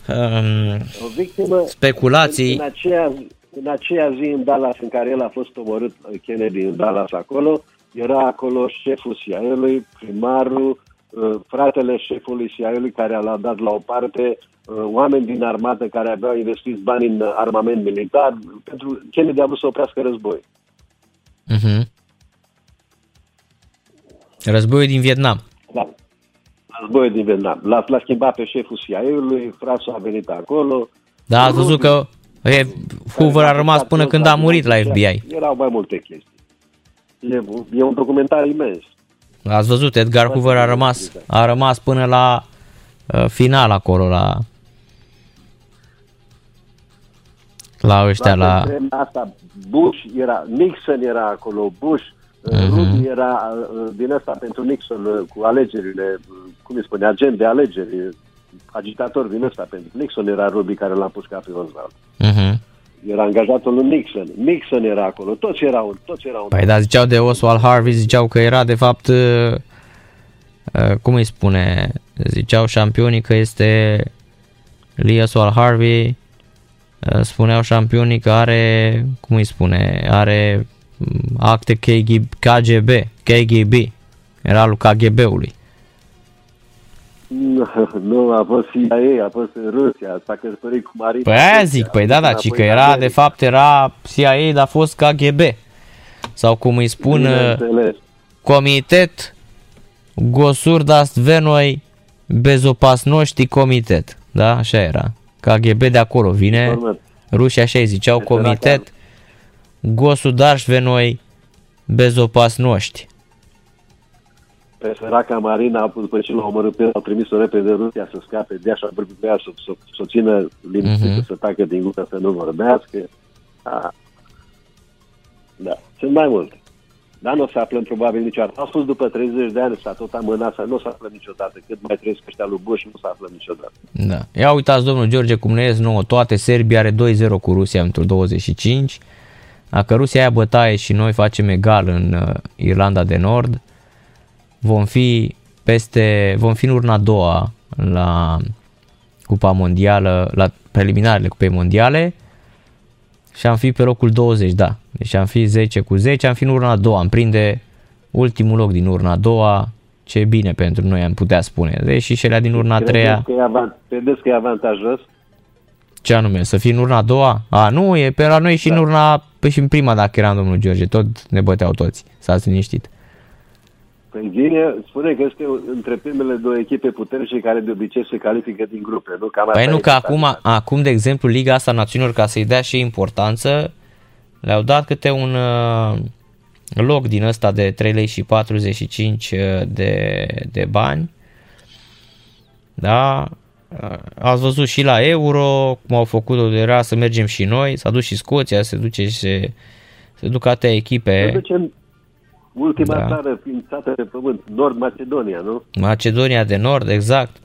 um, O victimă speculații. În aceea, în aceea zi în Dallas în care el a fost omorât, Kennedy în Dallas acolo, era acolo șeful CIA-ului, primarul, uh, fratele șefului CIA-ului care l-a dat la o parte, uh, oameni din armată care aveau investit bani în armament militar. Pentru Kennedy a vrut să oprească război. Mhm. Războiul din Vietnam. Da. Războiul din Vietnam. L-a, l-a schimbat pe șeful CIA-ului, frasul a venit acolo. Da, ați văzut că e, Hoover a rămas până când a murit la FBI. Erau mai multe chestii. E, e un documentar imens. Ați văzut, Edgar Hoover a rămas, a rămas până la uh, final acolo, la la ăștia, La la... vremea asta, Bush era, Nixon era acolo, Bush, uh-huh. Ruby era uh, din asta pentru Nixon uh, cu alegerile, uh, cum îi spune, agent de alegeri, uh, agitator din ăsta pentru Nixon era Ruby care l-a pușcat pe Oswald. Uh-huh. Era angajatul lui Nixon. Nixon era acolo, toți erau, toți erau. Păi da, ziceau de Oswald Harvey, ziceau că era de fapt, uh, uh, cum îi spune, ziceau șampionii că este Lee Oswald Harvey, uh, spuneau șampionii că are, cum îi spune, are mm, acte KGB, KGB, KGB, era lui KGB-ului. Nu, nu, a fost CIA, a fost în Rusia, s-a căsătorit cu Marina. Păi aia zic, păi da, da, ci că era, de fapt, era CIA, dar a fost KGB. Sau cum îi spun, uh, Bineînțeles. Comitet Gosurdas Venoi Bezopasnoști Comitet. Da? Așa era. KGB de acolo vine. Informat. Rușii așa îi ziceau Este la comitet Gosudarș Venoi Bezopasnoști. Pe săraca Marina, după ce l-au omorât pe el, au trimis-o repede în Rusia să scape de așa vorbit pe ea, să, să, să o țină liniștită, Mhm. să tacă din gură, să nu vorbească. A. Da, sunt mai multe. Dar nu o să aflăm probabil niciodată. Au spus după 30 de ani, s-a tot amânat, să nu o să aflăm niciodată. Cât mai trăiesc ăștia lui Bush, nu o să aflăm niciodată. Da. Ia uitați, domnul George, cum ne ies nouă toate. Serbia are 2-0 cu Rusia într 25. Dacă Rusia ia bătaie și noi facem egal în uh, Irlanda de Nord, vom fi peste, vom fi în urna a doua la Cupa Mondială, la preliminarele Cupei Mondiale și am fi pe locul 20, da. Deci am fi 10 cu 10, am fi în urna a doua, am prinde ultimul loc din urna a doua, ce bine pentru noi am putea spune. Deși și alea din urna a treia, Credeți că, e avant- credeți că e avantajos? ce anume, să fii în urna a doua? A, nu, e pe la noi și în urna, pe și în prima dacă eram domnul George, tot ne băteau toți, s-ați liniștit. Păi bine, spune că este între primele două echipe puternice care de obicei se califică din grupe, nu? Cam asta Păi nu e că acum, situația. acum, de exemplu, Liga asta Națiunilor, ca să-i dea și importanță, le-au dat câte un uh, loc din ăsta de 3 lei și 45 de, de bani. Da? Uh, Ați văzut și la Euro, cum au făcut-o, era să mergem și noi, s-a dus și Scoția, se duce și se, se duc atâtea Să echipe. ducem ultima Da. țară ființată pe pământ, Nord Macedonia, nu? Macedonia de Nord, exact.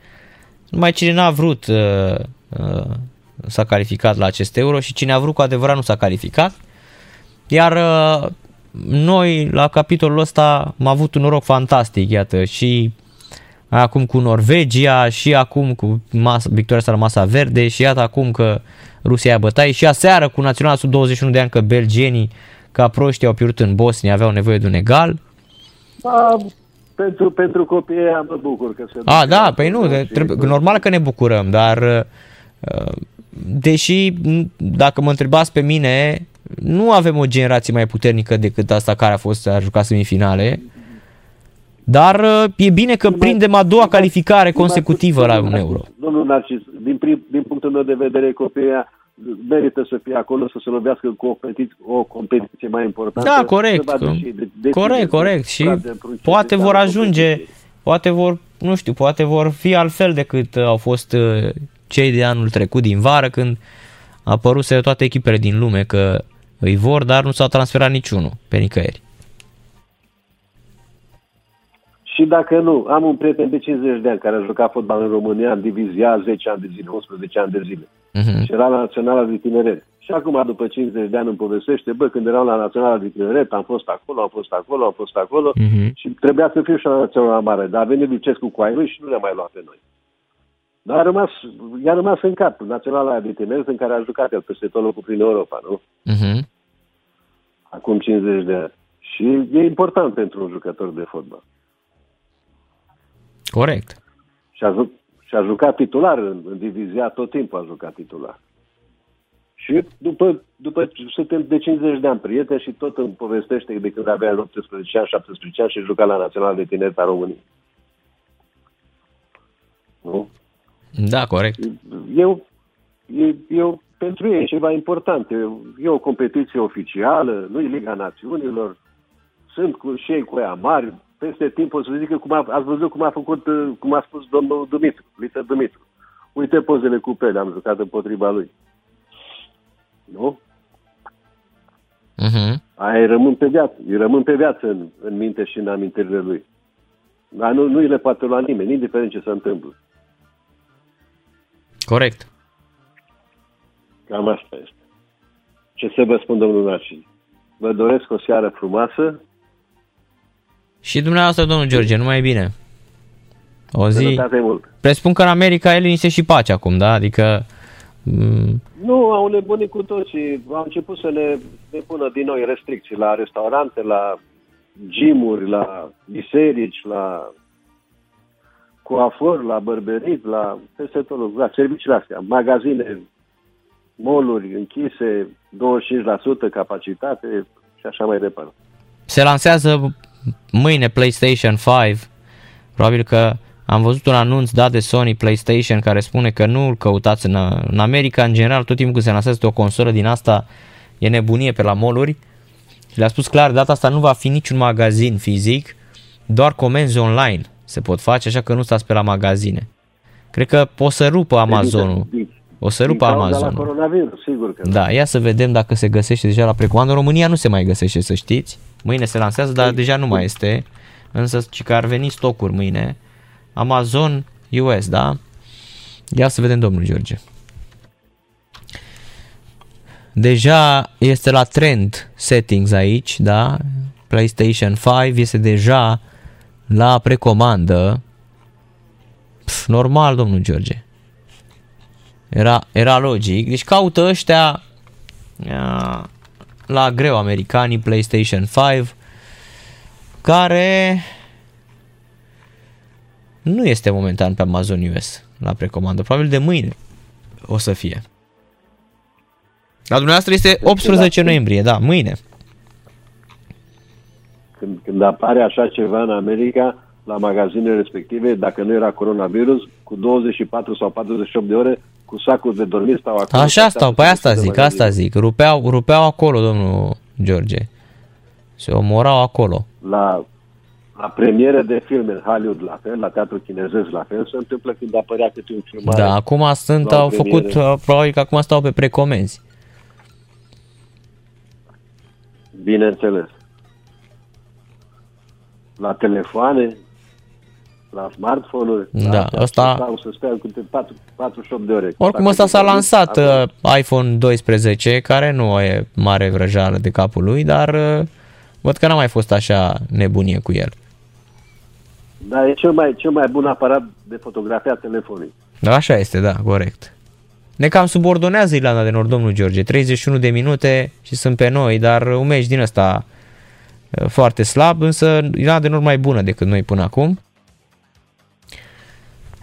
Numai cine n-a vrut uh, uh, s-a calificat la acest euro și cine a vrut cu adevărat nu s-a calificat. Iar uh, noi la capitolul ăsta am avut un noroc fantastic, iată, și acum cu Norvegia și acum cu masa, victoria asta la masa verde și iată acum că Rusia ia bătaie și aseară cu naționala sub 21 de ani că belgienii ca proștii au pierdut în Bosnia, aveau nevoie de un egal. Da, pentru, pentru copiii ăia mă bucur că se A, duc da, la păi nu, turnou de, și- trebuie, normal că ne bucurăm, dar uh, deși m, dacă mă întrebați pe mine, nu avem o generație mai puternică decât asta care a fost a jucat semifinale, dar uh, e bine că prindem a doua calificare consecutivă la un euro. Domnul Narcis, din, prim, din punctul meu de vedere, copiii ăia merită să fie acolo, să se lovească cu o, competiție, o competiție mai importantă. Da, corect. să vadă și de- decide Corect, cu corect. Și frate împrunce poate de vor care ajunge, competiție. poate vor, nu știu, poate vor fi altfel decât uh, au fost uh, cei de anul trecut din vară când a apărut toate echipele din lume că îi vor, dar nu s-au transferat niciunul pe nicăieri. Și dacă nu, am un prieten de 50 de ani care a jucat fotbal în România în divizia 10 ani de zile, 11 ani de zile. Mhm. Și era la Naționala de Tineret. Și acum, după 50 de ani, îmi povestește, bă, când eram la Naționala de Tineret, am fost acolo, am fost acolo, am fost acolo Mhm. și trebuia să fiu și la Naționala Mare. Dar a venit Lucescu cu ai lui și nu le-a mai luat pe noi. Dar a rămas, i-a rămas în cap Naționala de Tineret în care a jucat el peste tot locul prin Europa, nu? Mhm. Acum 50 de ani. Și e important pentru un jucător de fotbal. Corect. Și a, ju- și a jucat titular în, în divizia, tot timpul a jucat titular. Și după, după suntem de 50 de ani prieteni și tot îmi povestește de când avea 18 ani, 17 ani și juca la Național de Tineret a României. Nu? Da, corect. Eu, e, eu, pentru ei e ceva important. E, e o competiție oficială, nu e Liga Națiunilor. Sunt cu, și ei cu ea mari. Peste timp o să zică cum a, ați văzut cum a făcut, uh, cum a spus domnul Dumitru, Lită Dumitru. Uite pozele cu pele, am jucat împotriva lui. Nu? Mhm. Aia îi rămân pe viață, îi rămân pe viață în, în minte și în amintirile lui. Dar nu, nu îi le poate lua nimeni, indiferent ce se întâmplă. Corect. Cam asta este. Ce să vă spun, domnul Narcis? Vă doresc o seară frumoasă, Și dumneavoastră, domnul George, numai bine. O zi... sănătate mult. Presupun că în America el liniște și pace acum, da? Adică... m, Nu, au nebunit cu toții. Au început să ne, ne pună din noi restricții la restaurante, la gymuri, la biserici, la coafor, la bărberic, la peste tot, la serviciile astea, magazine, moluri închise, 25% capacitate și așa mai departe. se lansează mâine PlayStation 5, probabil că am văzut un anunț dat de Sony PlayStation care spune că nu îl căutați în, în America, în general, tot timpul când se lansează o consolă din asta, e nebunie pe la moluri. Și le-a spus clar, data asta nu va fi niciun magazin fizic, doar comenzi online se pot face, așa că nu stați pe la magazine. Cred că o să rupă Amazonul. O să rupă Din cauza la Amazonul. coronavirus, sigur că Da, ia să vedem dacă se găsește deja la precomandă. În România nu se mai găsește, să știți. Mâine se lansează, dar deja nu mai este. Însă, ci că ar veni stocuri mâine. Amazon US, da? Ia să vedem, domnul George. Deja este la trend settings aici, da? PlayStation 5 este deja la precomandă. Pf, normal, domnul George. Era, era logic. Deci caută ăștia a, la greu americanii PlayStation 5 care nu este momentan pe Amazon US la precomandă. Probabil de mâine o să fie. La dumneavoastră este 18 noiembrie, da, mâine. când, când apare așa ceva în America, la magazinele respective, dacă nu era coronavirus, cu 24 sau 48 de ore, cu sacul de dormit stau acolo. Așa stau, pe asta de zic, magazin. asta zic. Rupeau, rupeau acolo, domnul George. Se omorau acolo. La, la premiere de filme în Hollywood, la fel, la teatru chinezesc, la fel, se întâmplă când apărea câte un film Da, acum sunt, la o au făcut, premieră. probabil că acum stau pe precomenzi. Bineînțeles. La telefoane, la smartphone-uri. Da, la astea, ăsta- Stau să stea câte 4, 48 de ore. Oricum Dacă ăsta s-a te dormi, lansat acolo. uh, iPhone 12, care nu e mare vrăjeală de capul lui, dar uh, văd că n-a mai fost așa nebunie cu el. Da, e cel mai, cel mai bun aparat de fotografia telefonic. Da, așa este, da, corect. Ne cam subordonează Irlanda de Nord, domnul George. 31 de minute și sunt pe noi, dar un meci din ăsta uh, foarte slab, însă Irlanda de Nord mai bună decât noi până acum.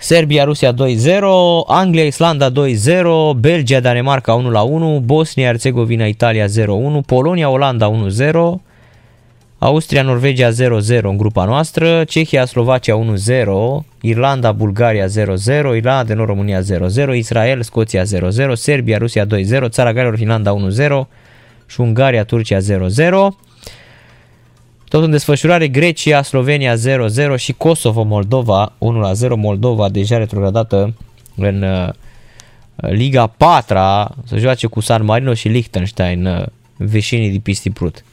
Serbia, Rusia 2-0, Anglia, Islanda 2-0, Belgia, Danemarca 1-1, Bosnia, Herțegovina, Italia 0-1, Polonia, Olanda 1-0, Austria, Norvegia 0-0 în grupa noastră, Cehia, Slovacia 1-0, Irlanda, Bulgaria 0-0, Irlanda de Nord, România 0-0, Israel, Scoția 0-0, Serbia, Rusia 2-0, Țara Galilor, Finlanda 1-0 și Ungaria, Turcia 0-0. Tot în desfășurare Grecia, Slovenia 0-0 și Kosovo, Moldova 1-0. Moldova deja retrogradată în uh, Liga 4 să joace cu San Marino și Liechtenstein, uh, veșinii de Pistiprut.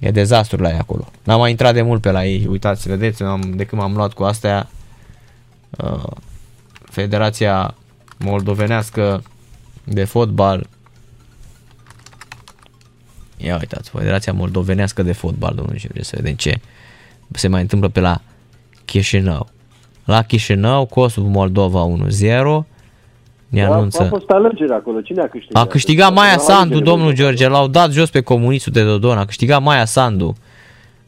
E dezastru la ei acolo. N-am mai intrat de mult pe la ei. Uitați, vedeți, am, de când m-am luat cu astea, uh, Federația Moldovenească de Fotbal. Ia uitați, Federația Moldovenească de Fotbal, domnul George, să vedem ce se mai întâmplă pe la Chișinău. La Chișinău, Kosovo, Moldova 1-0. Ne Au, au anunță. fost alegeri acolo. Cine a câștigat? A câștigat Maia Au Sandu, alegeri, domnul George, l-au dat jos pe comunistul de Dodon, a câștigat Maia Sandu.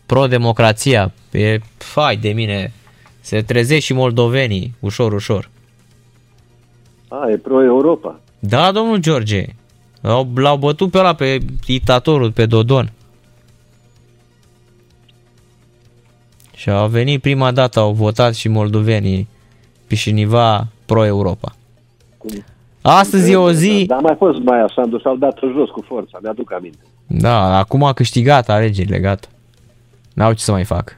Pro-democrația, e, fai de mine, se trezește și moldovenii, ușor, ușor. A, e pro-Europa. Da, domnul George, l-au, l-au bătut pe ăla, pe dictatorul, pe Dodon. Și au venit prima dată, au votat și moldovenii Pișiniva pro-Europa. Cum? Astăzi e o zi... Dar a mai fost Maia Sandu, s-au dat jos cu forța, mi-aduc aminte. Da, acum a câștigat alegerile, gata. N-au ce să mai fac.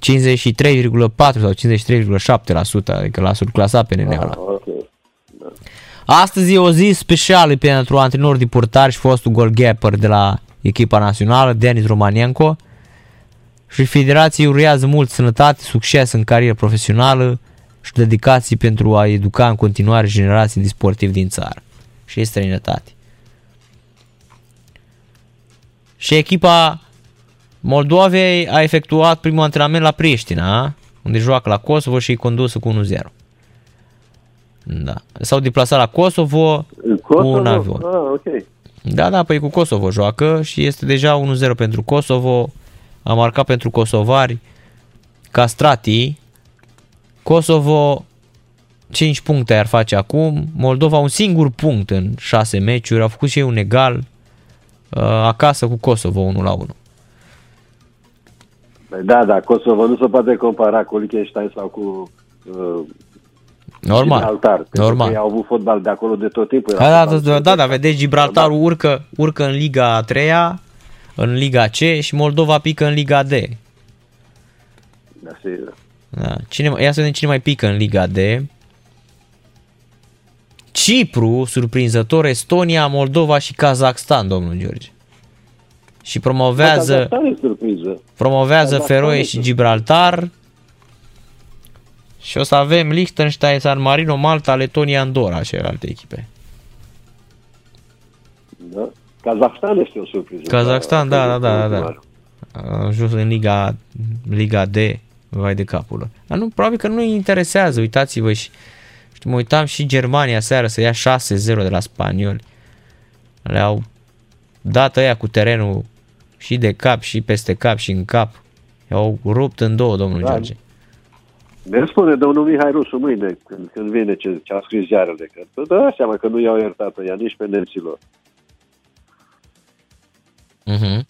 53,4 sau 53,7%, adică l-a surclasat pe nenea ăla. Ah, ok. Astăzi e o zi specială pentru antrenor de portar și fostul goalkeeper de la echipa națională, Denis Romanienko. Și federația urează mult sănătate, succes în carieră profesională și dedicații pentru a educa în continuare generații de sportivi din țară și în străinătate. Și echipa Moldovei a efectuat primul antrenament la Priștina, unde joacă la Kosovo și e condusă cu 1-0. Da. S-au deplasat la Kosovo, În cu Kosovo? un avion. Ah, ok. Da, da, păi cu Kosovo joacă și este deja 1-0 pentru Kosovo. A marcat pentru kosovari Castrati. Kosovo 5 puncte ar face acum. Moldova un singur punct în 6 meciuri. Au făcut și ei un egal uh, acasă cu Kosovo 1 la 1. Păi Da, da, Kosovo nu se poate compara cu Liechtenstein sau cu uh, Normal. Gibraltar. Pentru Normal. Că ei au avut fotbal de acolo de tot timpul. Da, Era da, fotbal da, da, da, vedeți, Gibraltarul urcă, urcă în Liga a treia, în Liga C și Moldova pică în Liga D. Da, sigur. Da. Cine, ia să vedem cine mai pică în Liga D. Cipru, surprinzător, Estonia, Moldova și Kazakhstan, domnul George. Și promovează, Kazahstan e surpriză. promovează Kazakhstan Feroe este. și Gibraltar. Și o să avem Liechtenstein, San Marino, Malta, Letonia, Andorra, celelalte echipe. Da? Kazahstan este o surpriză. Kazakhstan, da, da, da, da, da. Ultimul. A ajuns în Liga, Liga D, vai de capul lor. Dar nu, probabil că nu-i interesează, uitați-vă și știu, mă uitam și Germania seară să ia 6-0 de la spanioli. Le-au dat ăia cu terenul și de cap și peste cap și în cap. I-au rupt în două, domnul Da. George. Ne spune domnul Mihai Rusu mâine, când, când vine ce, ce a scris ziarele, că îți dă seama că nu i-au iertat ea nici pe nemților. Uh-huh.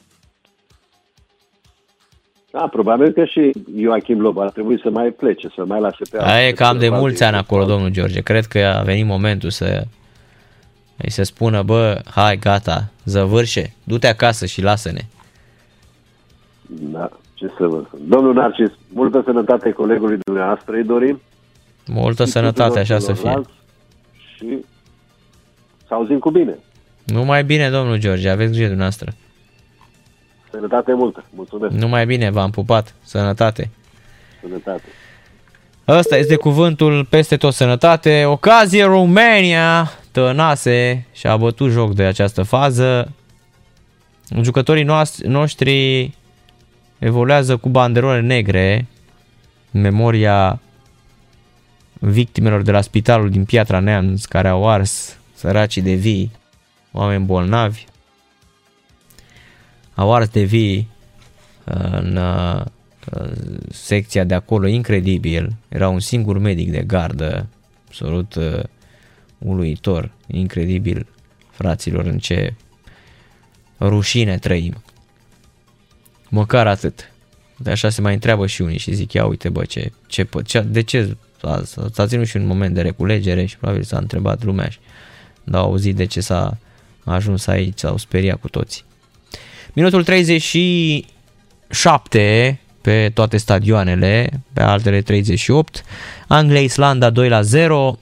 Da, probabil că și Joachim Lob ar trebui să mai plece, să mai lase pe Aia e alții, cam de să mulți ani acolo, domnul George. Cred că a venit momentul să îi se spună, bă, hai, gata, zăvârșe, du-te acasă și lasă-ne. Da, ce să vă spun. Domnul Narcis, multă sănătate colegului dumneavoastră îi dorim. Multă Și sănătate, tuturor așa să fie. celorlalți. Și să auzim cu bine. Numai bine, domnul George, aveți grijă dumneavoastră. Sănătate multă. Mulțumesc. Numai bine, v-am pupat. Sănătate. Sănătate. Ăsta este cuvântul peste tot sănătate. Ocazie România, Tănase și-a bătut joc de această fază. Jucătorii noastri, noștri evoluează cu banderole negre în memoria victimelor de la spitalul din Piatra Neamț care au ars săracii de vii, oameni bolnavi. Au ars de vii în uh, secția de acolo incredibil. Era un singur medic de gardă, absolut uh, uluitor, incredibil, fraților, în ce rușine trăim. Măcar atât. De așa se mai întreabă și unii și zic, ia uite bă, ce, ce, pă- ce de ce s-a, s-a- s-a ținut și un moment de reculegere și probabil s-a întrebat lumea și dar au auzit de ce s-a ajuns aici, s-au speriat cu toții. Minutul 37 pe toate stadioanele, pe altele 38, Anglia, Islanda 2 la 0,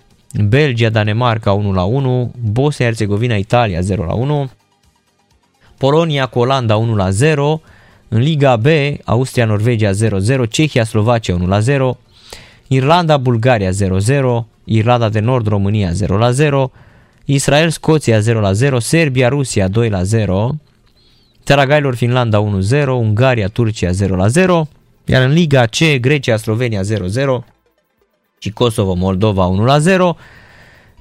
Belgia, Danemarca 1 la 1, Bosnia, Herzegovina, Italia 0 la 1, Polonia cu Olanda 1 la 0, în Liga B, Austria, Norvegia 0-0, Cehia, Slovacia 1 la 0, Irlanda, Bulgaria 0-0, Irlanda de Nord, România 0 la 0, Israel, Scoția 0 la 0, Serbia, Rusia 2 la 0, Țara Gailor, Finlanda 1-0, Ungaria, Turcia 0 la 0, iar în Liga C, Grecia, Slovenia 0-0 și Kosovo, Moldova 1 la 0.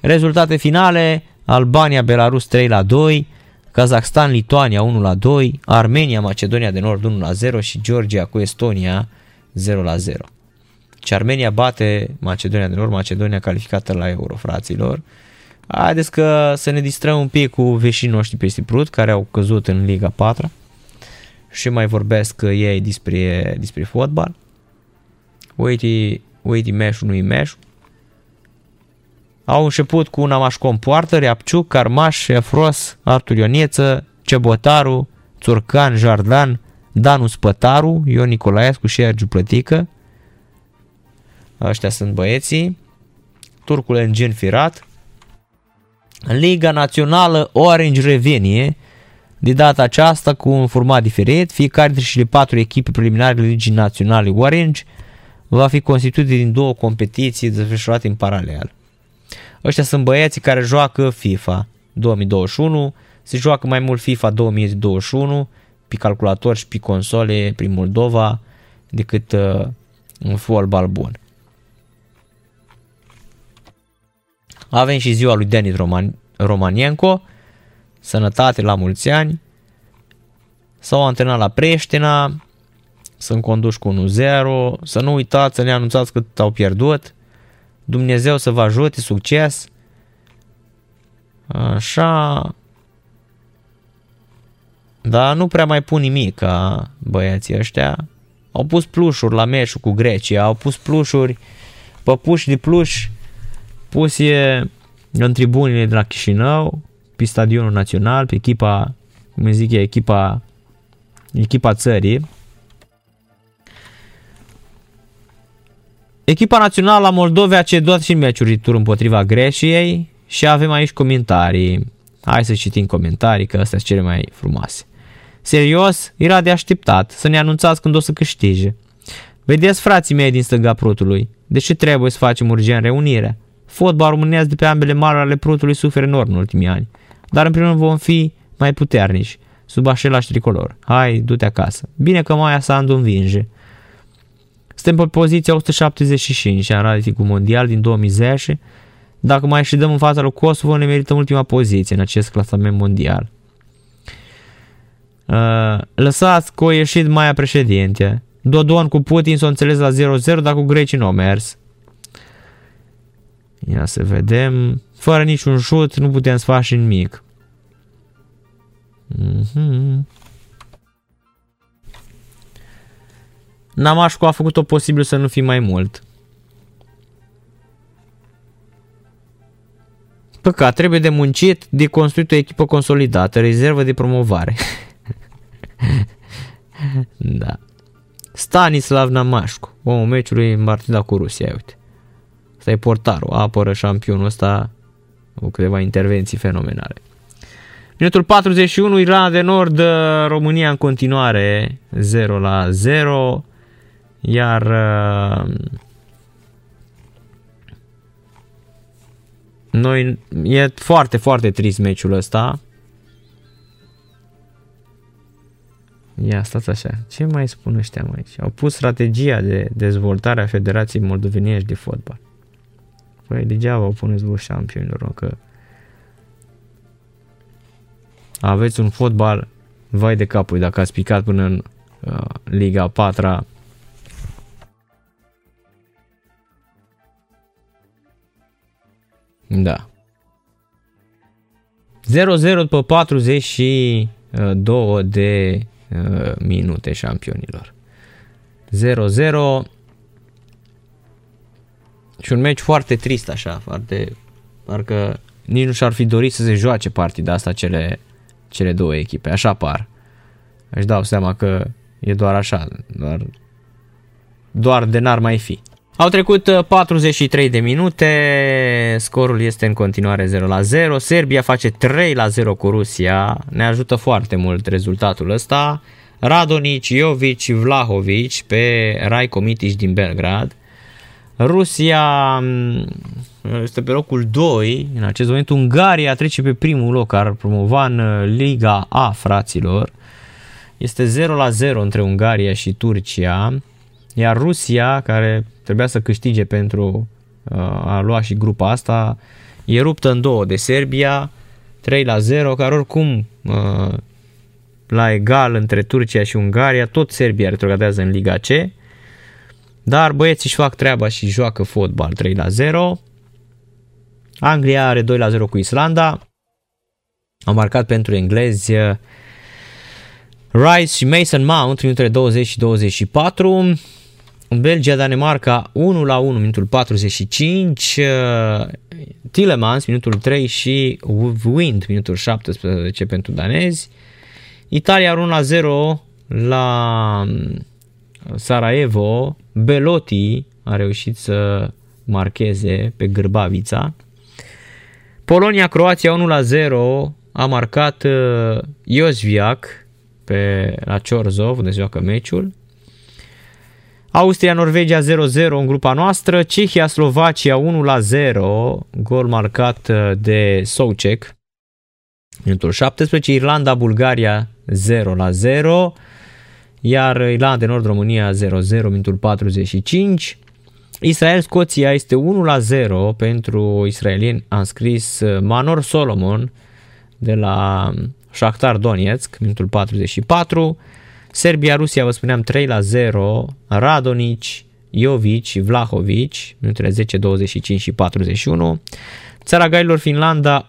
Rezultate finale, Albania, Belarus 3 la 2, Kazakhstan, Lituania 1 la 2, Armenia, Macedonia de Nord 1 la 0 și Georgia cu Estonia 0 la 0. Și Armenia bate Macedonia de Nord, Macedonia calificată la Euro, fraților. Haideți că să ne distrăm un pic cu veșinii noștri pe Prut, care au căzut în Liga 4 și mai vorbesc ei despre, despre fotbal. Uite, uite meșul, nu-i meșul. Au început cu un Amașcom Poartă, Reapciuc, Carmaș, Efros, Artur Ionieță, Cebotaru, Țurcan, Jardan, Danu Spătaru, Ion Nicolaescu și Ergiu Plătică. Ăștia sunt băieții. Turcul Engin Firat. În Liga Națională Orange Revenie, de data aceasta cu un format diferit, fiecare dintre cele patru echipe preliminare Ligii Naționale Orange va fi constituit din două competiții desfășurate în paralel. Ăștia sunt băieții care joacă FIFA 2021, se joacă mai mult FIFA 2021 pe calculator și pe console prin Moldova decât uh, un fotbal bun. Avem și ziua lui Denis Roman- Romanienko, sănătate la mulți ani, s-au antrenat la Preștina, sunt conduși cu 1-0, să nu uitați să ne anunțați că au pierdut, Dumnezeu să vă ajute, succes, așa, dar nu prea mai pun nimic ca băieții ăștia, au pus plușuri la meciul cu Grecia, au pus plușuri, păpuși de pluș pus e în tribunile de la Chișinău, pe stadionul național, pe echipa, cum zic e, echipa, echipa țării. Echipa națională a Moldovei a cedat și meciuri tur împotriva Greciei și avem aici comentarii. Hai să citim comentarii, că astea sunt cele mai frumoase. Serios, era de așteptat să ne anunțați când o să câștige. Vedeți frații mei din stânga prutului, de ce trebuie să facem urgent reunirea? Fotbal românesc de pe ambele maluri ale prutului suferă enorm în ultimii ani, dar împreună vom fi mai puternici, sub același tricolor. Hai, du-te acasă. Bine că Maia Sandu învinge. Suntem pe poziția 175 în ratingul mondial din 2010. Dacă mai și dăm în fața lui Kosovo, ne merităm ultima poziție în acest clasament mondial. Uh, lăsați că o ieșit Maia președinte. Dodon cu Putin s-o înțeles la 0-0, dar cu grecii nu au mers. Ia să vedem. Fără niciun șut nu putem să facem nimic. Mm-hmm. Namașcu a făcut-o posibil să nu fie mai mult. Păcat, trebuie de muncit, de construit o echipă consolidată, rezervă de promovare. da. Stanislav Namașcu, omul meciului în partida cu Rusia, uite. Asta e portarul, apără șampionul ăsta cu câteva intervenții fenomenale. Minutul 41, Irlanda de Nord, România în continuare 0 la 0, iar uh, noi e foarte, foarte trist meciul ăsta. Ia, stați așa. Ce mai spun ăștia aici? Au pus strategia de dezvoltare a Federației Moldoveniești de Fotbal. Păi degeaba o puneți voi șampionilor, că aveți un fotbal vai de capul dacă ați picat până în uh, Liga 4 Da. 0-0 după 42 de uh, minute șampionilor. 0-0 și un meci foarte trist așa, foarte, parcă nici nu și-ar fi dorit să se joace partida asta cele, cele două echipe, așa par. Își dau seama că e doar așa, doar, doar de n-ar mai fi. Au trecut 43 uh, de minute, scorul este în continuare 0 la 0, Serbia face 3 la 0 cu Rusia, ne ajută foarte mult rezultatul ăsta. Radonic, Jovic, Vlahovic pe Rajko Mitic din Belgrad. Rusia mm, este pe locul 2, în acest moment Ungaria trece pe primul loc, ar promova în uh, Liga A, fraților. Este 0 la 0 între Ungaria și Turcia, iar Rusia, care trebuia să câștige pentru uh, a lua și grupa asta, e ruptă în două de Serbia, 3 la 0, care oricum uh, la egal între Turcia și Ungaria, tot Serbia retrogradează în Liga C, dar băieții își fac treaba și joacă fotbal 3 la 0. Anglia are 2 la 0 cu Islanda. Au marcat pentru englezi uh, Rice și Mason Mount minutele 20 și 24. Belgia, Danemarca 1 la 1 minutul 45. Uh, Tillemans minutul 3 și Wind minutul 17 pentru danezi. Italia 1 la 0 la Sarajevo, Belotti a reușit să marcheze pe Grbavița. Polonia-Croația 1 la 0 a marcat Iosviac pe la Ciorzov, unde se joacă meciul. Austria-Norvegia 0-0 în grupa noastră, Cehia-Slovacia 1 la 0, gol marcat de Soucek, minutul 17, Irlanda-Bulgaria 0 la 0, iar Irlanda de Nord România 0-0 minutul 45. Israel-Scoția este 1-0 pentru israelieni, a scris uh, Manor Solomon de la Shakhtar Donetsk, minutul 44. Serbia-Rusia, vă spuneam 3-0, Radonic, Jovic și Vlahovic, minutele 10, 25 și 41. Țara Gailor Finlanda 1-0,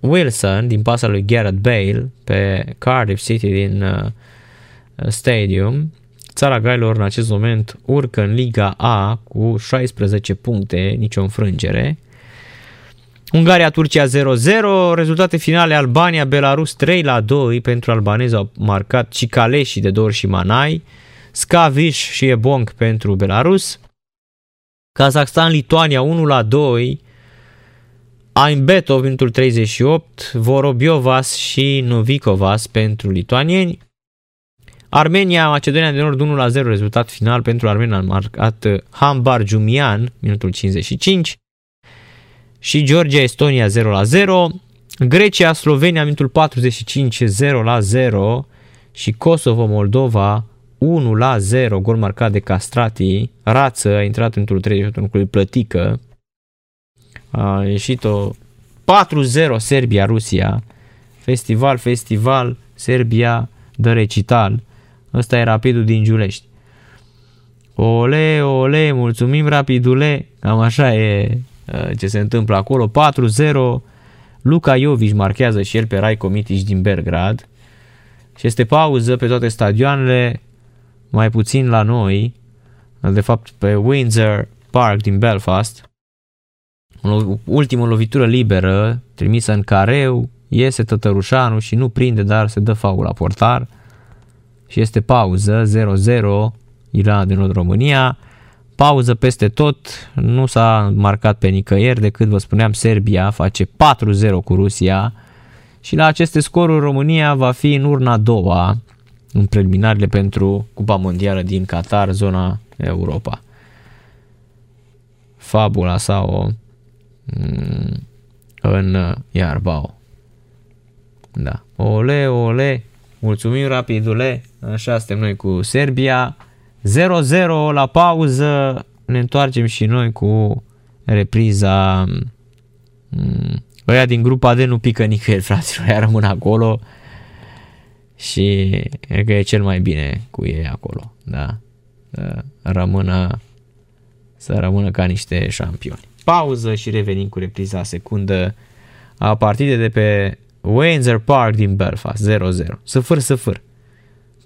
Wilson din pasa lui Garrett Bale pe Cardiff City din uh, Stadium. Țara Gailor în acest moment urcă în Liga A cu 16 puncte, nicio înfrângere. Ungaria-Turcia 0-0, rezultate finale Albania-Belarus 3 la 2 pentru albanezi au marcat Cicaleși de două ori și Manai, Skavish și Ebonk pentru Belarus, Kazakhstan-Lituania 1 la 2, Aimbetov minutul 38, Vorobiovas și Novikovas pentru lituanieni, Armenia, Macedonia de Nord 1 la 0, rezultat final pentru Armenia. A marcat Hambar Jumian, minutul 55, și Georgia, Estonia 0 la 0, Grecia, Slovenia, minutul 45, 0 la 0 și Kosovo, Moldova 1 la 0, gol marcat de Castrati, Rață a intrat într-un 38 cu plătică, a ieșit o 4-0 Serbia-Rusia, festival, festival, Serbia dă recital, ăsta e rapidul din Giulești. Ole, ole, mulțumim rapidule, cam așa e ce se întâmplă acolo, 4-0, Luca Jovic marchează și el pe Rai Comitici din Belgrad și este pauză pe toate stadioanele, mai puțin la noi, de fapt pe Windsor Park din Belfast. Ultimă lovitură liberă, trimisă în careu, iese Tătărușanu și nu prinde, dar se dă faul la portar. Și este pauză, 0-0, Irlanda de Nord România. Pauză peste tot, nu s-a marcat pe nicăieri decât, vă spuneam, Serbia face 4-0 cu Rusia. Și la aceste scoruri România va fi în urna a doua în preliminarele pentru Cupa Mondială din Qatar, zona Europa. Fabula sau mm, în Iarbao. Da. Ole, ole, mulțumim rapidule, așa suntem noi cu Serbia. 0-0 la pauză, ne întoarcem și noi cu repriza mm, ăia din grupa de nu pică nicăieri, fraților, ea rămân acolo și cred că e cel mai bine cu ei acolo, da? Să rămână, să rămână ca niște șampioni. Pauză și revenim cu repriza secundă a partidei de pe Windsor Park din Belfast, 0-0. Săfăr, săfăr.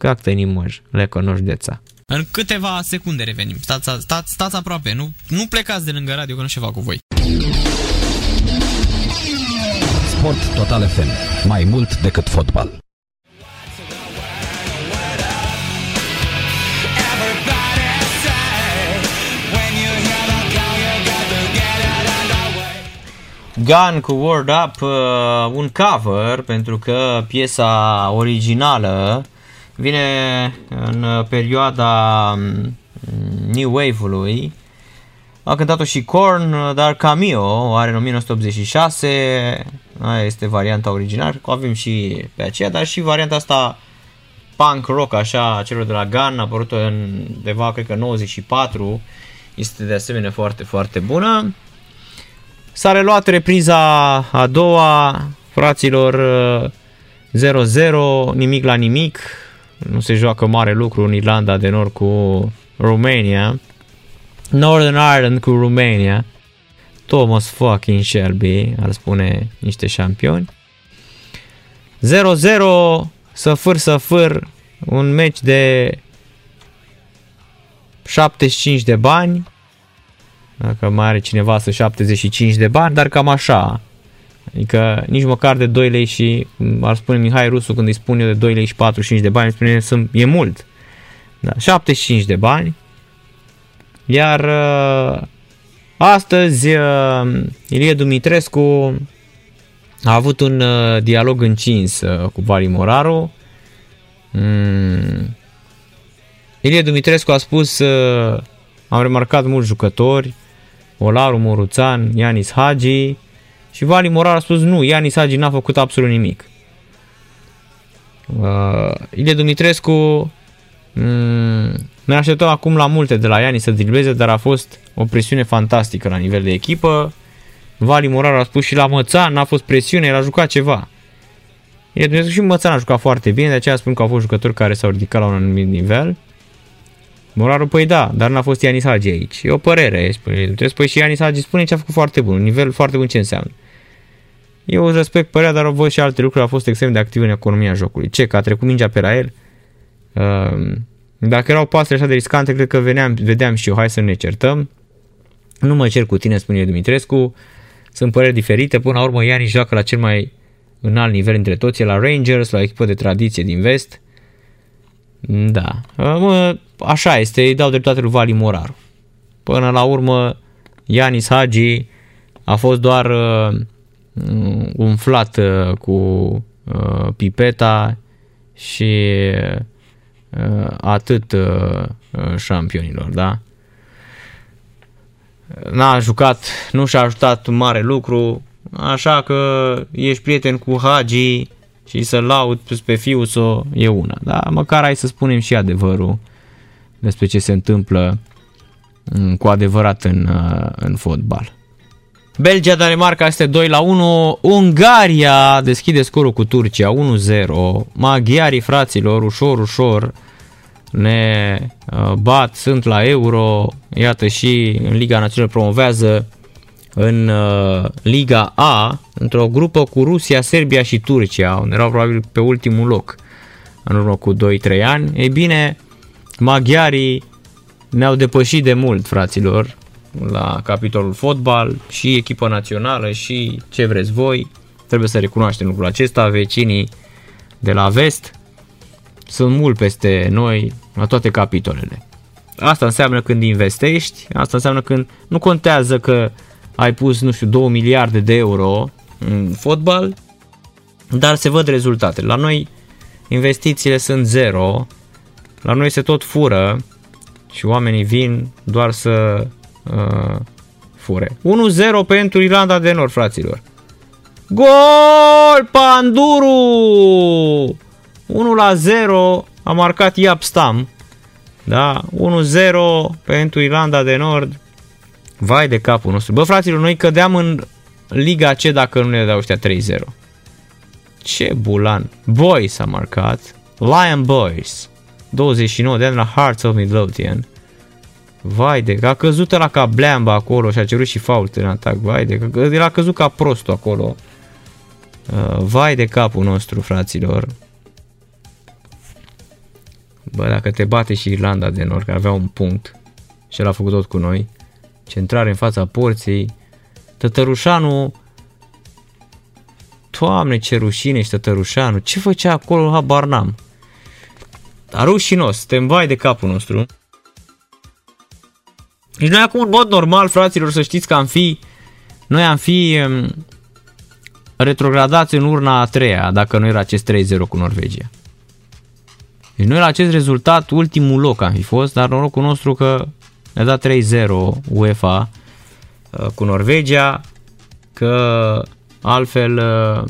Как ты не можешь, леко нуждеța. În câteva secunde revenim. Stați, stați, stați aproape, nu, nu plecați de lângă radio că nu ceva cu voi. Sport Total FM. Mai mult decât fotbal. Gun cu Word Up, uh, un cover, pentru că piesa originală vine în perioada um, New Wave-ului. A cântat-o și Korn, dar Cameo o are în 1986, aia este varianta originală, avem și pe aceea, dar și varianta asta punk rock, așa, celor de la Gun, a apărut în undeva, cred că 94, este de asemenea foarte, foarte bună. S-a reluat repriza a doua, fraților 0-0, nimic la nimic, nu se joacă mare lucru în Irlanda de Nord cu Romania. Northern Ireland cu Romania. Thomas fucking Shelby, ar spune niște șampioni. 0-0, săfâr, săfâr, un meci de 75 de bani, dacă mai are cineva să 75 de bani, dar cam așa. Adică nici măcar de 2 lei și, ar spune Mihai Rusu când îi spun eu de 2 lei și 45 de bani, spune sunt, e mult. Da, 75 de bani. Iar uh, astăzi uh, Ilie Dumitrescu a avut un uh, dialog încins uh, cu Vali Moraru. Mm. Ilie Dumitrescu a spus uh, am remarcat mulți jucători, Olaru Moruțan, Ianis Hagi și Vali Morar a spus nu, Ianis Hagi n-a făcut absolut nimic. Uh, Ilie Dumitrescu mm, ne așteptăm acum la multe de la Ianis să dribleze, dar a fost o presiune fantastică la nivel de echipă. Vali Morar a spus și la Mățan n-a fost presiune, el a jucat ceva. Ilie Dumitrescu și Mățan a jucat foarte bine, de aceea spun că au fost jucători care s-au ridicat la un anumit nivel. Moraru, păi da, dar n-a fost Ianis Hagi aici. E o părere, spune. Trebuie spui și Ianis Hagi spune ce a făcut foarte bun, un nivel foarte bun ce înseamnă. Eu respect părerea, dar văd și alte lucruri, a fost extrem de activ în economia jocului. Ce, că a trecut mingea pe la el? Uh, Dacă erau pase așa de riscante, cred că veneam, vedeam și eu, hai să ne certăm. Nu mă cer cu tine, spune Dumitrescu. Sunt păreri diferite. Până la urmă, Iani joacă la cel mai înalt nivel între toți, e la Rangers, la o echipă de tradiție din vest. Da. Mă, așa este, îi dau dreptate lui Vali Moraru. Până la urmă, Ianis Hagi a fost doar uh, umflat uh, cu uh, pipeta și uh, atât uh, uh, șampionilor, da? N-a jucat, nu și-a ajutat mare lucru, așa că ești prieten cu Hagi și să laud pe fiul său e una, da? Măcar hai să spunem și adevărul despre ce se întâmplă mm, cu adevărat în, uh, în fotbal. Belgia, Danemarca este 2 la 1. Ungaria deschide scorul cu Turcia 1-0. Maghiarii fraților, ușor, ușor ne uh, bat, sunt la Euro. Iată și în Liga Națională promovează în uh, Liga A, într-o grupă cu Rusia, Serbia și Turcia, unde erau probabil pe ultimul loc în urmă cu 2-3 ani. Ei bine, maghiarii ne-au depășit de mult, fraților, la capitolul fotbal și echipa națională și ce vreți voi. Trebuie să recunoaștem lucrul acesta. Vecinii de la vest sunt mult peste noi la toate capitolele. Asta înseamnă când investești, asta înseamnă când nu contează că ai pus, nu știu, 2 miliarde de euro în fotbal, dar se văd rezultate. La noi investițiile sunt zero, la noi se tot fură și oamenii vin doar să uh, fure. 1-0 pentru Irlanda de Nord, fraților. Gol! Panduru! 1 la 0 a marcat Iap Stam. Da, 1-0 pentru Irlanda de Nord. Vai de capul nostru. Bă, fraților, noi cădeam în Liga C dacă nu ne dau ăștia 3-0. Ce bulan. Boys a marcat. Lion Boys. 29 de ani la Hearts of Midlothian. Vai de, că a căzut la ca bleamba acolo și a cerut și fault în atac. Vai de, că el a căzut ca prostul acolo. Uh, vai de capul nostru, fraților. Bă, dacă te bate și Irlanda de Nord, care avea un punct și el a făcut tot cu noi, centrare în fața porții, Tătărușanu, Doamne, ce rușine și Tătărușanu, ce făcea acolo, habar n-am. Dar rușinos, te vai de capul nostru. Deci noi acum în mod normal, fraților, să știți că am fi, noi am fi um, retrogradați în urna a treia, dacă nu era acest 3-0 cu Norvegia. Deci noi la acest rezultat, ultimul loc am fi fost, dar norocul nostru că ne-a dat 3-0 UEFA uh, cu Norvegia, că altfel uh,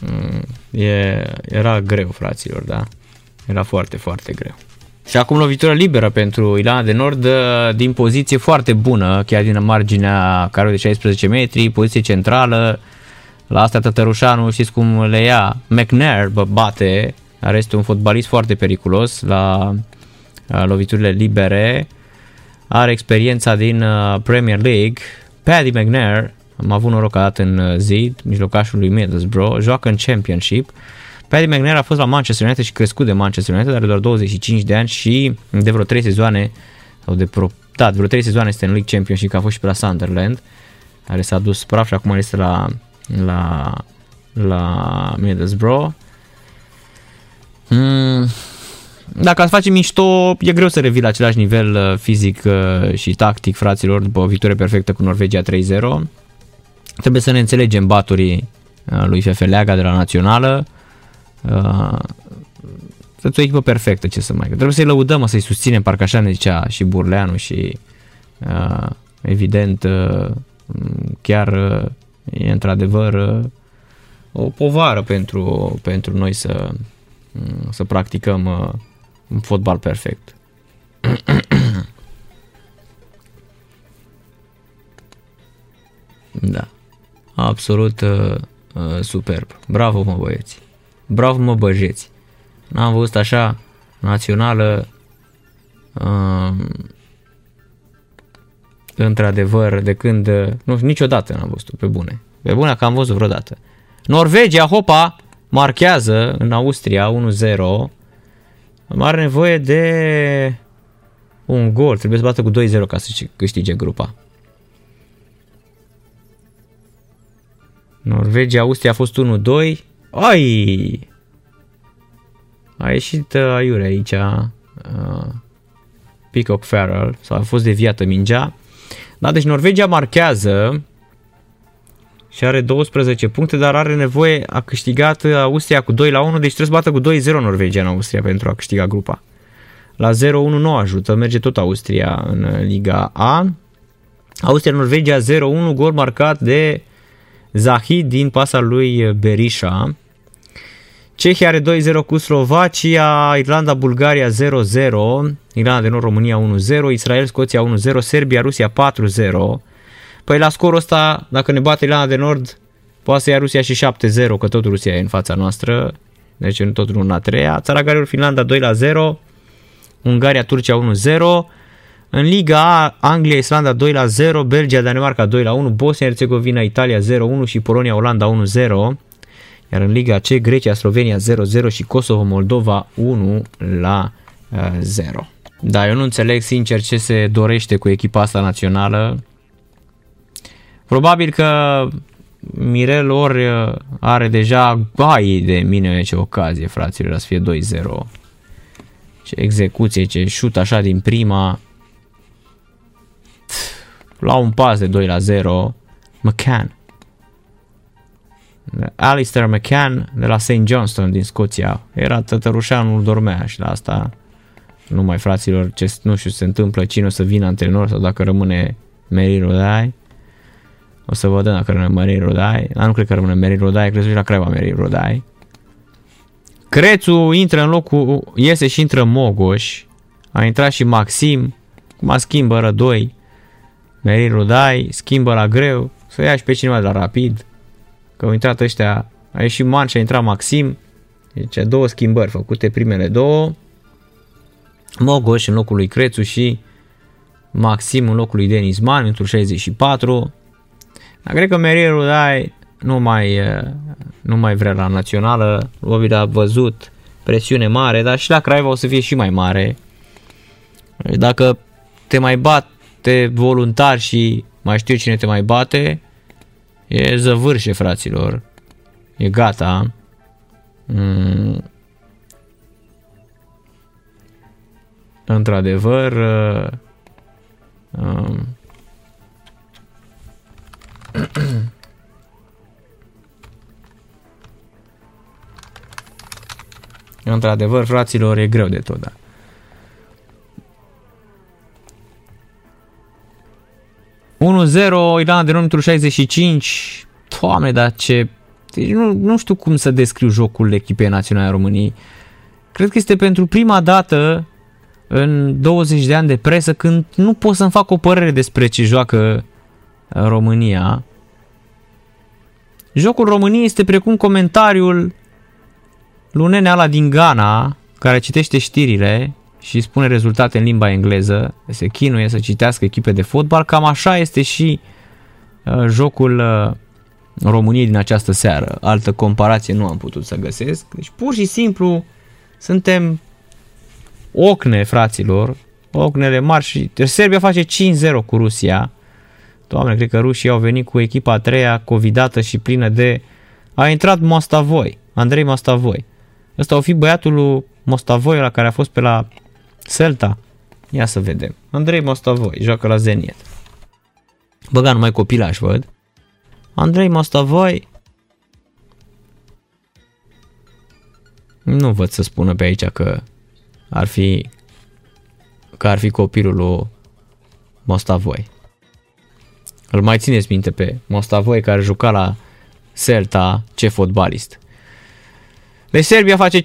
mm, e, era greu, fraților, da? Era foarte, foarte greu. Și acum lovitură liberă pentru Ilana de Nord uh, din poziție foarte bună, chiar din marginea carului de 16 metri, poziție centrală. La asta Tătărușanu știți cum le ia. McNair bă, bate, care este un fotbalist foarte periculos la loviturile libere. Are experiența din uh, Premier League. Paddy McNair, am avut noroc a în uh, zid, mijlocașul lui Middlesbrough, joacă în Championship. Paddy McNair a fost la Manchester United și crescut de Manchester United, are doar 25 de ani și de vreo 3 sezoane, sau de pro, da, de vreo 3 sezoane este în League Championship, că a fost și pe la Sunderland, care s-a dus praf și acum este la, la, la Middlesbrough. Mm, dacă ați face mișto, e greu să revii la același nivel uh, fizic uh, și tactic, fraților, după o victorie perfectă cu Norvegia 3-0. Trebuie să ne înțelegem baturii uh, lui Fefeleaga de la Națională. Sunt o echipă perfectă, ce să mai... Trebuie să-i lăudăm, să-i susținem, parcă așa ne zicea și Burleanu și evident chiar e într-adevăr o povară pentru, pentru noi să, să practicăm un fotbal perfect. da. Absolut uh, uh, superb. Bravo, mă băieți. Bravo, mă băjeți. N-am văzut așa națională uh, într-adevăr de când, uh, nu, niciodată n-am văzut pe bune. Pe bune că am văzut vreodată. Norvegia, hopa, marchează în Austria 1-0 are nevoie de un gol. Trebuie să bată cu 2-0 ca să câștige grupa. Norvegia, Austria a fost 1-2. Ai! A ieșit uh, aiure aici. Uh, Peacock Farrell. Sau a fost deviată mingea. Da, deci Norvegia marchează și are 12 puncte, dar are nevoie, a câștigat Austria cu 2 la 1, deci trebuie să bată cu 2-0 Norvegia în Austria pentru a câștiga grupa. La 0-1 nu ajută, merge tot Austria în Liga A. Austria-Norvegia 0-1, gol marcat de Zahid din pasa lui Berisha. Cehia are 2-0 cu Slovacia, Irlanda, Bulgaria 0-0, Irlanda de Nord, România 1-0, Israel, Scoția 1-0, Serbia, Rusia 4-0. Păi la scorul ăsta, dacă ne bate Irlanda de Nord, poate să ia Rusia și 7-0, că tot Rusia e în fața noastră, deci în tot 1 la 3 Țara Galilor, Finlanda 2-0, Ungaria, Turcia 1-0, în Liga A, Anglia, Islanda 2 la 0, Belgia, Danemarca 2 la 1, Bosnia, Herzegovina, Italia 0-1 și Polonia, Olanda 1-0. Iar în Liga C, Grecia, Slovenia 0-0 și Kosovo, Moldova 1 la 0. Da, eu nu înțeleg sincer ce se dorește cu echipa asta națională. Probabil că Mirel ori are deja bai de mine ce ocazie, fraților, să fie 2-0. Ce execuție, ce șut așa din prima. La un pas de 2 la 0, McCann. Alistair McCann de la St. Johnston din Scoția. Era tătărușanul, dormea și la asta nu mai fraților, ce, nu știu ce se întâmplă, cine o să vină antrenor sau dacă rămâne Mary Rodai. O să văd dacă rămâne Mary Rodai. Dar nu cred că rămâne Mary Rodai, cred că la Craiova Mary Rodai. Crețu intră în locul, iese și intră Mogoș. A intrat și Maxim, cum schimbă rădoi. Mary Rodai schimbă la greu, să ia și pe cineva de la rapid că au intrat ăștia, a ieșit Man și a intrat Maxim, deci două schimbări făcute, primele două, Mogoș în locul lui Crețu și Maxim în locul lui Denis Man, minutul 64. Dar cred că Merier Rudai nu mai, nu mai vrea la națională, Probabil a văzut presiune mare, dar și la Craiova o să fie și mai mare. Dacă te mai bate voluntar și mai știu cine te mai bate, E zăvârșe, fraților. E gata. Mm. Într-adevăr, uh, um, Într-adevăr, fraților, e greu de tot, da. 1-0, Irlanda de numărul 65. Doamne, dar ce... Deci nu, nu știu cum să descriu jocul echipei naționale a României. Cred că este pentru prima dată în 20 de ani de presă când nu pot să-mi fac o părere despre ce joacă uh, România. Jocul României este precum comentariul lunenea ala din Ghana, care citește știrile și spune rezultate în limba engleză, se chinuie să citească echipe de fotbal, cam așa este și uh, jocul uh, României din această seară. Altă comparație nu am putut să găsesc. Deci pur și simplu suntem ocne, fraților, ocnele mari și deci Serbia face 5-0 cu Rusia. Doamne, cred că rușii au venit cu echipa a treia, covidată și plină de... A intrat Mostavoi, Andrei Mostavoi. Ăsta o fi băiatul lui Mostavoi la care a fost pe la Celta. Ia să vedem. Andrei Mostavoi, joacă la Zenit. Băga numai copilaș, văd. Andrei Mostavoi. Nu văd să spună pe aici că ar fi că ar fi copilul lui Mostavoi. Îl mai țineți minte pe Mostavoi care juca la Celta, ce fotbalist. Deci Serbia face 5-0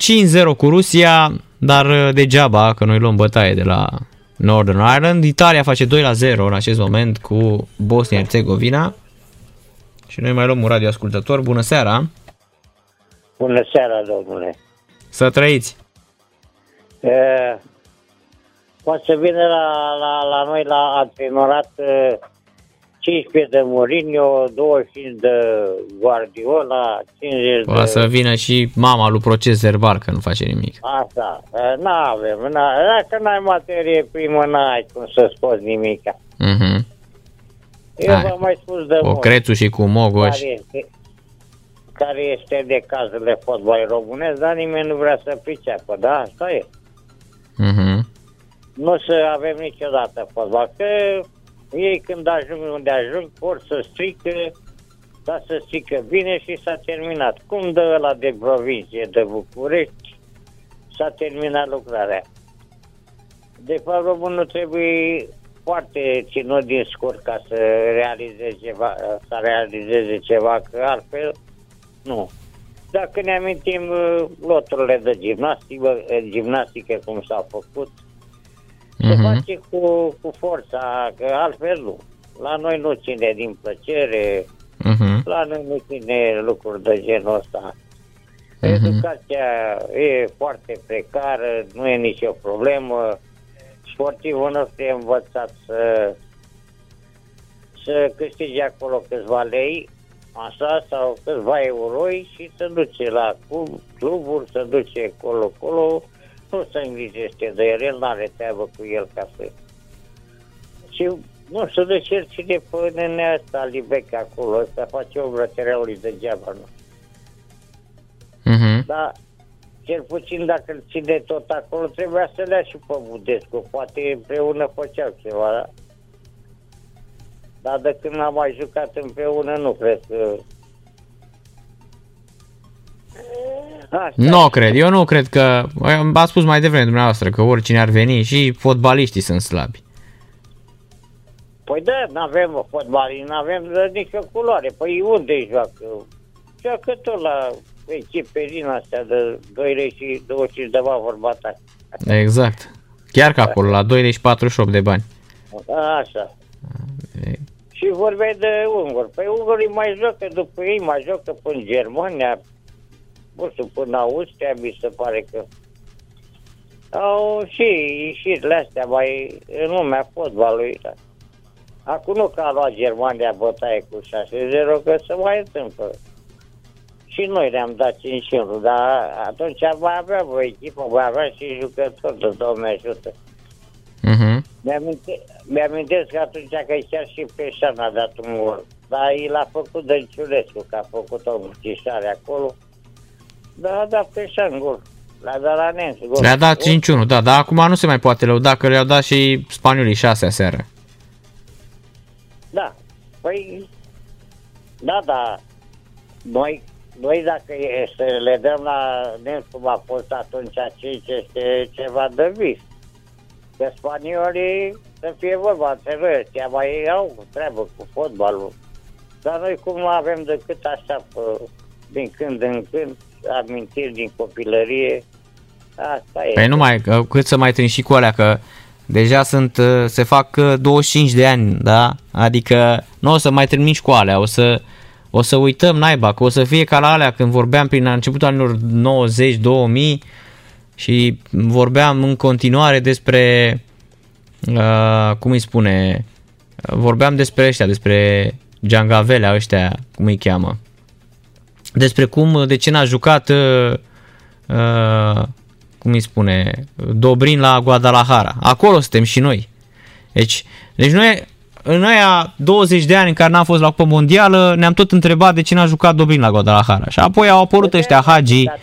cu Rusia, dar uh, degeaba că noi luăm bătaie de la Northern Ireland. Italia face 2 la 0 în acest moment cu Bosnia-Herzegovina. Și noi mai luăm un radioascultător. Bună seara! Bună seara, domnule! Să trăiți! E, poate să vină la, la, la noi la antrenorat 15 de Mourinho, 25 de Guardiola, 50 Poate de... să vină și mama lui proces verbal că nu face nimic. Asta, nu avem, n- dacă n-ai materie primă, n-ai cum să scoți nimic. Mhm. Eu Hai. v-am mai spus de Cu mult Crețu și cu Mogoș. care este, care este de cazul de fotbal românesc, dar nimeni nu vrea să priceapă, da? Asta e. Mhm. Nu să avem niciodată fotbal, că ei când ajung unde ajung vor să strică, dar să strică bine și s-a terminat. Cum dă ăla de provincie, de București, s-a terminat lucrarea. De fapt, românul trebuie foarte ținut din scurt ca să realizeze ceva, să realizeze ceva, că altfel nu. Dacă ne amintim uh, loturile de gimnastică, gimnastică cum s-au făcut, se Mhm. face cu, cu forța, că altfel nu. La noi nu ține din plăcere, Mhm. la noi nu ține lucruri de genul ăsta. Mhm. Educația e foarte precară, nu e nicio problemă. Sportivul nostru e învățat să, să câștige acolo câțiva lei, așa, sau câțiva euroi și să duce la club, cluburi, să duce acolo-acolo, nu se îngrijește de el, el n-are treabă cu el ca să... Și nu știu de ce cine pe nenea asta, Libec, acolo, ăsta face o grătereaului degeaba, nu? Mhm. Dar cel puțin dacă îl ține tot acolo, trebuia să lea și pe Budescu. Poate împreună făceau ceva, da? Dar de când am mai jucat împreună, nu cred că... Asta Nu cred, eu nu cred că, a spus mai devreme dumneavoastră că oricine ar veni și fotbaliștii sunt slabi. Păi da, n-avem fotbali, n-avem de nicio culoare. Păi unde îi joacă? Joacă tot la echipe din astea de 2 lei și 25 de bani vorba ta. Exact. Chiar că acolo, la 2 lei și 48 de bani. Așa. Și vorbeai de unguri. Păi ungurii mai joacă după ei, mai joacă până în Germania, nu știu, până în Austria, mi se pare că au și ieșirile astea mai în lumea fotbalului. Da. Acum nu că a luat Germania bătaie cu 6-0, că se mai întâmplă. Și noi le-am dat 5-1, dar atunci mai aveam o echipă, mai aveam și jucători de Doamne ajută. Mhm. Mi-aminte, mi-amintesc că atunci că chiar și Peșan a dat un gol. Dar el a făcut Dănciulescu, că a făcut o mărcișare acolo. Da, a dat Peșan gol. L-a dat la Nențu gol. Le-a dat 5-1, da, dar acum nu se mai poate lăuda că le-au dat și spaniolii 6 aseară. Da. Păi, da, da. Noi, noi dacă e să le dăm la Nențu cum a fost atunci 5, este ceva de vis. Că spaniolii, să fie vorba între noi, ăștia mai au treabă cu fotbalul. Dar noi cum nu avem decât așa, pe, din când în când, amintiri din copilărie, asta e. Păi nu mai, că- cât să mai trânși și cu alea, că deja sunt, uh, se fac uh, 25 de ani, da? Adică nu o să mai termin și cu alea, o să, o să uităm naiba, că o să fie ca la alea când vorbeam prin începutul anilor 90-2000 și vorbeam în continuare despre, uh, cum îi spune, vorbeam despre ăștia, despre Giangavelea ăștia, cum îi cheamă. Despre cum, de ce n-a jucat uh, uh, cum îi spune, Dobrin la Guadalajara. Acolo suntem și noi. Deci, deci noi, în aia 20 de ani în care n-am fost la Cupa Mondială, ne-am tot întrebat de ce n-a jucat Dobrin la Guadalajara. Și apoi au apărut ăștia Hagi. Că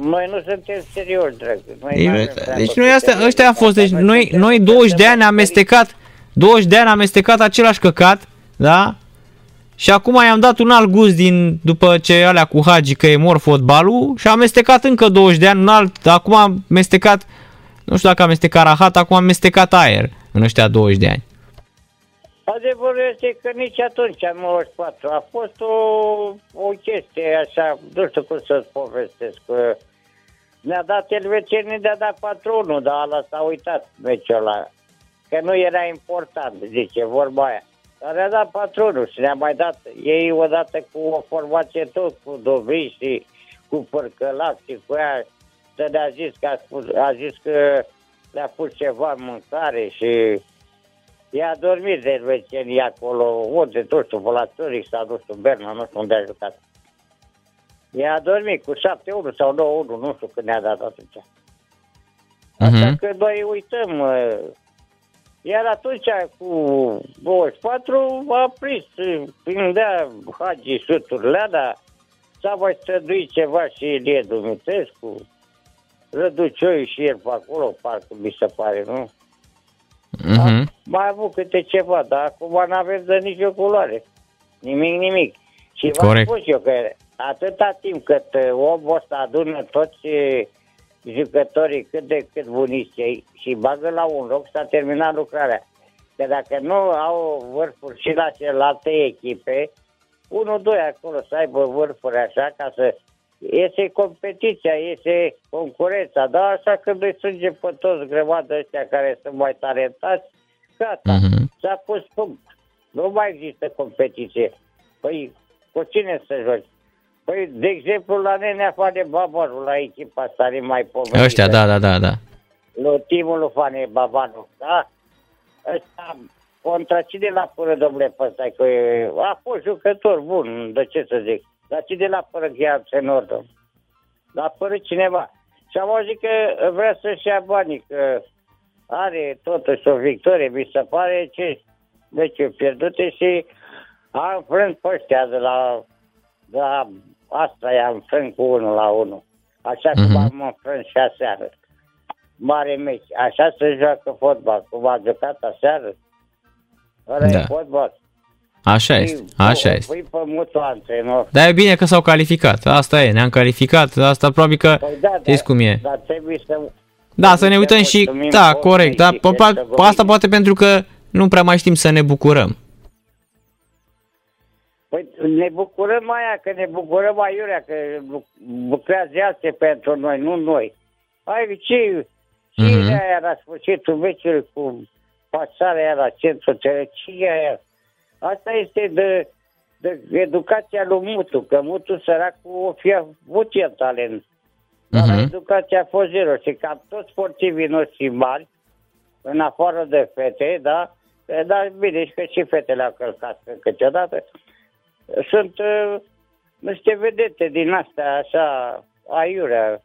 Noi nu suntem serioși, dragă. Noi n-avem treabă Deci cu noi astea, serios. ăștia a fost, deci noi, suntem- noi 20 de ani am suntem amestecat, 20 de ani am amestecat același căcat, da? Și acum i-am dat un alt gust din, după ce alea cu Hagi că e mor fotbalul și am amestecat încă 20 de ani un alt, acum am amestecat, nu știu dacă am amestecat rahat, acum am amestecat aer în ăștia 20 de ani. Adevărul este că nici atunci, în 94, a fost o, o chestie așa, nu știu cum să-ți povestesc. că Ne-a dat elvețienii, ne-a dat patronul, dar ăla s-a uitat meciul ăla. Că nu era important, zice vorba aia. Dar ne-a dat patronul și ne-a mai dat ei odată cu o formație tot, cu Dobriș și cu Părcălac și cu ea. Să ne-a zis că a, spus, a zis că le-a pus ceva în mâncare și I-a dormit de vecenii acolo, unde, nu știu, pe la Zurich sau nu știu, Berna, nu știu unde a jucat. I-a dormit cu 7-1 sau 9-1, nu știu când ne-a dat atunci. Așa Mhm. că noi uităm. uh, Iar atunci, cu 24, a prins, uh, prindea Hagi suturile dar s-a mai străduit ceva și Ilie Dumitrescu, Răducioiu și el pe acolo, parcă mi se pare, nu? Mhm. Mai avut câte ceva, dar acum nu avem de nicio culoare. Nimic, nimic. Și v-am Corect. spus eu că atâta timp cât uh, omul ăsta adună toți uh, jucătorii cât de cât bunici ei și bagă la un loc, s-a terminat lucrarea. Că dacă nu au vârfuri și la celelalte echipe, unul, doi acolo să aibă vârfuri așa ca să iese competiția, iese concurența, dar așa când îi strânge pe toți grămadă ăștia care sunt mai talentați, gata, Mhm. s-a pus punct. Nu mai există competiție. Păi, cu cine să joci? Păi, de exemplu, la Nenea Fane Babaru, la echipa asta are mai povestită. Ăștia, da, da, da, da. Lui Timul lui Fane Babanu, da? Ăsta, contra cine l-a pără, domnule, pe ăsta? Că e- a fost jucător bun, de ce să zic. Dar cine l-a pără chiar tenor, domnule? L-a părut cineva. Și am auzit că vrea să-și ia banii, că are totuși o victorie, mi se pare, ce deci pierdute și a înfrânt pe ăștia de la, de la asta i-a înfrânt cu 1 la 1. Așa cum Mhm. am înfrânt și aseară. Mare meci. Așa se joacă fotbal, cum a jucat aseară. Ăla Da. e fotbal. Așa este, așa este. Păi pe mutul antrenor. Dar e bine că s-au calificat. Asta e, ne-am calificat. Asta probabil că Păi da, știți cum e. Dar trebuie să... Da, să ne uităm și, mulțumim da, postului corect, dar și pe, pe, Herzegovina. pe asta poate pentru că nu prea mai știm să ne bucurăm. Păi ne bucurăm mai aia, că ne bucurăm aiurea, că lu- lucrează alții pentru noi, nu noi. Hai, ce, ce Mhm. mm-hmm. aia la sfârșitul veciului cu pasarea aia la centru, ce e aia? Asta este de, de educația lui Mutu, că Mutu săracul o fi avut el talent. Dar Mhm. educația a fost zero și ca toți sportivii noștri mari, în afară de fete, da, dar bine, și că și fetele au călcat câteodată, sunt uh, niște vedete din astea așa aiurea.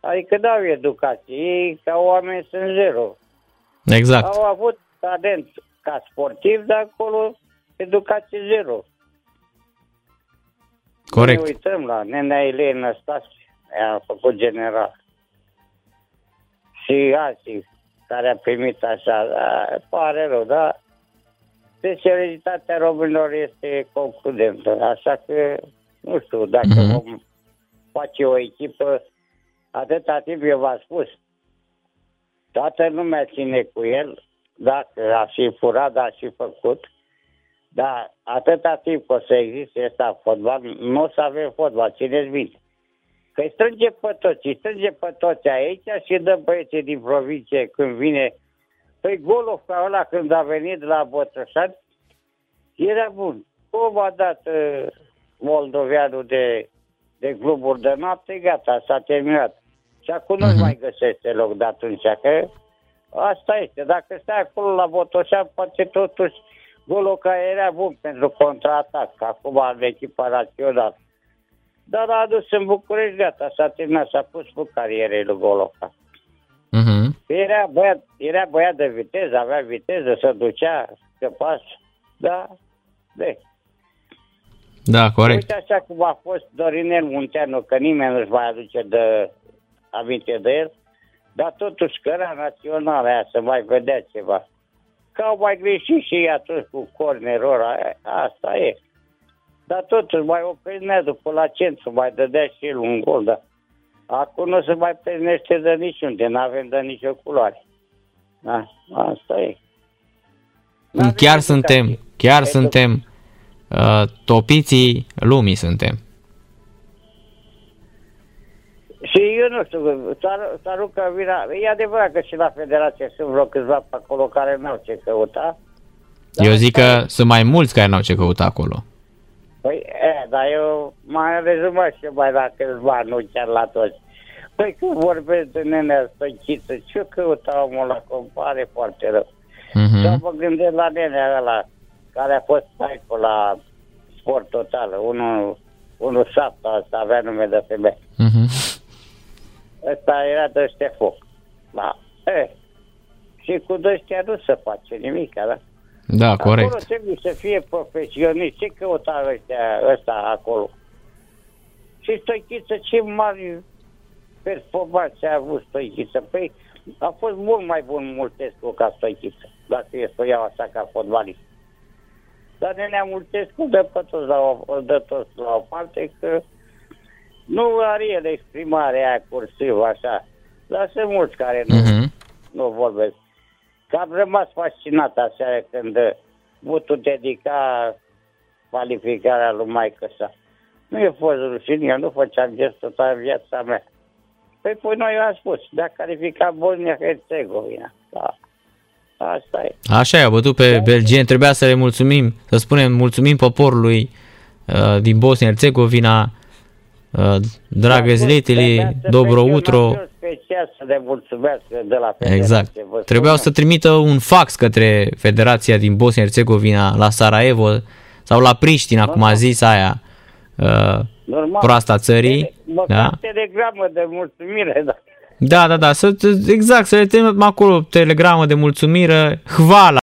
Adică dau educație. Ei ca oameni sunt zero. Exact. Au avut talent ca sportiv, dar acolo educație zero. Corect. Ne uităm la nenea Elena Stasi, a făcut general. Și alții care a primit așa, da, pare rău, dar specialitatea românilor este concludentă, așa că nu știu dacă Mhm. vom face o echipă atâta timp eu v-am spus. Toată lumea ține cu el, dacă a și furat, a și făcut, dar atâta timp că o să existe ăsta fotbal, nu o să avem fotbal, țineți minte. Că îi strânge pe toți, îi strânge pe toți aici și dă băieții din provincie când vine. Păi golul ca ăla când a venit la Botoșani, era bun. Cum a dat uh, moldoveanul de, de cluburi de noapte, gata, s-a terminat. Și acum nu Mhm. mai găsește loc de atunci, că asta este. Dacă stai acolo la Botoșani, poate totuși golul care era bun pentru contraatac, că acum are echipa națională. Dar a adus în București, gata, s-a terminat, s-a pus cu carierei lui Goloca. Mhm. Era băiat, era băiat de viteză, avea viteză, se ducea, scăpa, da, de. Da, corect. Uite așa cum a fost Dorinel Munteanu, că nimeni nu-și mai aduce de aminte de el, dar totuși scăra națională aia să mai vedea ceva. Că au mai greșit și ei atunci cu cornerul aia, asta e. Dar totuși mai oprinea după la centru, mai dădea și el un gol, dar acum nu se mai primește de niciunde, nu avem de nicio culoare. Da, asta e. N-avem Chiar educație. suntem, chiar Edu- suntem uh, topiții lumii suntem. Și eu nu știu, s-ar- s-ar aruncă vina. E adevărat că și la federație sunt vreo câțiva pe acolo care n-au ce căuta. Dar Eu zic asta e. că sunt mai mulți care n-au ce căuta acolo. Păi, e, dar eu mai rezumat și eu mai la câțiva, nu chiar la toți. Păi când vorbesc de nenea stăchiță, ce căuta omul la compare foarte rău. Mhm. Sau mă gândesc la nenea ăla care a fost sniper la sport total, unul, unul șapte, asta avea nume de femeie. Mhm. Ăsta era de Ștefoc. Da. E, și cu ăștia nu se face nimic, da? Da, Acolo corect. trebuie să fie profesionist. Ce căuta ăștia, ăsta acolo? Și Stoichiță, ce mari performanțe a avut Stoichiță? Păi a fost mult mai bun Multescu ca Stoichiță, dacă e să o iau așa ca fotbalist. Dar nenea Multescu dă pe toți la o, îl dă toți la o parte că nu are el exprimarea aia cursivă așa. Dar sunt mulți care nu, Mhm. nu vorbesc. Că am rămas fascinat aseară când Butu dedica calificarea lui maică sa. Nu e fost rușine, eu nu făceam gestul toată viața mea. Păi, păi noi am spus, dacă califica Bosnia-Herzegovina. Da. Asta e. Așa i-a bătut pe belgieni, trebuia să le mulțumim, să spunem mulțumim poporului uh, din Bosnia-Herzegovina, uh, dragă zletele, Trebuia să dobro fie un utro. avion special să le mulțumească de la federație. Exact. vă spun Trebuiau eu. să trimită un fax către Federația din Bosnia-Herzegovina la Sarajevo sau la Priștina, cum a zis aia uh, Normal. proasta țării. Tele- Măcar Da? telegramă de mulțumire, da. Da, da, da, să, exact, să le trimitem acolo telegramă de mulțumire, hvala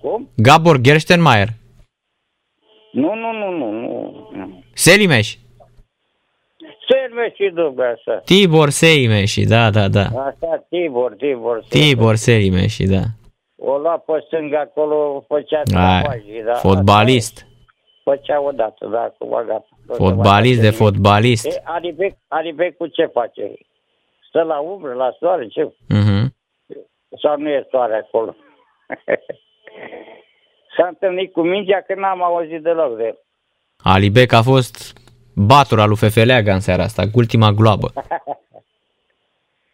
Cum? Gabor Gerstenmaier. Nu, nu, nu, nu, nu. nu. Selimeș. Serve și dubă așa. Tibor Selimeș, da, da, da. Așa, Tibor, Tibor. Tibor Selimeș, da. O lua pe stânga acolo, făcea Ai, travagii, da. fotbalist. Făcea odată, da, acum gata. Fotbalist de fotbalist. E, Aribec, Aribec cu ce face? Stă la umbră, la soare, ce? Mhm. Sau nu e soare acolo? S-a întâlnit cu mingea că n-am auzit deloc de el. Alibec a fost batura lui Fefeleaga în seara asta, cu ultima gloabă.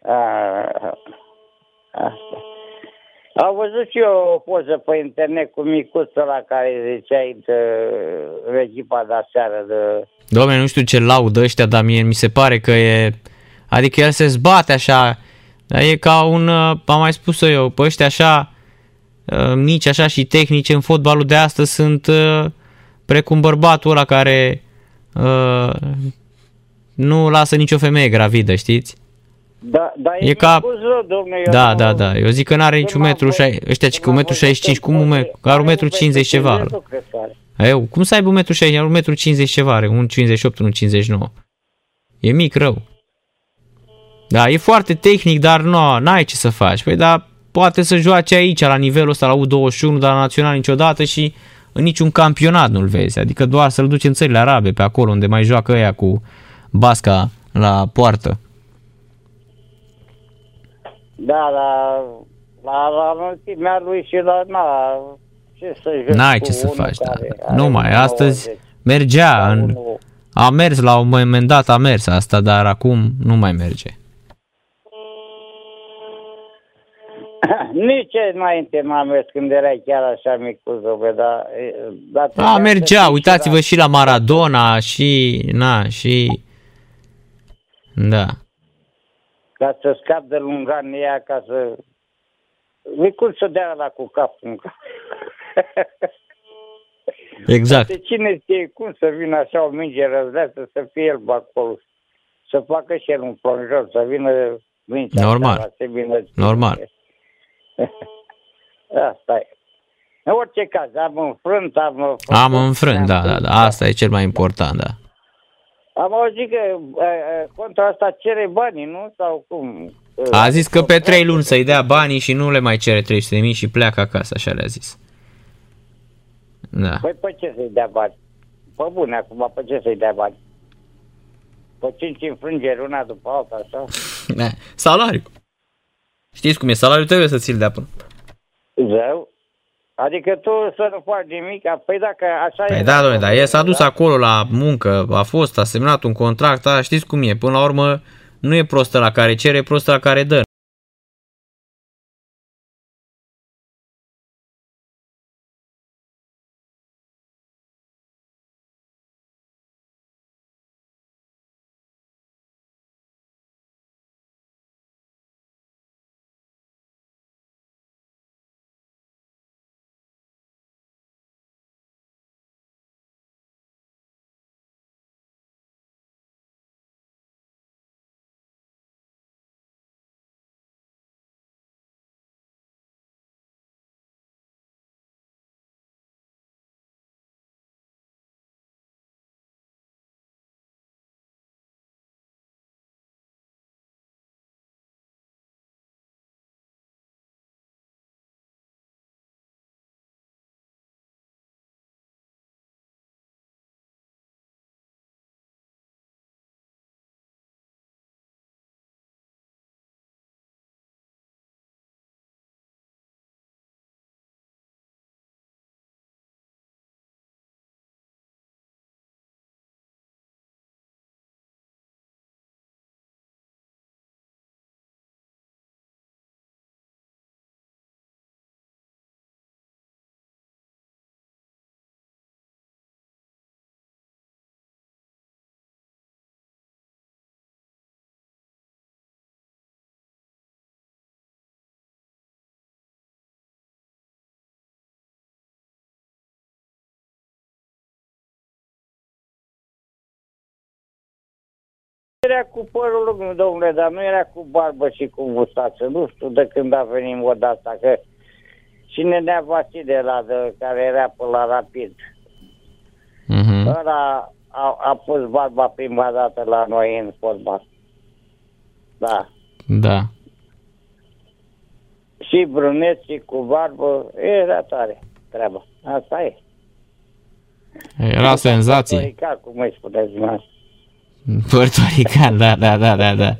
A, asta. Am văzut și eu o poză pe internet cu micuțul la care ziceai de, de echipa de seară de... Dom'le, nu știu ce laudă ăștia, dar mie mi se pare că e... Adică el se zbate așa, dar e ca un... uh, Am mai spus eu, pe ăștia așa uh, mici așa și tehnici în fotbalul de astăzi sunt uh, precum bărbatul ăla care uh, nu lasă nicio femeie gravidă, știți? Da, da, e, E ca- micuț rău, domne, eu Da, nu- da, da. Eu zic că n-are niciun m-am metru, văzut- șai- ăștia ci cu m-am metru văzut 65, cum în un poze. metru, are un metru 50 ceva. Nu cred că are. Eu, cum să aibă un metru 60, are un metru 50 ceva, are un 58, un 59. E mic rău. Da, e foarte tehnic, dar nu, n-ai ce să faci. Păi da, poate să joace aici, la nivelul ăsta, la U21, dar la național niciodată și în niciun campionat nu-l vezi. Adică doar să-l duci în țările arabe, pe acolo unde mai joacă ăia cu basca la poartă. Da, la, la, la înălțimea lui și la, na, ce să joci N-ai cu ce să unul faci, da. care are Nu mai, 1,90. astăzi mergea, în, Unul- a mers la un moment dat, a mers asta, dar acum nu mai merge. Nici înainte n-a mers când erai chiar așa mic cu zobe, dar... e, dar A, trebuia să mergea, fii uitați-vă și și la Maradona și, na, și, da. la- Ca să scap de lungania, ca să... E cum să dea la cu capul în cap. Exact. De cine știe cum să vină așa o minge răzleață să fie el pe acolo? Să facă și el un plonjor, să vină mingea Normal. așa, să vină... Normal. Asta e. În orice caz, am înfrânt, am... Am înfrânt, da, da, da, asta e cel mai important, da. Am auzit că uh, uh, contra asta cere banii, nu? Sau cum? A zis că pe trei luni să-i dea banii și nu le mai cere 300 de mii și pleacă acasă, așa le-a zis. Da. Păi pe ce să-i dea bani? Pe bune acum, pe ce să-i dea bani? Pe cinci înfrângeri una după alta, așa? da. Salariu. Știți cum e, salariul trebuie să ți-l dea până. Zău? Adică tu să nu faci nimic? Păi dacă așa Păi e... da, domnule, dar el s-a dus acolo la muncă, a fost, a semnat un contract, da, știți cum e, până la urmă nu e prostă la care cere, e prostă la care dă. Era cu părul lung, domnule, dar nu era cu barbă și cu mustață. Nu știu de când a venit moda asta, că Și Nenea Vasile la de, care era pe la Rapid. Mhm. Ăla a, a pus barba prima dată la noi în fotbal. Da. Da. Și brunet și cu barbă, era tare treaba. Asta e. Era senzație. Torica, cum îi spuneți dumneavoastră. Puertorican, da, da, da, da, da.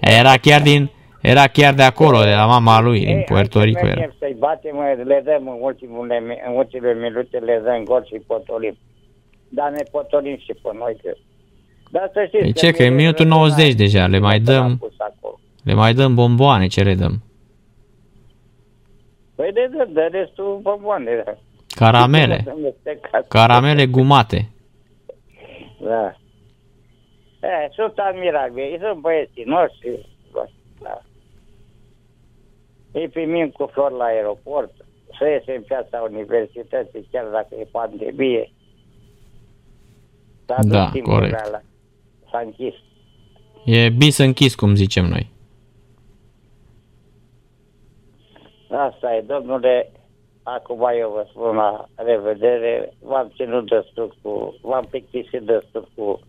Era chiar din, era chiar de acolo, de la mama lui, din Ei, Puerto hai să Rico era. mergem Să-i batem, le dăm în ultimele, mi- în ultimele minute, le dăm gol și potolim. Dar ne potolim și pe noi. Că... Dar să știți Păi ce, că e mie minutul rămâne 90 la- deja, le mai că l-am dăm, pus acolo. le mai dăm bomboane, ce le dăm? Păi de, de, de restul bomboane. da. Caramele, Nu amestecat. caramele gumate. Da. E, sunt admirabili, sunt băieții noștri. Da. Îi primim cu flori la aeroport, să iese în piața universității, chiar dacă e pandemie. S-a dus Da, timpul corect. ăla. S-a închis. E bis închis, cum zicem noi. Asta e, domnule, acum eu vă spun la revedere. V-am ținut destul cu, v-am plictisit destul cu,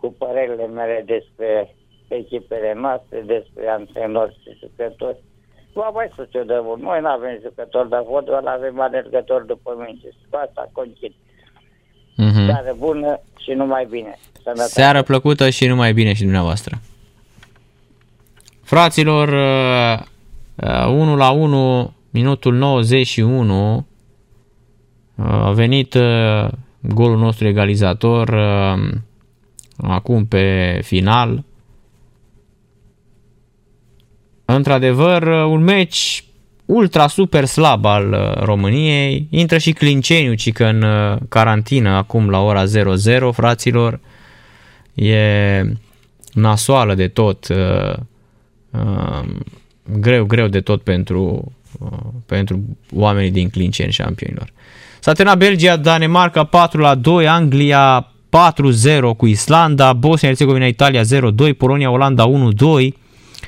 cu părerile mele despre echipele noastre, despre antrenori și jucători. Va mai sucedă mult. Noi nu avem jucători de fotbal, avem alergători după minge. Și cu asta conchid. Mhm. Seară bună și numai bine. Sănătate. Seară plăcută și numai bine și dumneavoastră. Fraților, uh, uh, 1 la 1, minutul 91, uh, a venit uh, golul nostru egalizator uh, acum pe final. Într-adevăr, uh, un meci ultra super slab al uh, României. Intră și Clinceniu, ci că în uh, carantină acum la ora 00, fraților. E nasoală de tot. uh, uh, Greu, greu de tot pentru, uh, pentru oamenii din Clinceni șampionilor. S-a terminat Belgia, Danemarca 4 la 2, Anglia 4-0 cu Islanda, Bosnia-Herzegovina, Italia 0-2, Polonia, Olanda 1-2,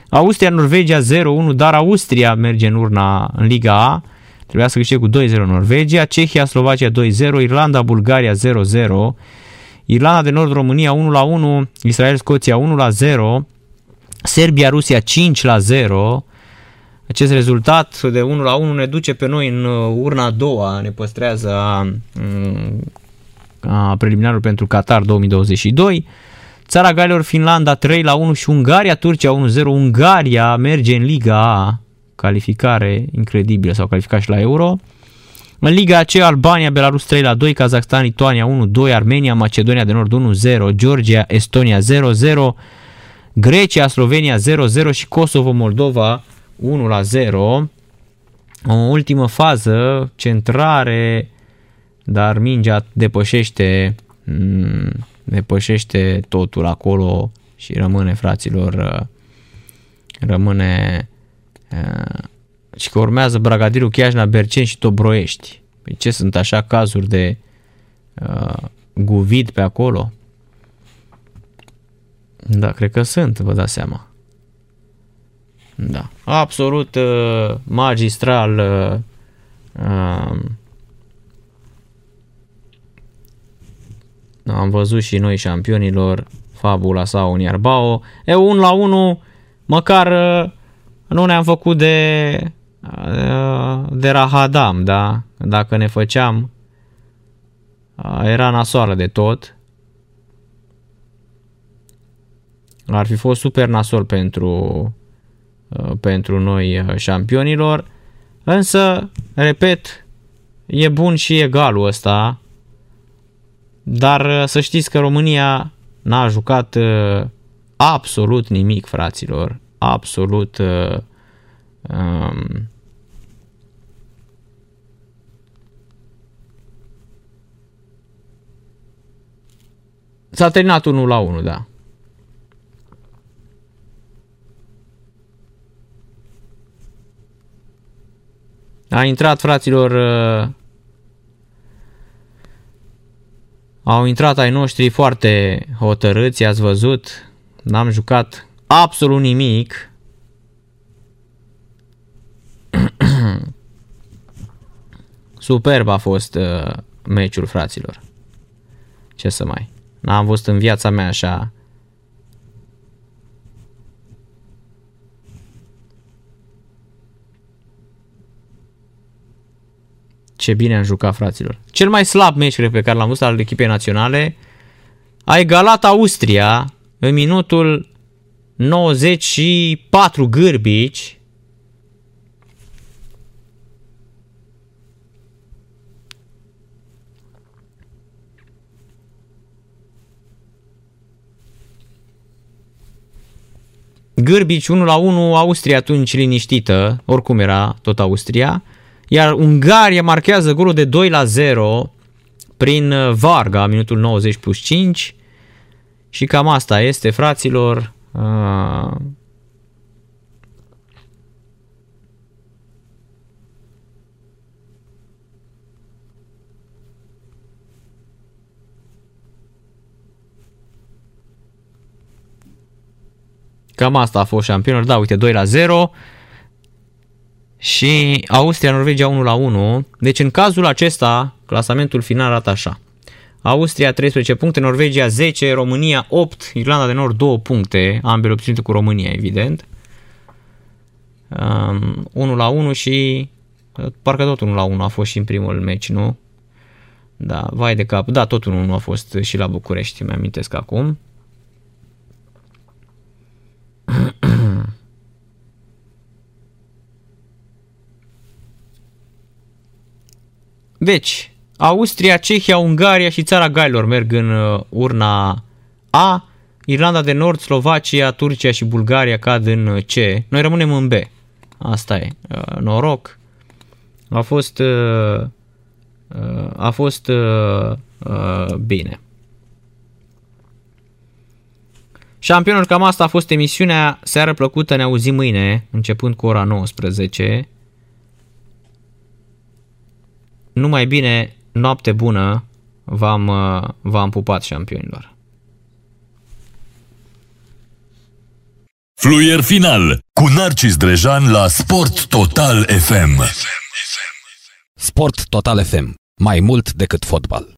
Austria, Norvegia 0-1, dar Austria merge în urna în Liga A. Trebuia să câștige cu 2-0 Norvegia, Cehia, Slovacia 2-0, Irlanda, Bulgaria 0-0, Irlanda de Nord, România 1-1, Israel, Scoția 1-0, Serbia, Rusia 5-0. Acest rezultat de 1 la 1 ne duce pe noi în uh, urna a doua, ne păstrează a, mm, a preliminarul pentru Qatar 2022. Țara Galilor, Finlanda 3 la 1 și Ungaria, Turcia 1-0. Ungaria merge în Liga A, calificare incredibilă, sau calificat și la Euro. În Liga AC, Albania, Belarus 3 la 2, Kazakhstan, Lituania 1-2, Armenia, Macedonia de Nord 1-0, Georgia, Estonia 0-0, Grecia, Slovenia 0-0 și Kosovo, Moldova 1-0. O ultimă fază, centrare, dar mingea depășește mm, depășește totul acolo și rămâne, fraților, uh, rămâne uh, și că urmează Bragadiru, Chiajna, Berceni și Dobroiești. Păi ce sunt așa cazuri de uh, guvid pe acolo? Da, cred că sunt, vă dați seama. Da, absolut uh, magistral uh, uh, am văzut și noi șampionilor fabula sau Uniarbao. E un la 1, măcar uh, nu ne-am făcut de uh, de rahadam, da? Dacă ne făceam uh, era nasoală de tot. Ar fi fost super nasol pentru uh, pentru noi uh, șampionilor. Însă, repet, e bun și egalul ăsta. Dar uh, să știți că România n-a jucat uh, absolut nimic, fraților. Absolut uh, um, S-a terminat 1 la 1, da. A intrat, fraților, uh, au intrat ai noștri foarte hotărâți, ați văzut, n-am jucat absolut nimic. Superb a fost uh, meciul, fraților. Ce să mai... N-am văzut în viața mea așa... Ce bine am jucat, fraților. Cel mai slab meci, cred, pe care l-am văzut al echipei naționale a egalat Austria în minutul 94 gârbici. Gârbici 1 la 1, Austria atunci liniștită, oricum era tot Austria, iar Ungaria marchează golul de 2 la 0 prin Varga, minutul 90 plus 5 și cam asta este, fraților. Uh, Cam asta a fost șampionul. Da, uite, 2 la 0 și Austria-Norvegia 1 la 1. Deci în cazul acesta, clasamentul final arată așa. Austria 13 puncte, Norvegia 10, România 8, Irlanda de Nord 2 puncte, ambele obținute cu România, evident. Um, 1 la 1 și parcă tot 1 la 1 a fost și în primul meci, nu? Da, vai de cap. Da, tot 1 a fost și la București, mi-amintesc acum. Deci, Austria, Cehia, Ungaria și țara Gailor merg în uh, urna A, Irlanda de Nord, Slovacia, Turcia și Bulgaria cad în uh, C. Noi rămânem în B. Asta e. Uh, noroc. A fost a fost bine. Șampionul, cam asta a fost emisiunea. Seară plăcută, ne auzim mâine, începând cu ora 19. Numai bine, noapte bună, v-am, v-am pupat șampionilor. Fluier final cu Narcis Drejan la Sport Total FM. Sport Total FM. Mai mult decât fotbal.